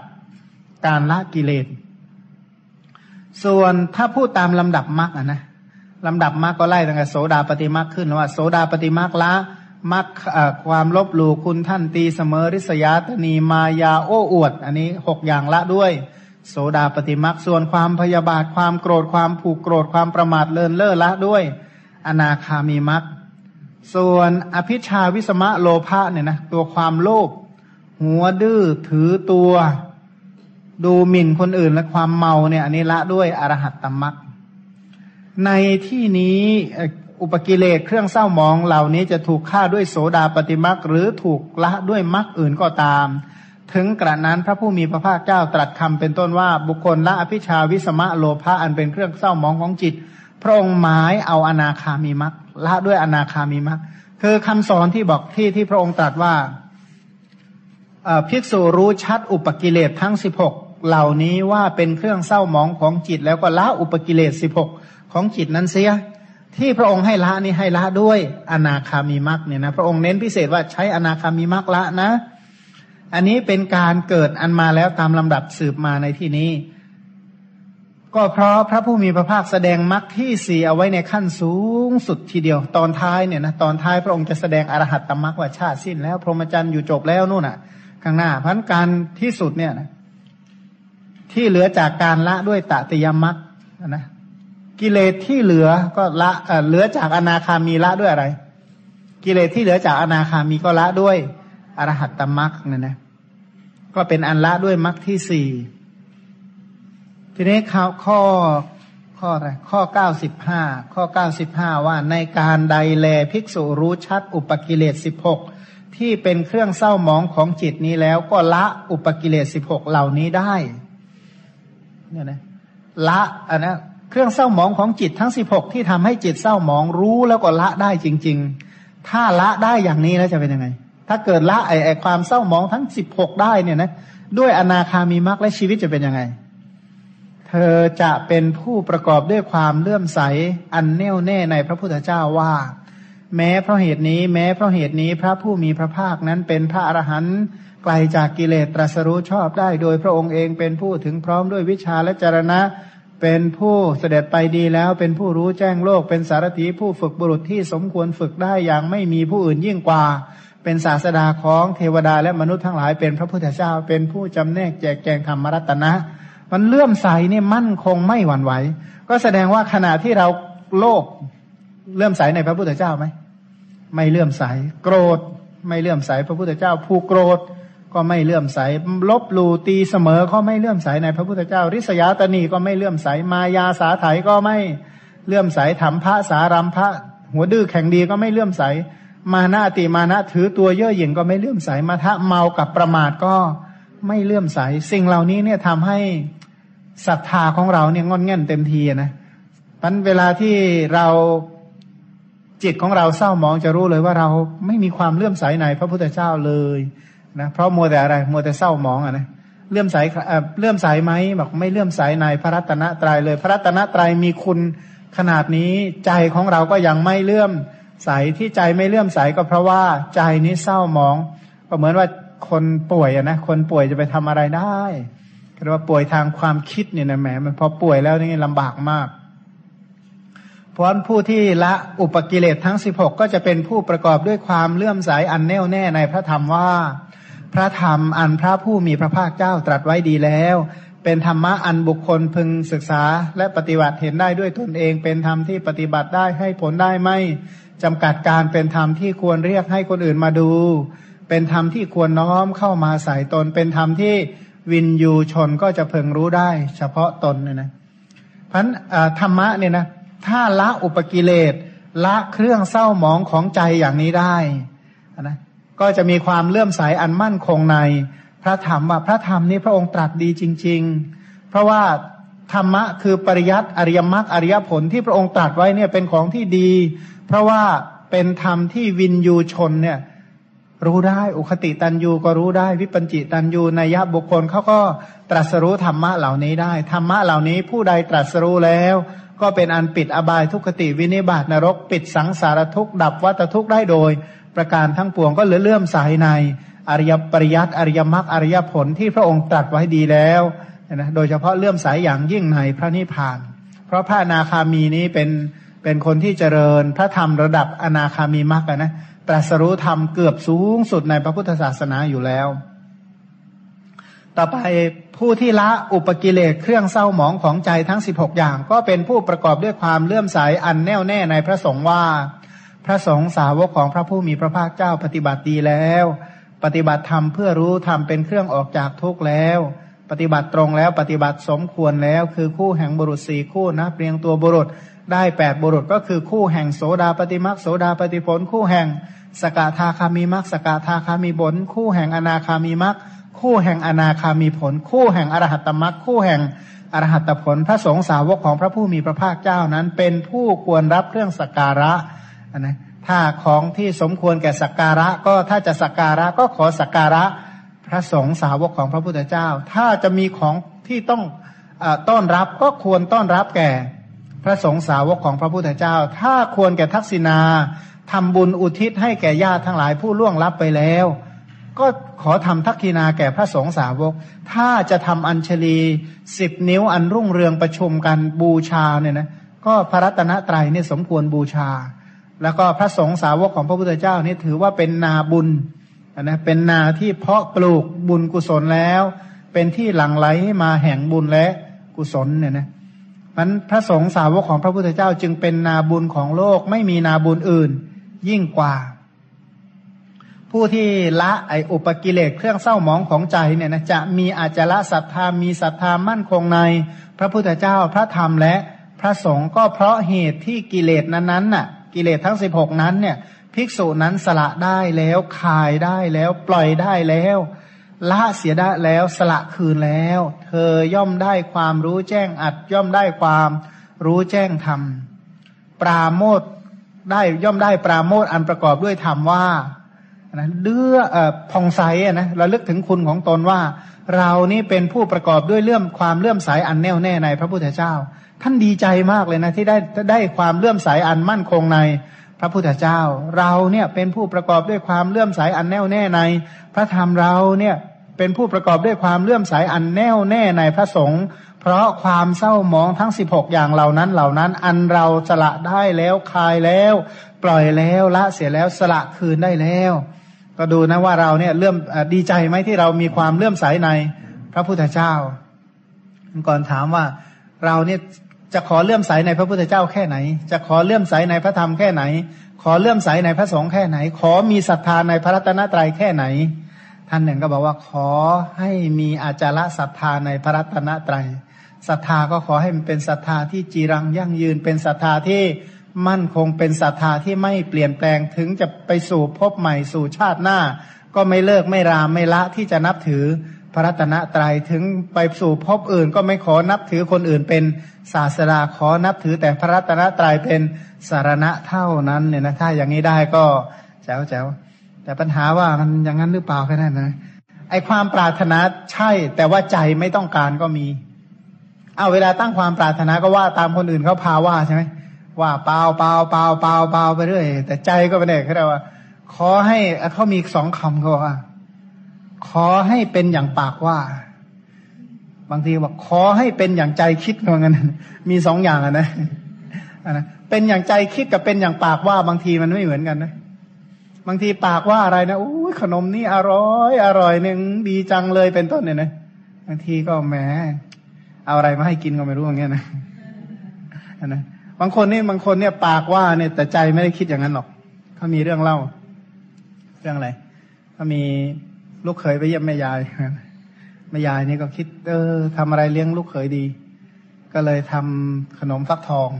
การละกิเลส ส่วนถ้าพูดตามลำดับมรรคนะลำดับมรรคก็ไล่ตั้งแต่โสดาปฏิมรรคขึ้นว่าโสดาปฏิมรรคละมรรคความลบหลู่คุณท่านตีเสมอริษยาตนีมายาโอ้อวด อันนี้หกอย่างละด้วย โสดาปฏิมรรคส่วนความพยาบาทความโกรธความผูกโกรธความประมาทเลินเล่อละด้วย อนาคามีมรรคส่วนอภิชาวิสมะโลภะเนี่ยนะตัวความโลภหัวดื้อถือตัว ดูหมิ่นคนอื่นและความเมาเนี่ยอันนี้ละด้วยอรหัตตมรรคในที่นี้อุปกิเลสเครื่องเศร้ามองเหล่านี้จะถูกฆ่าด้วยโสดาปฏิมักหรือถูกละด้วยมักอื่นก็ตาม ถึงกระนั้นพระผู้มีพระภาคเจ้าตรัสคำเป็นต้นว่าบุคคลละอภิชาวิสมะโลภะอันเป็นเครื่องเศร้ามองของจิต พระองค์หมายเอาอนาคามีมักละด้วยอนาคามีมักคือคำสอนที่บอกที่ที่พระองค์ตรัสว่าภิกษุรู้ชัดอุปกิเลสทั้งสิบหกเหล่านี้ว่าเป็นเครื่องเศร้ามองของจิต แล้วก็ละอุปกิเลสสิบหกของจิตนั้นเสีย ที่พระองค์ให้ละนี่ให้ละด้วยอนาคามีมักเนี่ยนะพระองค์เน้นพิเศษว่าใช้อนาคามีมักละนะ อันนี้เป็นการเกิดอันมาแล้วตามลำดับสืบมาในที่นี้ ก็เพราะพระผู้มีพระภาคแสดงมรรคที่สี่เอาไว้ในขั้นสูงสุดทีเดียว ตอนท้ายเนี่ยนะตอนท้ายพระองค์จะแสดงอรหัตตมรรคว่าชาติสิ้นแล้ว พรหมจรรย์อยู่จบแล้วนู่นน่ะ ข้างหน้าพันการที่สุดเนี่ยนะที่เหลือจากการละด้วยตติยมรรคนะกิเลสที่เหลือก็ละเเหลือจากอนาคามีละด้วยอะไร กิเลสที่เหลือจากอนาคามีก็ละด้วย อรหัตตมรรคเนี่ยนะก็เป็นอันละด้วยมรรคที่สี่ทีนี้ข้อข้อข้ออะไรข้อเก้าสิบห้าข้อเก้าสิบห้าว่าในการใดแลภิกษุรู้ชัดอุปกิเลสสิบหกที่เป็นเครื่องเศร้าหมองของจิตนี้แล้วก็ละอุปกิเลสสิบหกเหล่านี้ได้เนี่ยนะละอันนะเครื่องเศร้าหมองของจิตทั้งสิบหกที่ทำให้จิตเศร้าหมองรู้แล้วก็ละได้จริง ๆ ถ้าละได้อย่างนี้แล้วจะเป็นยังไง ถ้าเกิดละไอไอความเศร้าหมองทั้งสิบหกได้เนี่ยนะด้วยอนาคามีมรรคและชีวิตจะเป็นยังไง เธอจะเป็นผู้ประกอบด้วยความเลื่อมใสอันแน่วแน่ในพระพุทธเจ้าว่า แม้เพราะเหตุนี้แม้เพราะเหตุนี้พระผู้มีพระภาคนั้นเป็นพระอรหันต์ไกลจากกิเลสตรัสรู้ชอบได้ โดยพระองค์เองเป็นผู้ถึงพร้อมด้วยวิชาและจรณะ เป็นผู้เสด็จไปดีแล้วเป็นผู้รู้แจ้งโลกเป็นสารถีผู้ฝึกบุรุษที่สมควรฝึกได้อย่างไม่มีผู้อื่นยิ่งกว่า เป็นศาสดาของเทวดาและมนุษย์ทั้งหลายเป็นพระพุทธเจ้า เป็นผู้จำแนกแจกแจงธรรมรัตนะ มันเลื่อมใสเนี่ยมั่นคงไม่หวั่นไหว ก็แสดงว่าขณะที่เราโลภเลื่อมใสในพระพุทธเจ้าไหมไม่เลื่อมใส โกรธไม่เลื่อมใสพระพุทธเจ้า ผู้โกรธก็ไม่เลื่อมใส ลบลูตีเสมอก็ไม่เลื่อมใสในพระพุทธเจ้า ริษยาตนีก็ไม่เลื่อมใส มายาสาไถก็ไม่เลื่อมใสถมพระสารัมพระหัวดื้อแข็งดีก็ไม่เลื่อมใส มานาติมานะถือตัวเย่อหยิ่งก็ไม่เลื่อมใสมาทะเมากับประมาทก็ไม่เลื่อมใส สิ่งเหล่านี้เนี่ยทำให้ศรัทธาของเราเนี่ยงอนเง่นเต็มทีนะพันเวลาที่เราจิตของเราเศร้ามองจะรู้เลยว่าเราไม่มีความเลื่อมใสในพระพุทธเจ้าเลยนะเพราะมัวแต่อะไรมัวแต่เศร้ามองอะนะเลื่อมใสเลื่อมใสไหมบอกไม่เลื่อมใสในพระรัตนตรัยเลย พระรัตนตรัยมีคุณขนาดนี้ใจของเราก็ยังไม่เลื่อมใใสที่ใจไม่เลื่อมใสก็เพราะว่าใจนี้เศร้ามอง ก็เหมือนว่าคนป่วยนะคนป่วยจะไปทำอะไรได้เรียกว่าป่วยทางความคิดเนี่ยนะแหมมันพอป่วยแล้วนี่ลำบากมาก เพราะผู้ที่ละอุปกิเลสทั้งสิบหกก็จะเป็นผู้ประกอบด้วยความเลื่อมใสอันแน่วแน่ในพระธรรมว่า พระธรรมอันพระผู้มีพระภาคเจ้าตรัสไว้ดีแล้ว เป็นธรรมะอันบุคคลพึงศึกษา และปฏิบัติเห็นได้ด้วยตนเอง เป็นธรรมที่ปฏิบัติได้ให้ผลได้ไม่ จำกัดการเป็นธรรมที่ควรเรียกให้คนอื่นมาดู เป็นธรรมที่ควรน้อมเข้ามาใส่ตน เป็นธรรมที่วินยูชนก็จะเพึงรู้ได้ เฉพาะตนเนี่ยนะพันธรรมะเนี่ยนะถ้าละอุปกิเลสละเครื่องเศร้าหมองของใจอย่างนี้ได้นะก็จะมีความเลื่อมใสอันมั่นคงใน พระธรรมว่าพระธรรมนี้พระองค์ตรัสดีจริง ๆ เพราะว่าธรรมะคือปริยัติอริยมรรคอริยผลที่พระองค์ตรัสไว้เนี่ยเป็นของที่ดี เพราะว่าเป็นธรรมที่วินยูชนเนี่ยรู้ได้อุคติตันยูก็รู้ได้วิปัญจิตันยูนัยยะบุคคลเขาก็ตรัสรู้ธรรมะเหล่านี้ได้ธรรมะเหล่านี้ผู้ใดตรัสรู้แล้ว ก็เป็นอันปิดอบายทุกขติวินิบาตนรก ปิดสังสารทุกข์ดับวัตทุกข์ได้โดย ประการทั้งปวงก็เหลือเลื่อมสายใน อริยปริยัติอริยมรรคอริยผลที่พระองค์ตรัสไว้ดีแล้วนะโดยเฉพาะเลื่อมสายอย่างยิ่งในพระนิพพาน เพราะพระนาคามีนี้เป็น เป็นคนที่เจริญพระธรรมระดับอนาคามีมรรคนะตรัสรู้ธรรมเกือบสูงสุดในพระพุทธศาสนาอยู่แล้ว ต่อไปผู้ที่ละอุปกิเลสเครื่องเศร้าหมองของใจทั้ง 16 อย่าง ก็เป็นผู้ประกอบด้วยความเลื่อมใสอันแน่วแน่ในพระสงฆ์ว่า พระสงฆ์สาวกของพระผู้มีพระภาคเจ้าปฏิบัติดีแล้ว ปฏิบัติธรรมเพื่อรู้ธรรมเป็นเครื่องออกจากทุกข์แล้ว ปฏิบัติตรงแล้วปฏิบัติสมควรแล้ว คือคู่แห่งบุรุษสี่คู่นะเรียงตัวบุรุษได้แปดบุรุษก็คือคู่แห่งโสดาปฏิมักโสดาปฏิผล คู่แห่งสกทาคามีมักสกทาคามีผล คู่แห่งอนาคามีมักคู่แห่งอนาคามีผล คู่แห่งอรหัตตมักคู่แห่งอรหัตผล พระสงฆ์สาวกของพระผู้มีพระภาคเจ้านั้น เป็นผู้ควรรับเครื่องสักการะนะถ้าของที่สมควรแก่สักการะก็ถ้าจะสักการะก็ขอสักการะพระสงฆ์สาวกของพระพุทธเจ้า ถ้าจะมีของที่ต้องอต้อนรับก็ควรต้อนรับแก่ พระสงฆ์สาวกของพระพุทธเจ้า ถ้าควรแก่ทักษิณาทำบุญอุทิศให้แก่ญาติทั้งหลายผู้ล่วงลับไปแล้ว ก็ขอทำทักคีนาแก่พระสงฆ์สาวก ถ้าจะทำอัญชลีสิบนิ้วอันรุ่งเรืองประชุมกันบูชาเนี่ยนะก็พระรัตนตรัยเนี่ยสมควรบูชา แล้วก็พระสงฆ์สาวกของพระพุทธเจ้านี่ถือว่าเป็นนาบุญนะเป็นนาที่เพาะปลูกบุญกุศลแล้ว เป็นที่หลั่งไหลมาแห่งบุญและกุศลเนี่ยนะ มันพระสงฆ์สาวกของพระพุทธเจ้าจึงเป็นนาบุญของโลกไม่มีนาบุญอื่น ยิ่งกว่า ผู้ที่ละไออุปกิเลสเครื่องเศร้าหมองของใจเนี่ยนะจะมีอาจละศรัทธามีศรัทธามั่นคงใน พระพุทธเจ้าพระธรรมและพระสงฆ์ก็เพราะเหตุที่กิเลสนั้นๆน่ะ กิเลสทั้งสิบหกนั้นเนี่ย ภิกษุนั้นสละได้แล้วคายได้แล้ว ปล่อยได้แล้ว ละเสียได้แล้วสละคืนแล้ว เธอย่อมได้ความรู้แจ้งอัด ย่อมได้ความรู้แจ้งธรรมปราโมทได้ย่อมได้ปราโมทอันประกอบด้วยธรรมว่านะเดือเอ่อพองใสนะเราลึกถึงคุณของตนว่า เรานี่เป็นผู้ประกอบด้วยเลื่อมความเลื่อมใสอันแน่วแน่ในพระพุทธเจ้า ท่านดีใจมากเลยนะที่ได้ได้ความเลื่อมใสอันมั่นคงในพระพุทธเจ้า เราเนี่ยเป็นผู้ประกอบด้วยความเลื่อมใสอันแน่วแน่ใน พระธรรมเราเนี่ย เป็นผู้ประกอบด้วยความเลื่อมใสอันแน่วแน่ในพระสงฆ์เพราะความเศร้ามองทั้งสิบหกอย่างเหล่านั้นเหล่านั้น อันเราสละได้แล้วคลายแล้ว ปล่อยแล้วละเสียแล้วสละคืนได้แล้ว ก็ดูนะว่าเราเนี่ยเลื่อมดีใจไหมที่เรามีความเลื่อมใสในพระพุทธเจ้า ก่อนถามว่าเราเนี่ยจะขอเลื่อมใสในพระพุทธเจ้าแค่ไหน จะขอเลื่อมใสในพระธรรมแค่ไหน ขอเลื่อมใสในพระสงฆ์แค่ไหน ขอมีศรัทธาในพระรัตนตรัยแค่ไหน ท่านหนึ่งก็บอกว่าขอให้มีอาจาระศรัทธาในพระรัตนตรัยศรัทธาก็ขอให้มันเป็นศรัทธาที่จีรังยั่งยืนเป็นศรัทธาที่มั่นคงเป็นศรัทธาที่ไม่เปลี่ยนแปลงถึงจะไปสู่พบใหม่สู่ชาติหน้า ก็ไม่เลิกไม่รามไม่ละที่จะนับถือพระรัตนตรัยถึงไปสู่พบอื่น ก็ไม่ขอนับถือคนอื่นเป็นศาสดาขอนับถือแต่พระรัตนตรัยเป็นสารณะเท่านั้นเนี่ยนะถ้าอย่างนี้ได้ก็แจ๋วแจ๋ว แต่ปัญหาว่ามันอย่างนั้นหรือเปล่าแค่นั้นนะไอความปรารถนาใช่ แต่ว่าใจไม่ต้องการก็มีเอาเวลาตั้งความปรารถนาก็ว่าตามคนอื่นเขาพาว่าใช่ไหมว่าเปล่าเปล่าเปล่าเปล่าเปล่าไปเรื่อยแต่ใจก็ไม่ได้เขาเรียกว่า ขอให้เขามีสองคำเขาว่า ขอให้เป็นอย่างปากว่า บางทีบอกขอให้เป็นอย่างใจคิดเหมือนกันมีสองอย่างอะนะนะเป็นอย่างใจคิดกับเป็นอย่างปากว่าบางทีมันไม่เหมือนกันนะ บางทีปากว่าอะไรนะโอ้ยขนมนี่อร่อย อร่อยหนึ่งดีจังเลยเป็นต้นเนี่ยนะบางทีก็แหมเอาอะไรมาให้กินก็ไม่รู้อย่างเงี้ยนะนะบางคนนี่บางคนเนี่ยปากว่าเนี่ยแต่ใจไม่ได้คิดอย่างนั้นหรอกเขามีเรื่องเล่า เรื่องอะไรเขามีลูกเขยไปเยี่ยมแม่ยายแม่ยายนี่ก็คิด เออทำอะไรเลี้ยงลูกเขยดี ก็เลยทำขนมฟักทอง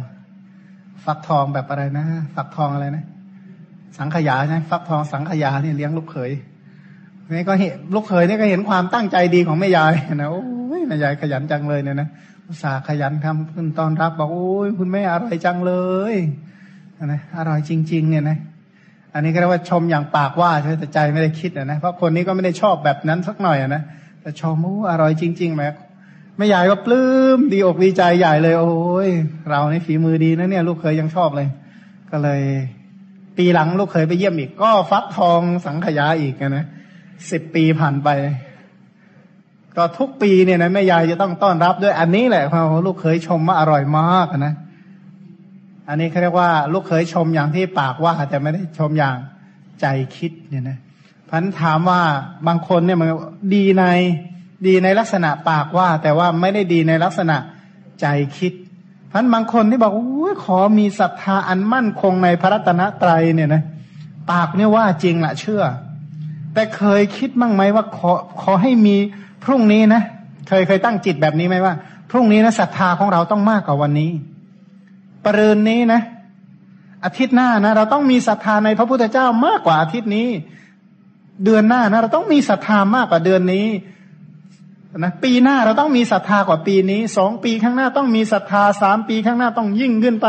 ฟักทองแบบอะไรนะ ฟักทองอะไรนะ สังขยาใช่ฟักทองสังขยาเนี่ยเลี้ยงลูกเขยนี่ก็เห็นลูกเขยนี่ก็เห็นความตั้งใจดีของแม่ยายนะโอ้ยแม่ยายขยันจังเลยเนี่ยนะอุตส่าห์ขยันทำขึ้นตอนรับบอกโอ้ยคุณแม่อร่อยจังเลยนะอร่อยจริง ๆ เนี่ยนะอันนี้ก็เรียกว่าชมอย่างปากว่าใช่แต่ใจไม่ได้คิดนะเพราะคนนี้ก็ไม่ได้ชอบแบบนั้นสักหน่อยนะแต่ชมโอ้อร่อยจริงๆแม่แม่ยายก็ปลื้มดีอกดีใจใหญ่เลย โอ้ยเราในฝีมือดีนะเนี่ย ลูกเคยยังชอบเลย ก็เลย ปีหลังลูกเคยไปเยี่ยมอีก ก็ฟักทองสังขยาอีกนะสิบปีผ่านไป ก็ทุกปีเนี่ยนะแม่ยายจะต้องต้อนรับด้วยอันนี้แหละเพราะลูกเคยชมว่าอร่อยมากนะ อันนี้เขาเรียกว่า ลูกเคยชมอย่างที่ปากว่าแต่ไม่ได้ชมอย่างใจคิดเนี่ยนะพันถามว่าบางคนเนี่ยมันดีในดีในลักษณะปากว่า แต่ว่าไม่ได้ดีในลักษณะใจคิด พันบางคนที่บอกอ้ยขอมีศรัทธาอันมั่นคงในพระรัตนตรัยเนี่ยนะปากเนี่ยว่าจริงละเชื่อ แต่เคยคิดมั่งไหมว่าขอขอให้มีพรุ่งนี้นะเคยเคยตั้งจิตแบบนี้ไหมว่า พรุ่งนี้นะศรัทธาของเราต้องมากกว่าวันนี้ ปรืนนี้นะ อาทิตย์หน้านะ เราต้องมีศรัทธาในพระพุทธเจ้ามากกว่าอาทิตย์นี้ เดือนหน้านะ เราต้องมีศรัทธามากกว่าเดือนนี้ นะปีหน้าเราต้องมีศรัทธากว่าปีนี้สองปีข้างหน้าต้องมีศรัทธาสามปีข้างหน้าต้องยิ่งขึ้นไป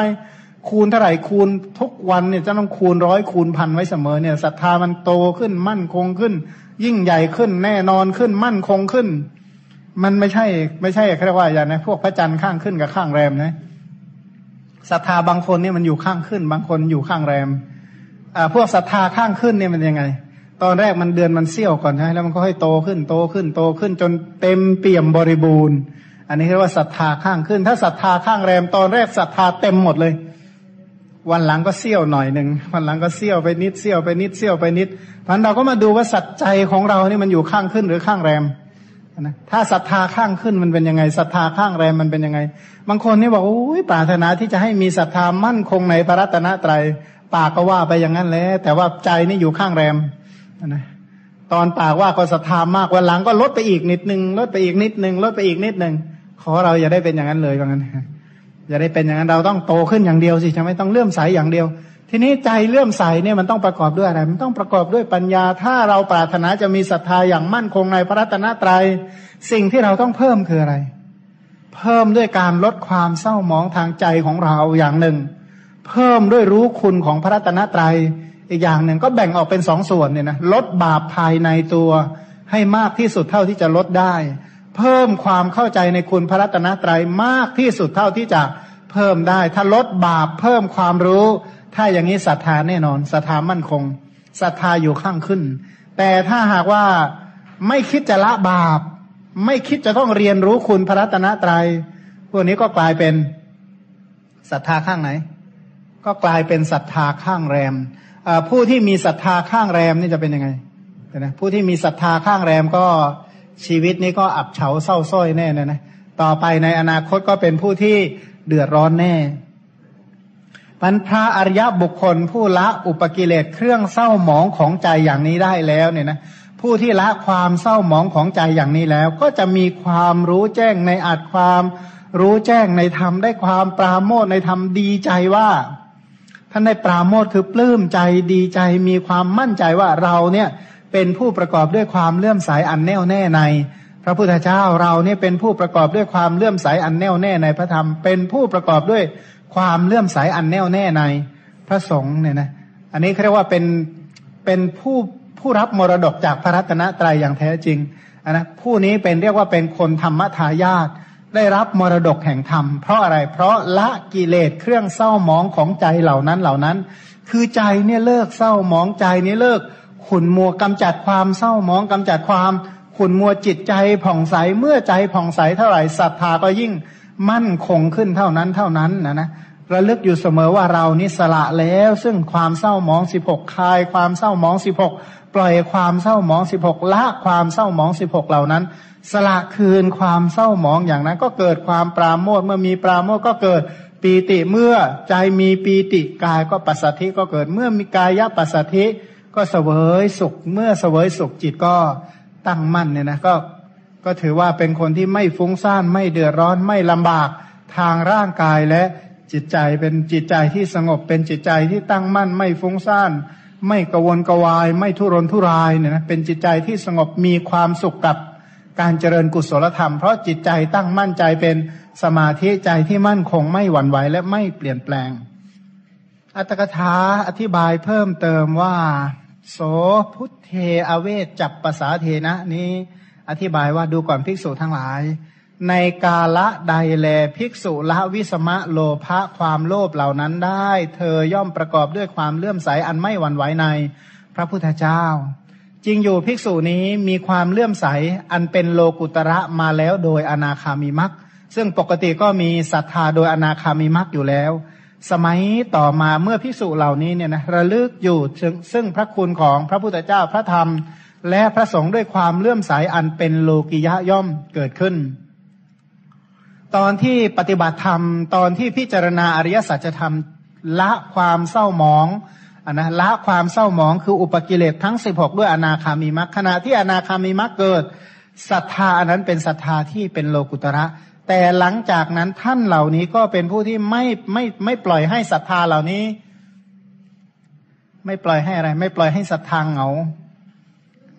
คูณเท่าไหร่คูณทุกวันเนี่ยจะต้องคูณร้อยคูณพันไว้เสมอเนี่ยศรัทธามันโตขึ้นมั่นคงขึ้น ยิ่งใหญ่ขึ้นแน่นอนขึ้นมั่นคงขึ้น มันไม่ใช่ไม่ใช่แค่ว่าอย่างนะพวกพระจันทร์ข้างขึ้นกับข้างแรมนะศรัทธาบางคนเนี่ยมันอยู่ข้างขึ้น บางคนอยู่ข้างแรมอ่าพวกศรัทธาข้างขึ้นเนี่ยมันยังไง ตอนแรกมันเดือนมันเสี้ยวก่อนใช่แล้วมันก็ค่อยโตขึ้นโตขึ้นโตขึ้นจนเต็มเปี่ยมบริบูรณ์ อันนี้เรียกว่าศรัทธาข้างขึ้น ถ้าศรัทธาข้างแรม ตอนแรกศรัทธาเต็มหมดเลย วันหลังก็เสี้ยวหน่อยหนึ่งวันหลังก็เสี้ยวไปนิดเสี้ยวไปนิดเสี้ยวไปนิดพันเราก็มาดูว่าสัจใจของเรานี่มันอยู่ข้างขึ้นหรือข้างแรมนะถ้าศรัทธาข้างขึ้นมันเป็นยังไงศรัทธาข้างแรมมันเป็นยังไง บางคนนี่บอกโอ้ยปรารถนาที่จะให้มีศรัทธามั่นคงในพระรัตนตรัยปากก็ว่าไปอย่างนั้นแหละแต่ว่าใจนี่อยู่ข้างแรม นะตอนปากว่าก็ศรัทธามากวันหลังก็ลดไปอีกนิดนึงลดไปอีกนิดนึงลดไปอีกนิดนึงขอเราอย่าได้เป็นอย่างนั้นเลยว่างั้นอย่าได้เป็นอย่างนั้นเราต้องโตขึ้นอย่างเดียวสิจะไม่ต้องเลื่อมใสอย่างเดียว ทีนี้ใจเลื่อมใสเนี่ยมันต้องประกอบด้วยอะไรมันต้องประกอบด้วยปัญญา ถ้าเราปรารถนาจะมีศรัทธาอย่างมั่นคงในพระรัตนตรยัยสิ่งที่เราต้องเพิ่มคืออะไร เพิ่มด้วยการลดความเศร้าหมองทางใจของเราอย่างหนึ่ง เพิ่มด้วยรู้คุณของพระรัตนตรยัย อีกอย่างหนึ่งก็แบ่งออกเป็นสองส่วนเนี่ยนะลดบาปภายในตัวให้มากที่สุดเท่าที่จะลดได้ เพิ่มความเข้าใจในคุณพระรัตนตรัยมากที่สุดเท่าที่จะเพิ่มได้ ถ้าลดบาปเพิ่มความรู้ ถ้าอย่างนี้ศรัทธาแน่นอนศรัทธามั่นคงศรัทธาอยู่ข้างขึ้น แต่ถ้าหากว่าไม่คิดจะละบาป ไม่คิดจะต้องเรียนรู้คุณพระรัตนตรัยพวกนี้ก็กลายเป็นศรัทธาข้างไหน ก็กลายเป็นศรัทธาข้างแรม ผู้ที่มีศรัทธาข้างแรมนี่จะเป็นยังไงนะผู้ที่มีศรัทธาข้างแรมก็ชีวิตนี้ก็อับเฉาเศร้าส้อยแน่นะนะต่อไปในอนาคตก็เป็นผู้ที่เดือดร้อนแน่ปันพระอริยบุคคล ผู้ละอุปกิเลสเครื่องเศร้าหมองของใจอย่างนี้ได้แล้วเนี่ยนะผู้ที่ละความเศร้าหมองของใจอย่างนี้แล้ว ก็จะมีความรู้แจ้งในอาจความ รู้แจ้งในธรรมได้ความปราโมทในธรรมดีใจว่า ท่านได้ปราโมทคือปลื้มใจดีใจมีความมั่นใจว่าเราเนี่ยเป็นผู้ประกอบด้วยความเลื่อมใสอันแน่วแน่ใน พระพุทธเจ้าเราเนี่ยเป็นผู้ประกอบด้วยความเลื่อมใสอันแน่วแน่ในพระธรรม เป็นผู้ประกอบด้วยความเลื่อมใสอันแน่วแน่ในพระสงฆ์เนี่ยนะอันนี้เขาเรียกว่าเป็นเป็นผู้ผู้รับมรดกจากพระรัตนตรัยอย่างแท้จริงนะผู้นี้เป็นเรียกว่าเป็นคนธรรมทายาท ได้รับมรดกแห่งธรรม เพราะอะไร เพราะละกิเลสเครื่องเศร้าหมองของใจเหล่านั้นเหล่านั้น คือใจเนี่ยเลิกเศร้าหมองใจนี้เลิก ขุนมัวกำจัดความเศร้าหมองกำจัดความขุนมัวจิตใจผ่องใสเมื่อใจผ่องใสเท่าไหร่ศรัทธาก็ยิ่งมั่นคงขึ้นเท่านั้นเท่านั้นนะนะระลึกอยู่เสมอว่าเรานี่สละแล้ว ซึ่งความเศร้าหมองสิบหกคลายความเศร้าหมองสิบหกปล่อยความเศร้าหมองสิบหกละความเศร้าหมองสิบหกเหล่านั้น สละคืนความเศร้าหมองอย่างนั้น ก็เกิดความปราโมทเมื่อมีปราโมทก็เกิดปีติเมื่อใจมีปีติกายก็ปัสสธิก็เกิดเมื่อมีกายะปัสสธิก็เสวยสุข เมื่อเสวยสุขจิตก็ตั้งมั่นเนี่ยนะก็ก็ถือว่าเป็นคนที่ไม่ฟุ้งซ่านไม่เดือดร้อนไม่ลำบากทางร่างกายและจิตใจเป็นจิตใจที่สงบเป็นจิตใจที่ตั้งมั่นไม่ฟุ้งซ่านไม่กวนกวาย ไม่ทุรนทุรายเนี่ยนะเป็นจิตใจที่สงบมีความสุขกับ การเจริญกุศลธรรมเพราะจิตใจตั้งมั่นใจเป็นสมาธิใจที่มั่นคงไม่หวั่นไหวและไม่เปลี่ยนแปลง อัตถกถาอธิบายเพิ่มเติมว่า โสพุทเทอเวจับภาษาเทนะนี้ อธิบายว่าดูก่อนภิกษุทั้งหลาย ในกาละใดแลภิกษุละวิสมะโลภะความโลภเหล่านั้นได้ เธอย่อมประกอบด้วยความเลื่อมใสอันไม่หวั่นไหวใน พระพุทธเจ้า จริงอยู่ภิกษุนี้มีความเลื่อมใสอันเป็นโลกุตระมาแล้วโดยอนาคามีมักซึ่งปกติก็มีศรัทธาโดยอนาคามีมักอยู่แล้ว สมัยต่อมาเมื่อภิกษุเหล่านี้เนี่ยนะระลึกอยู่ซึ่งพระคุณของพระพุทธเจ้าพระธรรม และพระสงฆ์ด้วยความเลื่อมใสอันเป็นโลกิยะย่อมเกิดขึ้น ตอนที่ปฏิบัติธรรม ตอนที่พิจารณาอริยสัจธรรมละความเศร้าหมอง อันนะละความเศร้าหมองคืออุปกิเลสทั้งสิบหกด้วยอนาคามีมรรคขณะที่อนาคามีมรรคเกิดศรัทธาอันนั้นเป็นศรัทธาที่เป็นโลกุตระ แต่หลังจากนั้นท่านเหล่านี้ก็เป็นผู้ที่ไม่ไม่ไม่ปล่อยให้ศรัทธาเหล่านี้ ไม่ปล่อยให้อะไร ไม่ปล่อยให้ศรัทธาเหงา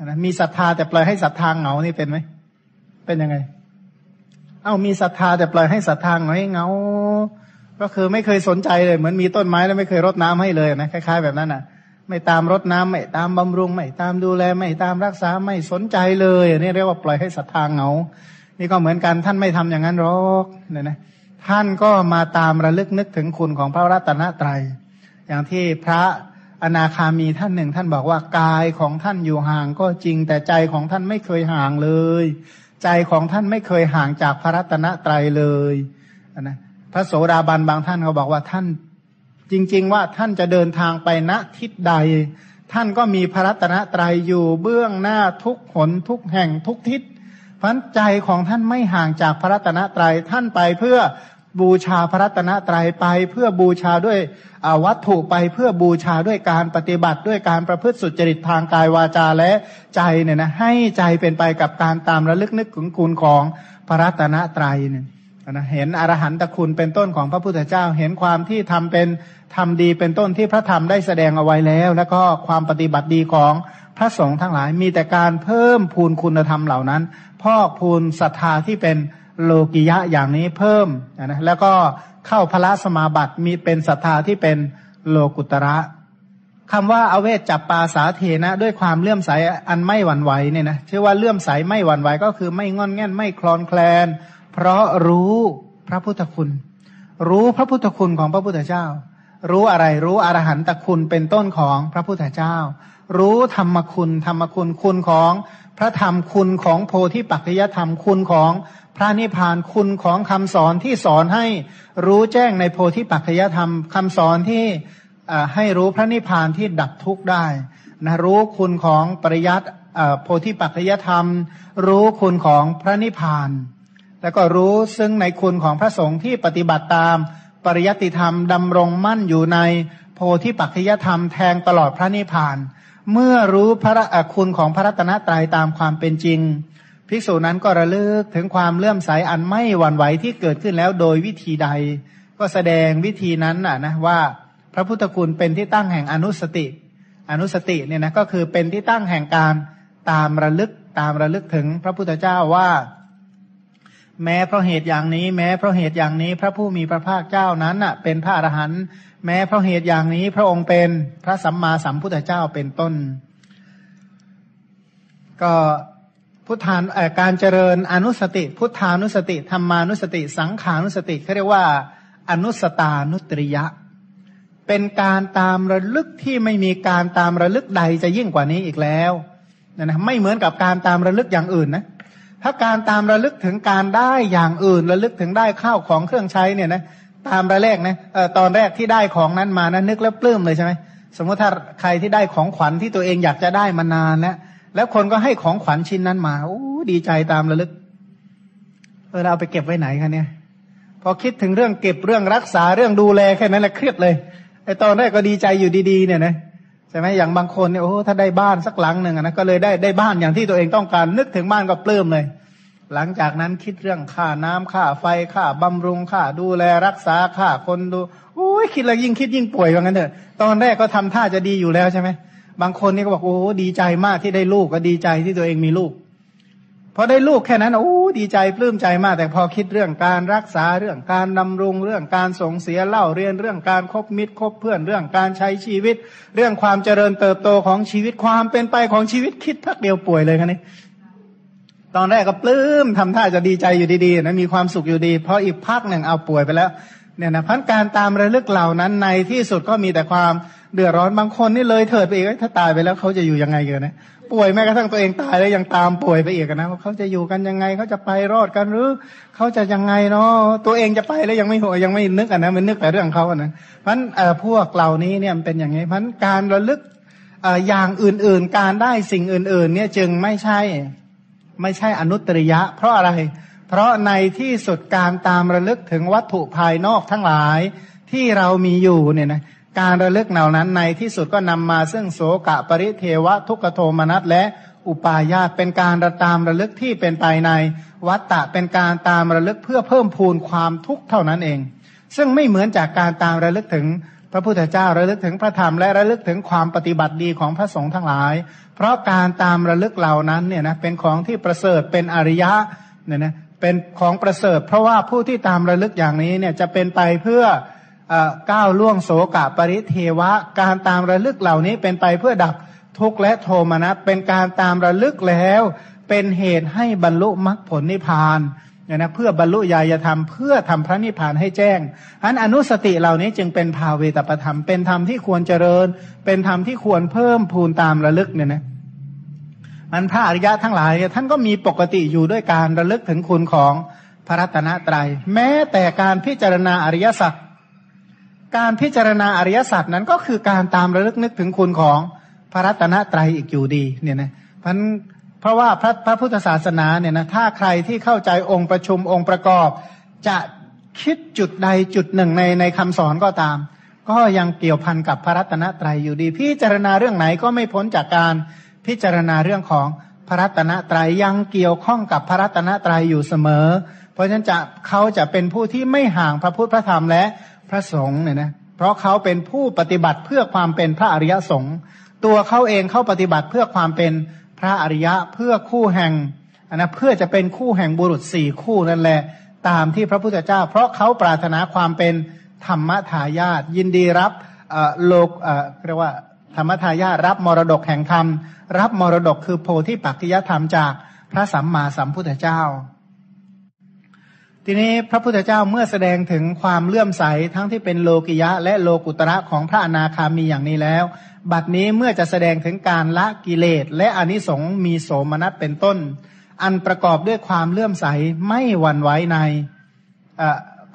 นะมีศรัทธาแต่ปล่อยให้ศรัทธาเหงานี่เป็นไหมเป็นยังไง เอ้ามีศรัทธาแต่ปล่อยให้ศรัทธาเหงาเหงา ก็คือไม่เคยสนใจเลยเหมือนมีต้นไม้แล้วไม่เคยรดน้ำให้เลยนะคล้ายๆแบบนั้นนะ่ะ ไม่ตามรดน้ำไม่ตามบำรุง ไม่ตามดูแลไม่ตามรักษาไม่สนใจเลยอันนี้เรียกว่าปล่อยให้ศรัทธาเหงา นี่ก็เหมือนกันท่านไม่ทำอย่างนั้นหรอกเนี่ยนะท่านก็มาตามระลึกนึกถึงคุณของพระรัตนตรัย อย่างที่พระอนาคามีท่านหนึ่ง ท่านบอกว่ากายของท่านอยู่ห่างก็จริงแต่ใจของท่านไม่เคยห่างเลย ใจของท่านไม่เคยห่างจากพระรัตนตรัยเลยนะ พระโสดาบันบางท่านเขาบอกว่าท่าน จริง ๆ ว่าท่านจะเดินทางไปณทิศใด ท่านก็มีพระรัตนตรัยอยู่เบื้องหน้าทุกหนทุกแห่งทุกทิศพันใจของท่านไม่ห่างจากพระรัตนตรัยท่านไปเพื่อบูชาพระรัตนตรัยไป เพื่อบูชาด้วยวัตถุไปเพื่อบูชาด้วยการปฏิบัติด้วยการประพฤติสุจริตทางกายวาจาและใจเนี่ยนะให้ใจเป็นไปกับการตามระลึกนึกถึงคุณของพระรัตนตรัยเนี่ย นะเห็นอรหันตคุณเป็นต้นของพระพุทธเจ้า เห็นความที่ทำเป็นทำดีเป็นต้นที่พระธรรมได้แสดงเอาไว้แล้ว แล้วก็ความปฏิบัติดีของพระสงฆ์ทั้งหลาย มีแต่การเพิ่มพูนคุณธรรมเหล่านั้น พอกพูนศรัทธาที่เป็นโลกิยะอย่างนี้เพิ่มนะแล้วก็เข้าพระสมาบัติมีเป็นศรัทธาที่เป็นโลกุตระคำว่าอเวจจับปาสาเทนะ ด้วยความเลื่อมใสอันไม่หวั่นไหวเนี่ยนะชื่อว่าเลื่อมใสไม่หวั่นไหวก็คือไม่งอนแง่นไม่คลอนแคลน เพราะรู้พระพุทธคุณ รู้พระพุทธคุณของพระพุทธเจ้า รู้อะไรรู้อรหันตคุณเป็นต้นของพระพุทธเจ้า รู้ธรรมคุณ ธรรมคุณคุณของพระธรรมคุณของโพธิปัจจยธรรมคุณของพระนิพพานคุณของคำสอนที่สอนให้รู้แจ้งในโพธิปัจจยธรรมคำสอนที่ให้รู้พระนิพพานที่ดับทุกข์ได้นะรู้คุณของปริยัติโพธิปัจจยธรรม รู้คุณของพระนิพพาน แล้วก็รู้ซึ่งในคุณของพระสงฆ์ที่ปฏิบัติตาม ปริยัติธรรมดำรงมั่นอยู่ใน โพธิปัจจยธรรมแทงตลอดพระนิพพาน เมื่อรู้พระคุณของพระรัตนตรัยตามความเป็นจริง ภิกษุนั้นก็ระลึกถึงความเลื่อมใสอันไม่หวั่นไหวที่เกิดขึ้นแล้วโดยวิธีใด ก็แสดงวิธีนั้นน่ะนะว่าพระพุทธคุณเป็นที่ตั้งแห่งอนุสติ อนุสติเนี่ยนะก็คือเป็นที่ตั้งแห่งการตามระลึกตามระลึกถึงพระพุทธเจ้าว่า แม้เพราะเหตุอย่างนี้ แม้เพราะเหตุอย่างนี้ พระผู้มีพระภาคเจ้านั้นน่ะ เป็นพระอรหันต์แม้เพราะเหตุอย่างนี้ พระองค์เป็นพระสัมมาสัมพุทธเจ้าเป็นต้น ก็พุทธานการเจริญอนุสติ พุทธานุสติธรรมานุสติ สังขานุสติเขาเรียกว่าอนุสตานุตริยะ เป็นการตามระลึกที่ไม่มีการตามระลึกใดจะยิ่งกว่านี้อีกแล้วนะนะไม่เหมือนกับการตามระลึกอย่างอื่นนะ ถ้าการตามระลึกถึงการได้อย่างอื่นระลึกถึงได้ข้าวของเครื่องใช้เนี่ยนะตามระแรกนะออตอนแรกที่ได้ของนั้นมานะนึกแล้วปลื้มเลยใช่ไหมสมมติถ้าใครที่ได้ของขวัญที่ตัวเองอยากจะได้มานานแล้วแล้วคนก็ให้ของขวัญชิ้นนั้นมาโอ้ดีใจตามระลึกเออเราไปเก็บไว้ไหนคะเนี่ย พอคิดถึงเรื่องเก็บเรื่องรักษาเรื่องดูแลแค่นั้นแหละเครียดเลยไอตอนแรกก็ดีใจอยู่ดีๆเนี่ยนะ ใช่ไหมอย่างบางคนเนี่ยโอ้ถ้าได้บ้านสักหลังหนึ่งนะก็เลยได้ได้บ้านอย่างที่ตัวเองต้องการ นึกถึงบ้านก็ปลื้มเลย หลังจากนั้นคิดเรื่องค่าน้ำค่าไฟค่าบำรุงค่าดูแลรักษาค่าคนดูโอ้ยคิดแล้วยิ่งคิดยิ่งป่วยว่างั้นเถอะตอนแรกก็ทำท่าจะดีอยู่แล้วใช่ไหมบางคนนี่ก็บอกโอ้ดีใจมากที่ได้ลูกก็ดีใจที่ตัวเองมีลูก พอได้ลูกแค่นั้นโอ้ดีใจปลื้มใจมาก แต่พอคิดเรื่องการรักษาเรื่องการดำรงเรื่องการส่งเสียเล่าเรียนเรื่องการคบมิตรคบเพื่อนเรื่องการใช้ชีวิต เรื่องความเจริญเติบโตของชีวิตความเป็นไปของชีวิตคิดพักเดียวป่วยเลยคันนี้ตอนแรกก็ปลื้มทำท่าจะดีใจอยู่ดีๆนะมีความสุขอยู่ดีพออีกพักหนึ่งเอาป่วยไปแล้ว เนี่ยนะพันการตามระลึกเหล่านั้นในที่สุดก็มีแต่ความเดือดร้อนบางคนนี่เลยเถิดไปอีกถ้าตายไปแล้วเขาจะอยู่ยังไงกันนะป่วยแม้กระทั่งตัวเองตายแล้วยังตามป่วยไปอีกนะว่าเขาจะอยู่กันยังไงเขาจะไปรอดกันหรือเขาจะยังไงเนาะตัวเองจะไปแล้วยังไม่หัวยังไม่นึกอะนะมันนึกแต่เรื่องเขาอะนะเพราะพวกเหล่านี้เนี่ยมันเป็นอย่างนี้เพราะการระลึกอย่างอื่นๆ การได้สิ่งอื่น ๆ เนี่ยจึงไม่ใช่ ไม่ใช่อนุตริยะ เพราะอะไร เพราะในที่สุดการตามระลึกถึงวัตถุภายนอกทั้งหลายที่เรามีอยู่เนี่ยนะการระลึกเหล่านั้นในที่สุดก็นำมาซึ่งโสกะปริเทวะทุกโทมนัสและอุปาญาตเป็นการระตามระลึกที่เป็นไปใน วัตตะเป็นการตามระลึกเพื่อเพิ่มพูนความทุกข์เท่านั้นเอง ซึ่งไม่เหมือนจากการตามระลึกถึงพระพุทธเจ้าระลึกถึงพระธรรมและระลึกถึงความปฏิบัติดีของพระสงฆ์ทั้งหลาย เพราะการตามระลึกเหล่านั้นเนี่ยนะเป็นของที่ประเสริฐเป็นอริยะเนี่ยนะ เป็นของประเสริฐ เพราะว่าผู้ที่ตามระลึกอย่างนี้เนี่ยจะเป็นไปเพื่อก้าวล่วงโสกะปริเทวะ การตามระลึกเหล่านี้เป็นไปเพื่อดับทุกข์และโทมนัสเป็นการตามระลึกแล้ว เป็นเหตุให้บรรลุมรรคผลนิพพานเนี่ยนะเพื่อบรรลุญาณธรรมเพื่อทำพระนิพพานให้แจ้งอันอนุสติเหล่านี้จึงเป็นภาเวตประธรรม เป็นธรรมที่ควรเจริญ เป็นธรรมที่ควรเพิ่มพูนตามระลึกเนี่ยนะ มันพระอริยะทั้งหลายท่านก็มีปกติอยู่ด้วยการระลึกถึงคุณของพระรัตนตรยัย แม้แต่การพิจารณาอริยสัจการพิจารณาอริยสัจนั้นก็คือการตามระลึกนึกถึงคุณของพระรัตนตรัยอีกอยู่ดีเนี่ยนะพันเพราะว่าพระพระพุทธศาสนาเนี่ยนะถ้าใครที่เข้าใจองค์ประชุมองค์ประกอบ จะคิดจุดใดจุดหนึ่งในในคำสอนก็ตาม ก็ยังเกี่ยวพันกับพระรัตนตรัยอยู่ดี พิจารณาเรื่องไหนก็ไม่พ้นจากการ พิจารณาเรื่องของพระรัตนตรัยยังเกี่ยวข้องกับพระรัตนตรัยอยู่เสมอ เพราะฉะนั้นจะเขาจะเป็นผู้ที่ไม่ห่างพระพุทธพระธรรมและพระสงฆ์เนี่ยนะเพราะเขาเป็นผู้ปฏิบัติเพื่อความเป็นพระอริยสงฆ์ตัวเขาเองเขาปฏิบัติเพื่อความเป็นพระอริยะเพื่อคู่แห่งนนะเพื่อจะเป็นคู่แห่งบุรุษสี่คู่นั่นแหละ ตามที่พระพุทธเจ้า เพราะเขาปรารถนาความเป็นธรรมทายาทยินดีรับโลกเรียกว่า ธรรมทายาทรับมรดกแห่งธรรม รับมรดกคือโพธิปักกิยธรรมจากพระสัมมาสัมพุทธเจ้า ทีนี้พระพุทธเจ้าเมื่อแสดงถึงความเลื่อมใสทั้งที่เป็นโลกิยะ และโลกุตระของพระอนาคามีอย่างนี้แล้ว บัดนี้เมื่อจะแสดงถึงการละกิเลส และอนิสงส์มีโสมนัสเป็นต้น อันประกอบด้วยความเลื่อมใสไม่หวั่นไหวใน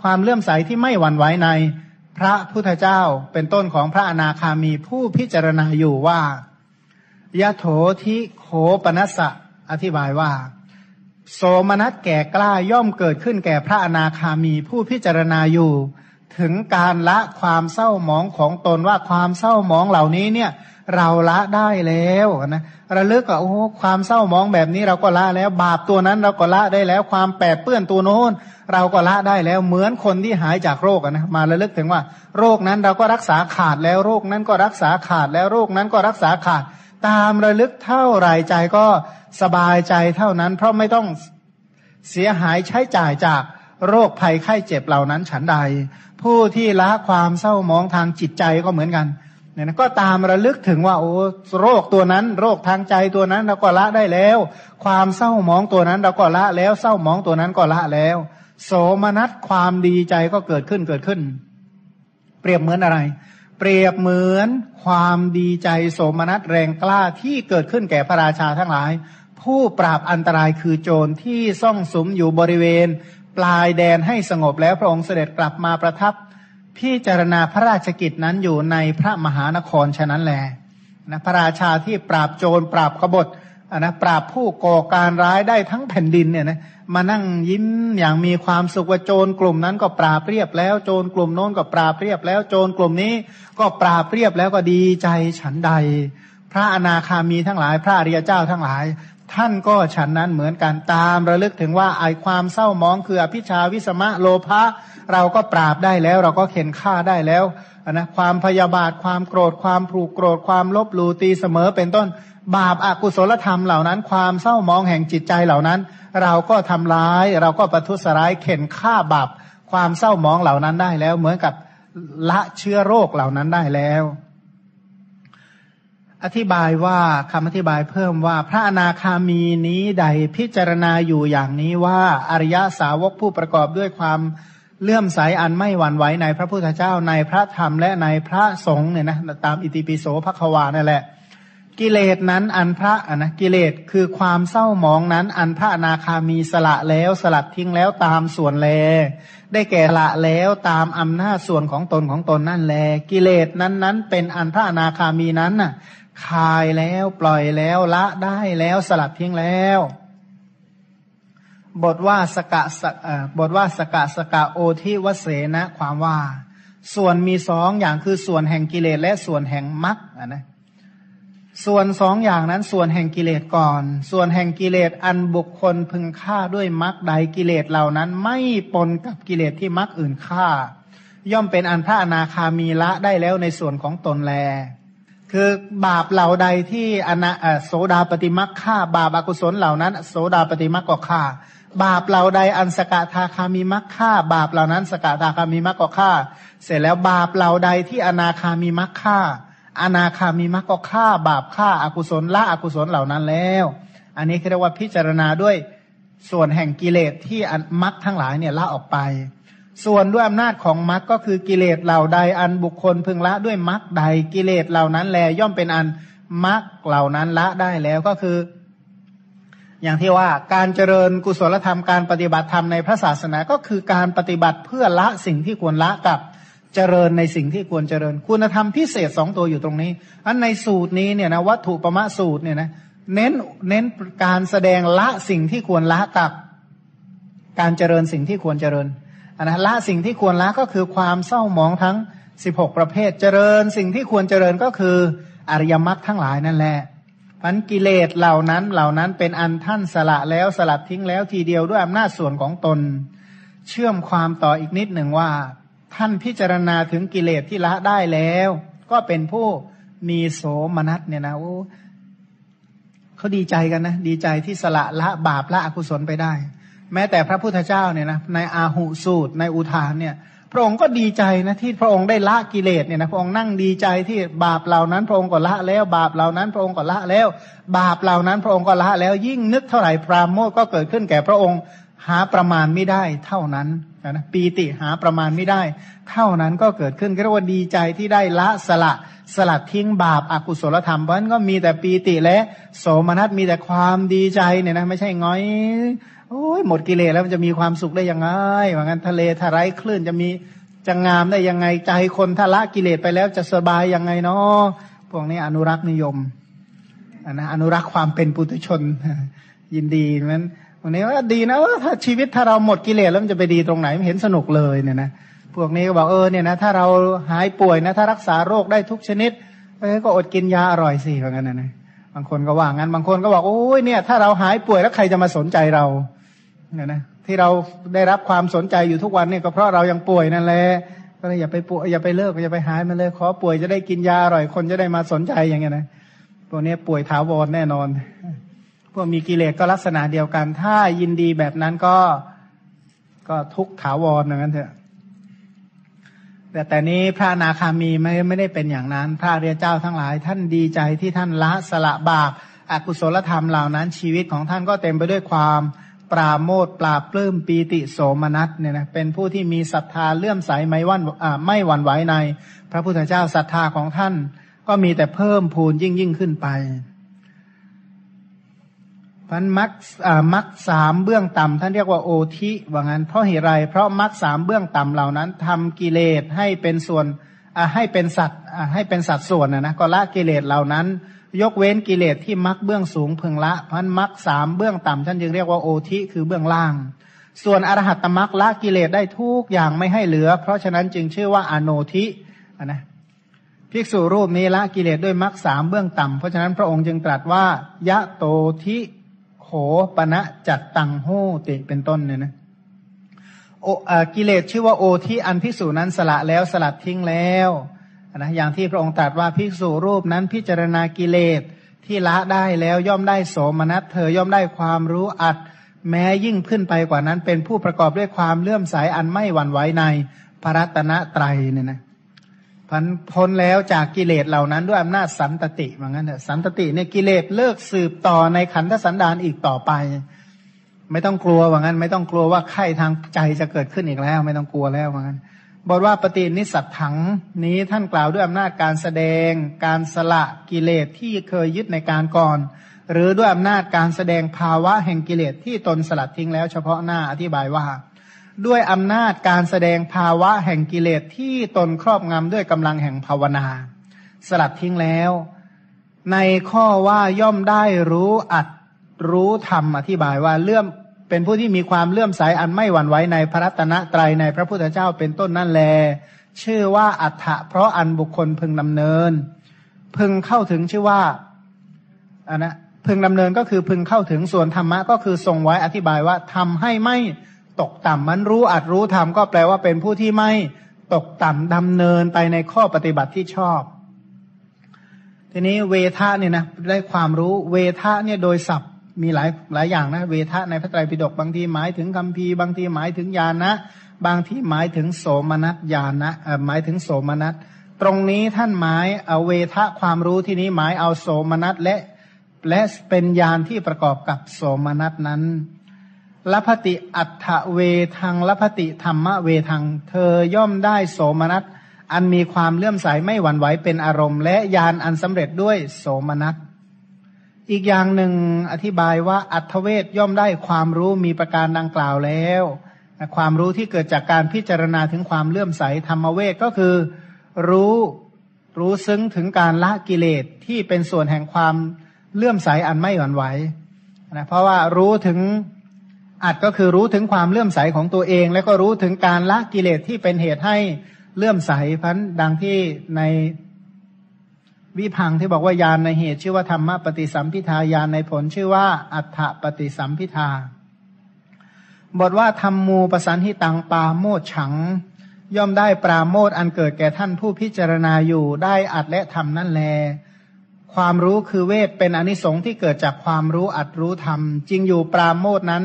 ความเลื่อมใสที่ไม่หวั่นไหวใน พระพุทธเจ้าเป็นต้นของพระอนาคามีผู้พิจารณาอยู่ว่ายะโถทิโขปนัสสะอธิบายว่า โสมนัสแก่กล้าย่อมเกิดขึ้นแก่พระอนาคามีผู้พิจารณาอยู่ ถึงการละความเศร้าหมองของตนว่าความเศร้าหมองเหล่านี้เนี่ย เราละได้แล้วนะระลึกว่าโอ้ความเศร้าหมองแบบนี้เราก็ละแล้ว บาปตัวนั้นเราก็ละได้แล้ว ความแปดเปื้อนตัวโน้น เราก็ละได้แล้ว เหมือนคนที่หายจากโรคนะมาระลึกถึงว่า โรคนั้นเราก็รักษาขาดแล้วโรคนั้นก็รักษาขาดแล้วโรคนั้นก็รักษาขาด ตามระลึกเท่าไรใจก็สบายใจเท่านั้น เพราะไม่ต้องเสียหายใช้จ่ายจากโรคภัยไข้เจ็บเหล่านั้นฉันใด ผู้ที่ละความเศร้ามองทางจิตใจก็เหมือนกันเนี่ยนะก็ตามระลึกถึงว่าโอ้โรคตัวนั้น โรคทางใจตัวนั้นเราก็ละได้แล้ว ความเศร้ามองตัวนั้นเราก็ละแล้วเศร้ามองตัวนั้นก็ละแล้ว โสมนัสความดีใจก็เกิดขึ้นเกิดขึ้น เปรียบเหมือนอะไร เปรียบเหมือนความดีใจโสมนัสแรงกล้าที่เกิดขึ้นแก่พระราชาทั้งหลาย ผู้ปราบอันตรายคือโจรที่ซ่องสมอยู่บริเวณ ปลายแดนให้สงบแล้วพระองค์เสด็จกลับมาประทับพิจารณาพระราชกิจนั้นอยู่ในพระมหานครฉะนั้นแลนะพระราชาที่ปราบโจรปราบขบฏนะปราบผู้ก่อการร้ายได้ทั้งแผ่นดินเนี่ยนะมานั่งยิ้มอย่างมีความสุขว่าโจรกลุ่มนั้นก็ปราบเรียบแล้วโจรกลุ่มโน้นก็ปราบเรียบแล้วโจรกลุ่มนี้ก็ปราบเรียบแล้วก็ดีใจฉันใด พระอนาคามีทั้งหลาย พระอริยเจ้าทั้งหลาย ท่านก็ฉันนั้นเหมือนกันตามระลึกถึงว่าไอความเศร้ามองคืออภิชาวิสมะโลภะเราก็ปราบได้แล้ว เราก็เข็นฆ่าได้แล้วนะความพยาบาทความโกรธความผูกโกรธความลบลูตีเสมอเป็นต้นบาปอากุศลธรรมเหล่านั้น ความเศร้ามองแห่งจิตใจเหล่านั้น เราก็ทำร้าย เราก็ประทุษร้ายเข็นฆ่าบาปความเศร้ามองเหล่านั้นได้แล้ว เหมือนกับละเชื้อโรคเหล่านั้นได้แล้ว อธิบายว่าคำอธิบายเพิ่มว่าพระอนาคามีนี้ใดพิจารณาอยู่อย่างนี้ว่าอริยสาวกผู้ประกอบด้วยความเลื่อมใสอันไม่หวั่นไหวในพระพุทธเจ้าในพระธรรมและในพระสงฆ์เนี่ยนะตามอิติปิโสภควานั่นแหละ กิเลสนั้นอันพระนะกิเลสคือความเศร้าหมองนั้น อันพระอนาคามีสละแล้วสลัดทิ้งแล้วตามส่วนแล ได้แก่ละแล้วตามอำนาจส่วนของตนของตนนั่นแล กิเลสนั้นนั้นเป็นอันพระอนาคามีนั้นน่ะ คายแล้วปล่อยแล้วละได้แล้วสลัดทิ้งแล้ว บทว่าสกะสบทว่าสกะสกะโอทิวเสนะ ความว่า ส่วนมีสองอย่างคือส่วนแห่งกิเลสและส่วนแห่งมรรคนะส่วนสองอย่างนั้นส่วนแห่งกิเลสก่อน ส่วนแห่งกิเลสอันบุคคลพึงฆ่าด้วยมรรคใดกิเลสเหล่านั้นไม่ปนกับกิเลสที่มรรคอื่นฆ่า ย่อมเป็นอันพระอนาคามีละได้แล้วในส่วนของตนแล คือบาปเหล่าใดที่อนาโสดาปฏิมักฆ่า บาปอกุศลเหล่านั้น โสดาปฏิมักก็ฆ่า บาปเหล่าใดอันสกทาคามีมักฆ่า บาปเหล่านั้น สกทาคามีมักก็ฆ่า เสร็จแล้วบาปเหล่าใดที่อนาคามีมักฆ่า อนาคามีมักก็ฆ่า บาปฆ่าอากุศลละอกุศลเหล่านั้นแล้ว อันนี้เรียกว่าพิจารณาด้วยส่วนแห่งกิเลสที่มรรคทั้งหลายเนี่ยละออกไป ส่วนด้วยอำนาจของมรรคก็คือกิเลสเหล่าใดอันบุคคลพึงละด้วยมรรคใดกิเลสเหล่านั้นแลย่อมเป็นอันมรรคเหล่านั้นละได้แล้วก็คือ อย่างที่ว่าการเจริญกุศลธรรมการปฏิบัติธรรมในพระศาสนาก็คือการปฏิบัติเพื่อละสิ่งที่ควรละกับเจริญในสิ่งที่ควรเจริญ คุณธรรมพิเศษสองตัวอยู่ตรงนี้ อันในสูตรนี้เนี่ยนะวัตถุประมะสูตรเนี่ยนะเน้นเน้นการแสดงละสิ่งที่ควรละกับ การเจริญสิ่งที่ควรเจริญ อันนะละสิ่งที่ควรละก็คือความเศร้าหมองทั้งสิบหกประเภทเจริญ สิ่งที่ควรเจริญก็คืออริยมรรคทั้งหลายนั่นแหละพันกิเลสเหล่านั้นเหล่านั้นเป็นอันท่านสละแล้วสลัดทิ้งแล้วทีเดียวด้วยอำนาจส่วนของตน เชื่อมความต่ออีกนิดหนึ่งว่า ท่านพิจารณาถึงกิเลสที่ละได้แล้ว ก็เป็นผู้มีโสมนัสเนี่ยนะโอ้เขาดีใจกันนะ ดีใจที่สละละบาปละอกุศลไปได้ แม้แต่พระพุทธเจ้าเนี่ยนะในอาหุสูตรในอุทานเนี่ย พระองค์ก็ดีใจนะที่พระองค์ได้ละกิเลสเนี่ยนะพระองค์นั่งดีใจที่บาปเหล่านั้น พระองค์ก็ละแล้ว บาปเหล่านั้น พระองค์ก็ละแล้ว บาปเหล่านั้น พระองค์ก็ละแล้วยิ่งนึกเท่าไหร่ปราโมทก็เกิดขึ้นแก่พระองค์หาประมาณไม่ได้เท่านั้นนะปีติหาประมาณไม่ได้ เท่านั้นก็เกิดขึ้นก็เรียกว่าดีใจที่ได้ละสละสลัดทิ้งบาปอากุศลธรรมเพราะนั้นก็มีแต่ปีติและโสมนัสมีแต่ความดีใจเนี่ยนะไม่ใช่ง้อย โอ้ยหมดกิเลสแล้วมันจะมีความสุขได้ยังไงว่างั้นทะเลทลายคลื่นจะมีจะงามได้ยังไงใจคนถ้าละกิเลสไปแล้วจะสบายยังไงเนาะพวกนี้อนุรักษ์นิยมนนะอนุรักษ์ความเป็นปุถุชน ยินดีนั้นวันนี้ว่าดีนะถ้าชีวิตถ้าเราหมดกิเลสแล้วมันจะไปดีตรงไหนไม่เห็นสนุกเลยเนี่ยนะพวกนี้ก็บอกเออเนี่ยนะถ้าเราหายป่วยนะถ้ารักษาโรคได้ทุกชนิดเออก็อดกินยาอร่อยสิเหมือนกันนนะบางคนก็ว่างั้นบางคนก็บอกโอ้ยเนี่ยถ้าเราหายป่วยแล้วใครจะมาสนใจเรา เนี่ยนะที่เราได้รับความสนใจอยู่ทุกวันเนี่ยก็เพราะเรายังป่วยนั่นแหละก็เลยอย่าไปป่วยอย่าไปเลิกอย่าไปหายมันเลยขอป่วยจะได้กินยาอร่อยคนจะได้มาสนใจอย่างเงี้ยนะพวกนี้ป่วยถาวรแน่นอน พวกมีกิเลสก็ลักษณะเดียวกัน ถ้ายินดีแบบนั้นก็ก็ทุกถาวรอย่างนั้นเถอะแต่แต่นี้พระนาคามีไม่ไม่ได้เป็นอย่างนั้น พระเรียเจ้าทั้งหลาย ท่านดีใจที่ท่านละสละบาปอากุศลธรรมเหล่านั้น ชีวิตของท่านก็เต็มไปด้วยความ ปราโมทปราปลื้มปีติโสมนัสเนี่ยนะเป็นผู้ที่มีศรัทธาเลื่อมใสไม่วันไม่หวั่นไหวใน พระพุทธเจ้าศรัทธาของท่าน ก็มีแต่เพิ่มพูนยิ่งยิ่งขึ้นไปพันมักมักสามเบื้องต่ำท่านเรียกว่าโอทิว่างั้นเพราะเหตุไรเพราะมักสามเบื้องต่ำเหล่านั้นทำกิเลสให้เป็นส่วนให้เป็นสัตว์ให้เป็นสัตว์ส่วนนะนะก็ละกิเลสเหล่านั้น ยกเว้นกิเลสที่มักเบื้องสูงพึงละพันมักสามเบื้องต่ำท่านจึงเรียกว่าโอทิคือเบื้องล่าง ส่วนอรหัตตมักละกิเลสได้ทุกอย่างไม่ให้เหลือ เพราะฉะนั้นจึงชื่อว่าอโนทินะภิกษุรูปนี้ละกิเลสด้วยมักสามเบื้องต่ำเพราะฉะนั้นพระองค์จึงตรัสว่ายะโตทิโขปณะจัดตังโหติเป็นต้นเนี่ยนะโอกิเลสชื่อว่าโอทีอันพิสูจนั้นสละแล้วสลัดทิ้งแล้ว นะอย่างที่พระองค์ตรัสว่าภิกษุรูปนั้นพิจารณากิเลสที่ละได้แล้วย่อมได้โสมนัสเธอย่อมได้ความรู้อัด แม้ยิ่งขึ้นไปกว่านั้นเป็นผู้ประกอบด้วยความเลื่อมใสอันไม่หวั่นไหวในพระรัตนตรัยเนี่ยนะพันพ้นแล้วจากกิเลสเหล่านั้นด้วยอำนาจสันตติเหมือนกันเถอะสันตติเนี่ยกิเลสเลิกสืบต่อในขันธสันดานอีกต่อไป ไม่ต้องกลัวว่างั้น ไม่ต้องกลัวว่าไข้ทางใจจะเกิดขึ้นอีกแล้ว ไม่ต้องกลัวแล้วว่างั้น บทว่าปฏินิสัตถังนี้ท่านกล่าวด้วยอำนาจการแสดง การสละกิเลสที่เคยยึดในการก่อน หรือด้วยอำนาจการแสดงภาวะแห่งกิเลสที่ตนสลัดทิ้งแล้วเฉพาะหน้าอธิบายว่า ด้วยอำนาจการแสดงภาวะแห่งกิเลสที่ตนครอบงำด้วยกำลังแห่งภาวนา สลัดทิ้งแล้ว ในข้อว่าย่อมได้รู้อัดรู้ธรรมอธิบายว่าเลื่อม เป็นผู้ที่มีความเลื่อมใสอันไม่หวั่นไหวในพระรัตนตรัยในพระพุทธเจ้าเป็นต้นนั่นแล ชื่อว่าอัฏฐะเพราะอันบุคคลพึงดำเนิน พึงเข้าถึงชื่อว่าอันนะพึงดำเนินก็คือพึงเข้าถึงส่วนธรรมะก็คือทรงไว้อธิบายว่าทำให้ไม่ตกต่ำมันรู้อัดรู้ทำก็แปลว่าเป็นผู้ที่ไม่ตกต่ำดำเนินไปในข้อปฏิบัติที่ชอบ ทีนี้เวทะเนี่ยนะได้ความรู้เวทะเนี่ยโดยศัพท์ มีหลายหลายอย่างนะ เวทะในพระไตรปิฎกบางทีหมายถึงคำพีบางทีหมายถึงญาณนะ บางทีหมายถึงโสมนัสญาณนะหมายถึงโสมนัสตรงนี้ท่านหมายเอาเวทะความรู้ที่นี้หมายเอาโสมนัสและและเป็นญาณที่ประกอบกับโสมนัสนั้นละพติอัฏฐเวทังละพติธรรมเวทัง เธอย่อมได้โสมนัสอันมีความเลื่อมใสไม่หวั่นไหวเป็นอารมณ์ และยานอันสำเร็จด้วยโสมนัส อีกอย่างหนึ่งอธิบายว่าอัตเวทย่อมได้ความรู้มีประการดังกล่าวแล้วความรู้ที่เกิดจากการพิจารณาถึงความเลื่อมใสธรรมเวทก็คือรู้รู้ซึ้งถึงการละกิเลสที่เป็นส่วนแห่งความเลื่อมใสอันไม่หวั่นไหวนะเพราะว่ารู้ถึงอัดก็คือรู้ถึงความเลื่อมใสของตัวเอง แล้วก็รู้ถึงการละกิเลสที่เป็นเหตุให้เลื่อมใสพันดังที่ใน วิพังที่บอกว่ายานในเหตุชื่อว่าธรรมปฏิสัมพิทายานในผลชื่อว่าอัฏฐปฏิสัมพิทาบทว่าธรรมมูปสันหิตังปาโมดฉัง ย่อมได้ปราโมทอันเกิดแก่ท่านผู้พิจารณาอยู่ได้อัดและทำนั่นแล ความรู้คือเวทเป็นอนิสงส์ที่เกิดจากความรู้อัดรู้ธรรมจริงอยู่ปราโมทนั้น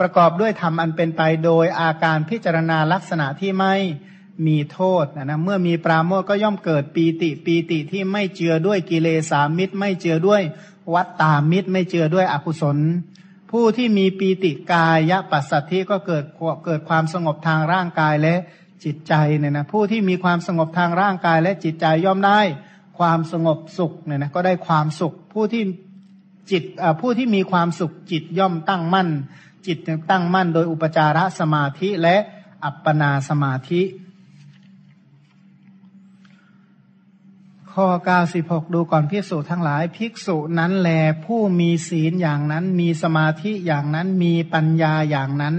ประกอบด้วยธรรมอันเป็นไปโดยอาการพิจารณาลักษณะที่ไม่ มีโทษนะนะเมื่อมีปราโมทก็ย่อมเกิดปีติปีติที่ไม่เจือด้วยกิเลสามิตร ไม่เจือด้วยวัตตามิตร ไม่เจือด้วยอกุศล ผู้ที่มีปีติกายะปัสสัทธิก็เกิดเกิดความสงบทางร่างกายและจิตใจเนี่ยนะผู้ที่มีความสงบทางร่างกายและจิตใจย่อมได้ความสงบสุขเนี่ยนะก็ได้ความสุข ผู้ที่จิตผู้ที่มีความสุขจิตย่อมตั้งมั่น จิตตั้งมั่นโดยอุปจารสมาธิและอัปปนาสมาธิ ข้อ 96 ดูก่อนภิกษุทั้งหลายภิกษุนั้นแลผู้มีศีลอย่างนั้น มีสมาธิอย่างนั้นมีปัญญาอย่างนั้น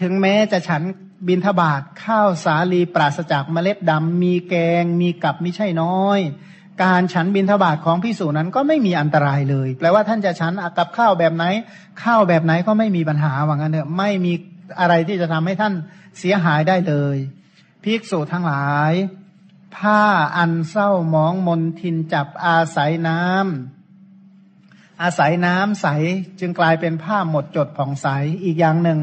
ถึงแม้จะฉันบินทบาทข้าวสาลีปราศจากเมล็ดดำมีแกง มีกับไม่ใช่น้อย การฉันบินทบาทของพิสูจนั้นก็ไม่มีอันตรายเลย แปลว่าท่านจะฉันกับข้าวแบบไหน ข้าวแบบไหนก็ไม่มีปัญหาว่างั้นเถอะไม่มีอะไรที่จะทำให้ท่านเสียหายได้เลย ภิกษุทั้งหลาย ผ้าอันเศร้ามองมนทินจับอาศัยน้ำอาศัยน้ำใสจึงกลายเป็นผ้าหมดจดผ่องใสอีกอย่างหนึ่ง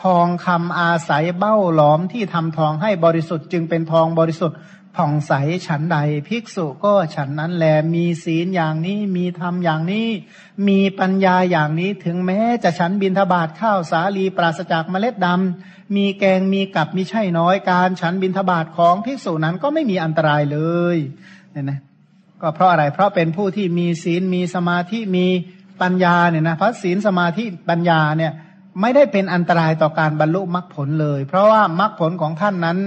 ทองคำอาศัยเบ้าหลอมที่ทำทองให้บริสุทธิ์จึงเป็นทองบริสุทธิ์ ผ่องใสฉันใด ภิกษุก็ฉันนั้นแลมีศีลอย่างนี้มีธรรมอย่างนี้ มีปัญญาอย่างนี้ถึงแม้จะฉันบินทบาทข้าวสาลีปราศจากเมล็ดดำมีแกงมีกับมีใช่น้อยการฉันบินทบาทของภิกษุนั้นก็ไม่มีอันตรายเลยเนี่ยนะก็เพราะอะไรเพราะเป็นผู้ที่มีศีลมีสมาธิมีปัญญาเนี่ยนะเพราะศีลสมาธิปัญญาเนี่ยไม่ได้เป็นอันตรายต่อการบรรลุมรรคผลเลย เพราะว่ามรรคผลของท่านนั้น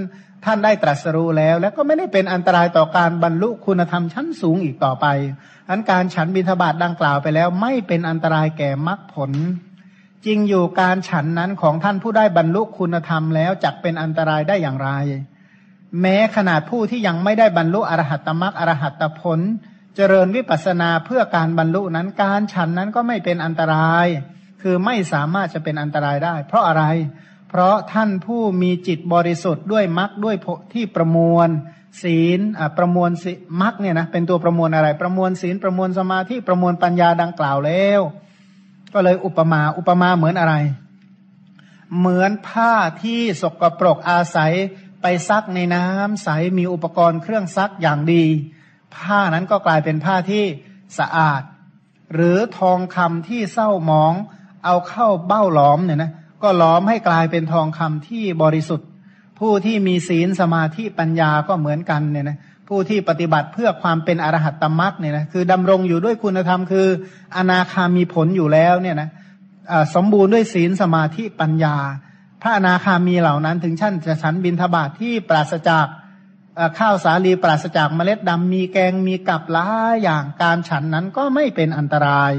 ท่านได้ตรัสรู้แล้ว แล้วก็ไม่ได้เป็นอันตรายต่อการบรรลุคุณธรรมชั้นสูงอีกต่อไปอันการฉันบิณฑบาตดังกล่าวไปแล้ว ไม่เป็นอันตรายแก่มรรคผล จริงอยู่การฉันนั้นของท่านผู้ได้บรรลุคุณธรรมแล้วจักเป็นอันตรายได้อย่างไร แม้ขนาดผู้ที่ยังไม่ได้บรรลุอรหัตตมรรคอรหัตตผล เจริญวิปัสนาเพื่อการบรรลุนั้นการฉันนั้นก็ไม่เป็นอันตราย คือไม่สามารถจะเป็นอันตรายได้ เพราะอะไร เพราะท่านผู้มีจิตบริสุทธิ์ด้วยมรรคด้วยที่ประมวล ศีลประมวลมรรคเนี่ยนะเป็นตัวประมวลอะไร ประมวลศีลประมวลสมาธิประมวลปัญญาดังกล่าวแล้ว ก็เลยอุปมาอุปมาเหมือนอะไร เหมือนผ้าที่สกปรกอาศัยไปซักในน้ำใสมีอุปกรณ์เครื่องซักอย่างดี ผ้านั้นก็กลายเป็นผ้าที่สะอาด หรือทองคำที่เศร้าหมอง เอาเข้าเบ้าหลอมเนี่ยนะ ก็ล้อมให้กลายเป็นทองคำที่บริสุทธิ์ ผู้ที่มีศีลสมาธิปัญญาก็เหมือนกันเนี่ยนะผู้ที่ปฏิบัติเพื่อความเป็นอรหัตตมรักเนี่ยนะคือดำรงอยู่ด้วยคุณธรรมคือ อนาคามีผลอยู่แล้วเนี่ยนะสมบูรณ์ด้วยศีลสมาธิปัญญา พระอนาคามีเหล่านั้น ถึงชั้นจะฉันบินทบาทที่ปราศจากข้าวสาลีปราศจากเมล็ดดำมีแกงมีกับล้าอย่างการฉันนั้นก็ไม่เป็นอันตราย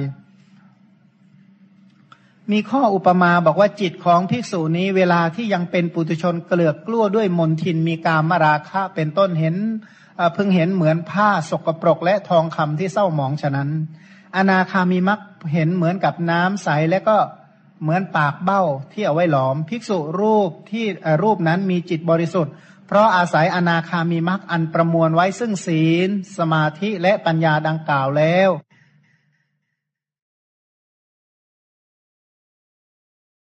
มีข้ออุปมาบอกว่าจิตของภิกษุนี้เวลาที่ยังเป็นปุถุชนเกลือกกลั้วด้วยมนทินมีกามราคะเป็นต้นเห็นเพิ่งเห็นเหมือนผ้าสกปรกและทองคำที่เศร้าหมองฉะนั้น อนาคามีมักเห็นเหมือนกับน้ำใสและก็เหมือนปากเบ้าที่เอาไว้หลอม ภิกษุรูปที่รูปนั้นมีจิตบริสุทธิ์ เพราะอาศัยอนาคามีมักอันประมวลไว้ซึ่งศีล สมาธิและปัญญาดังกล่าวแล้ว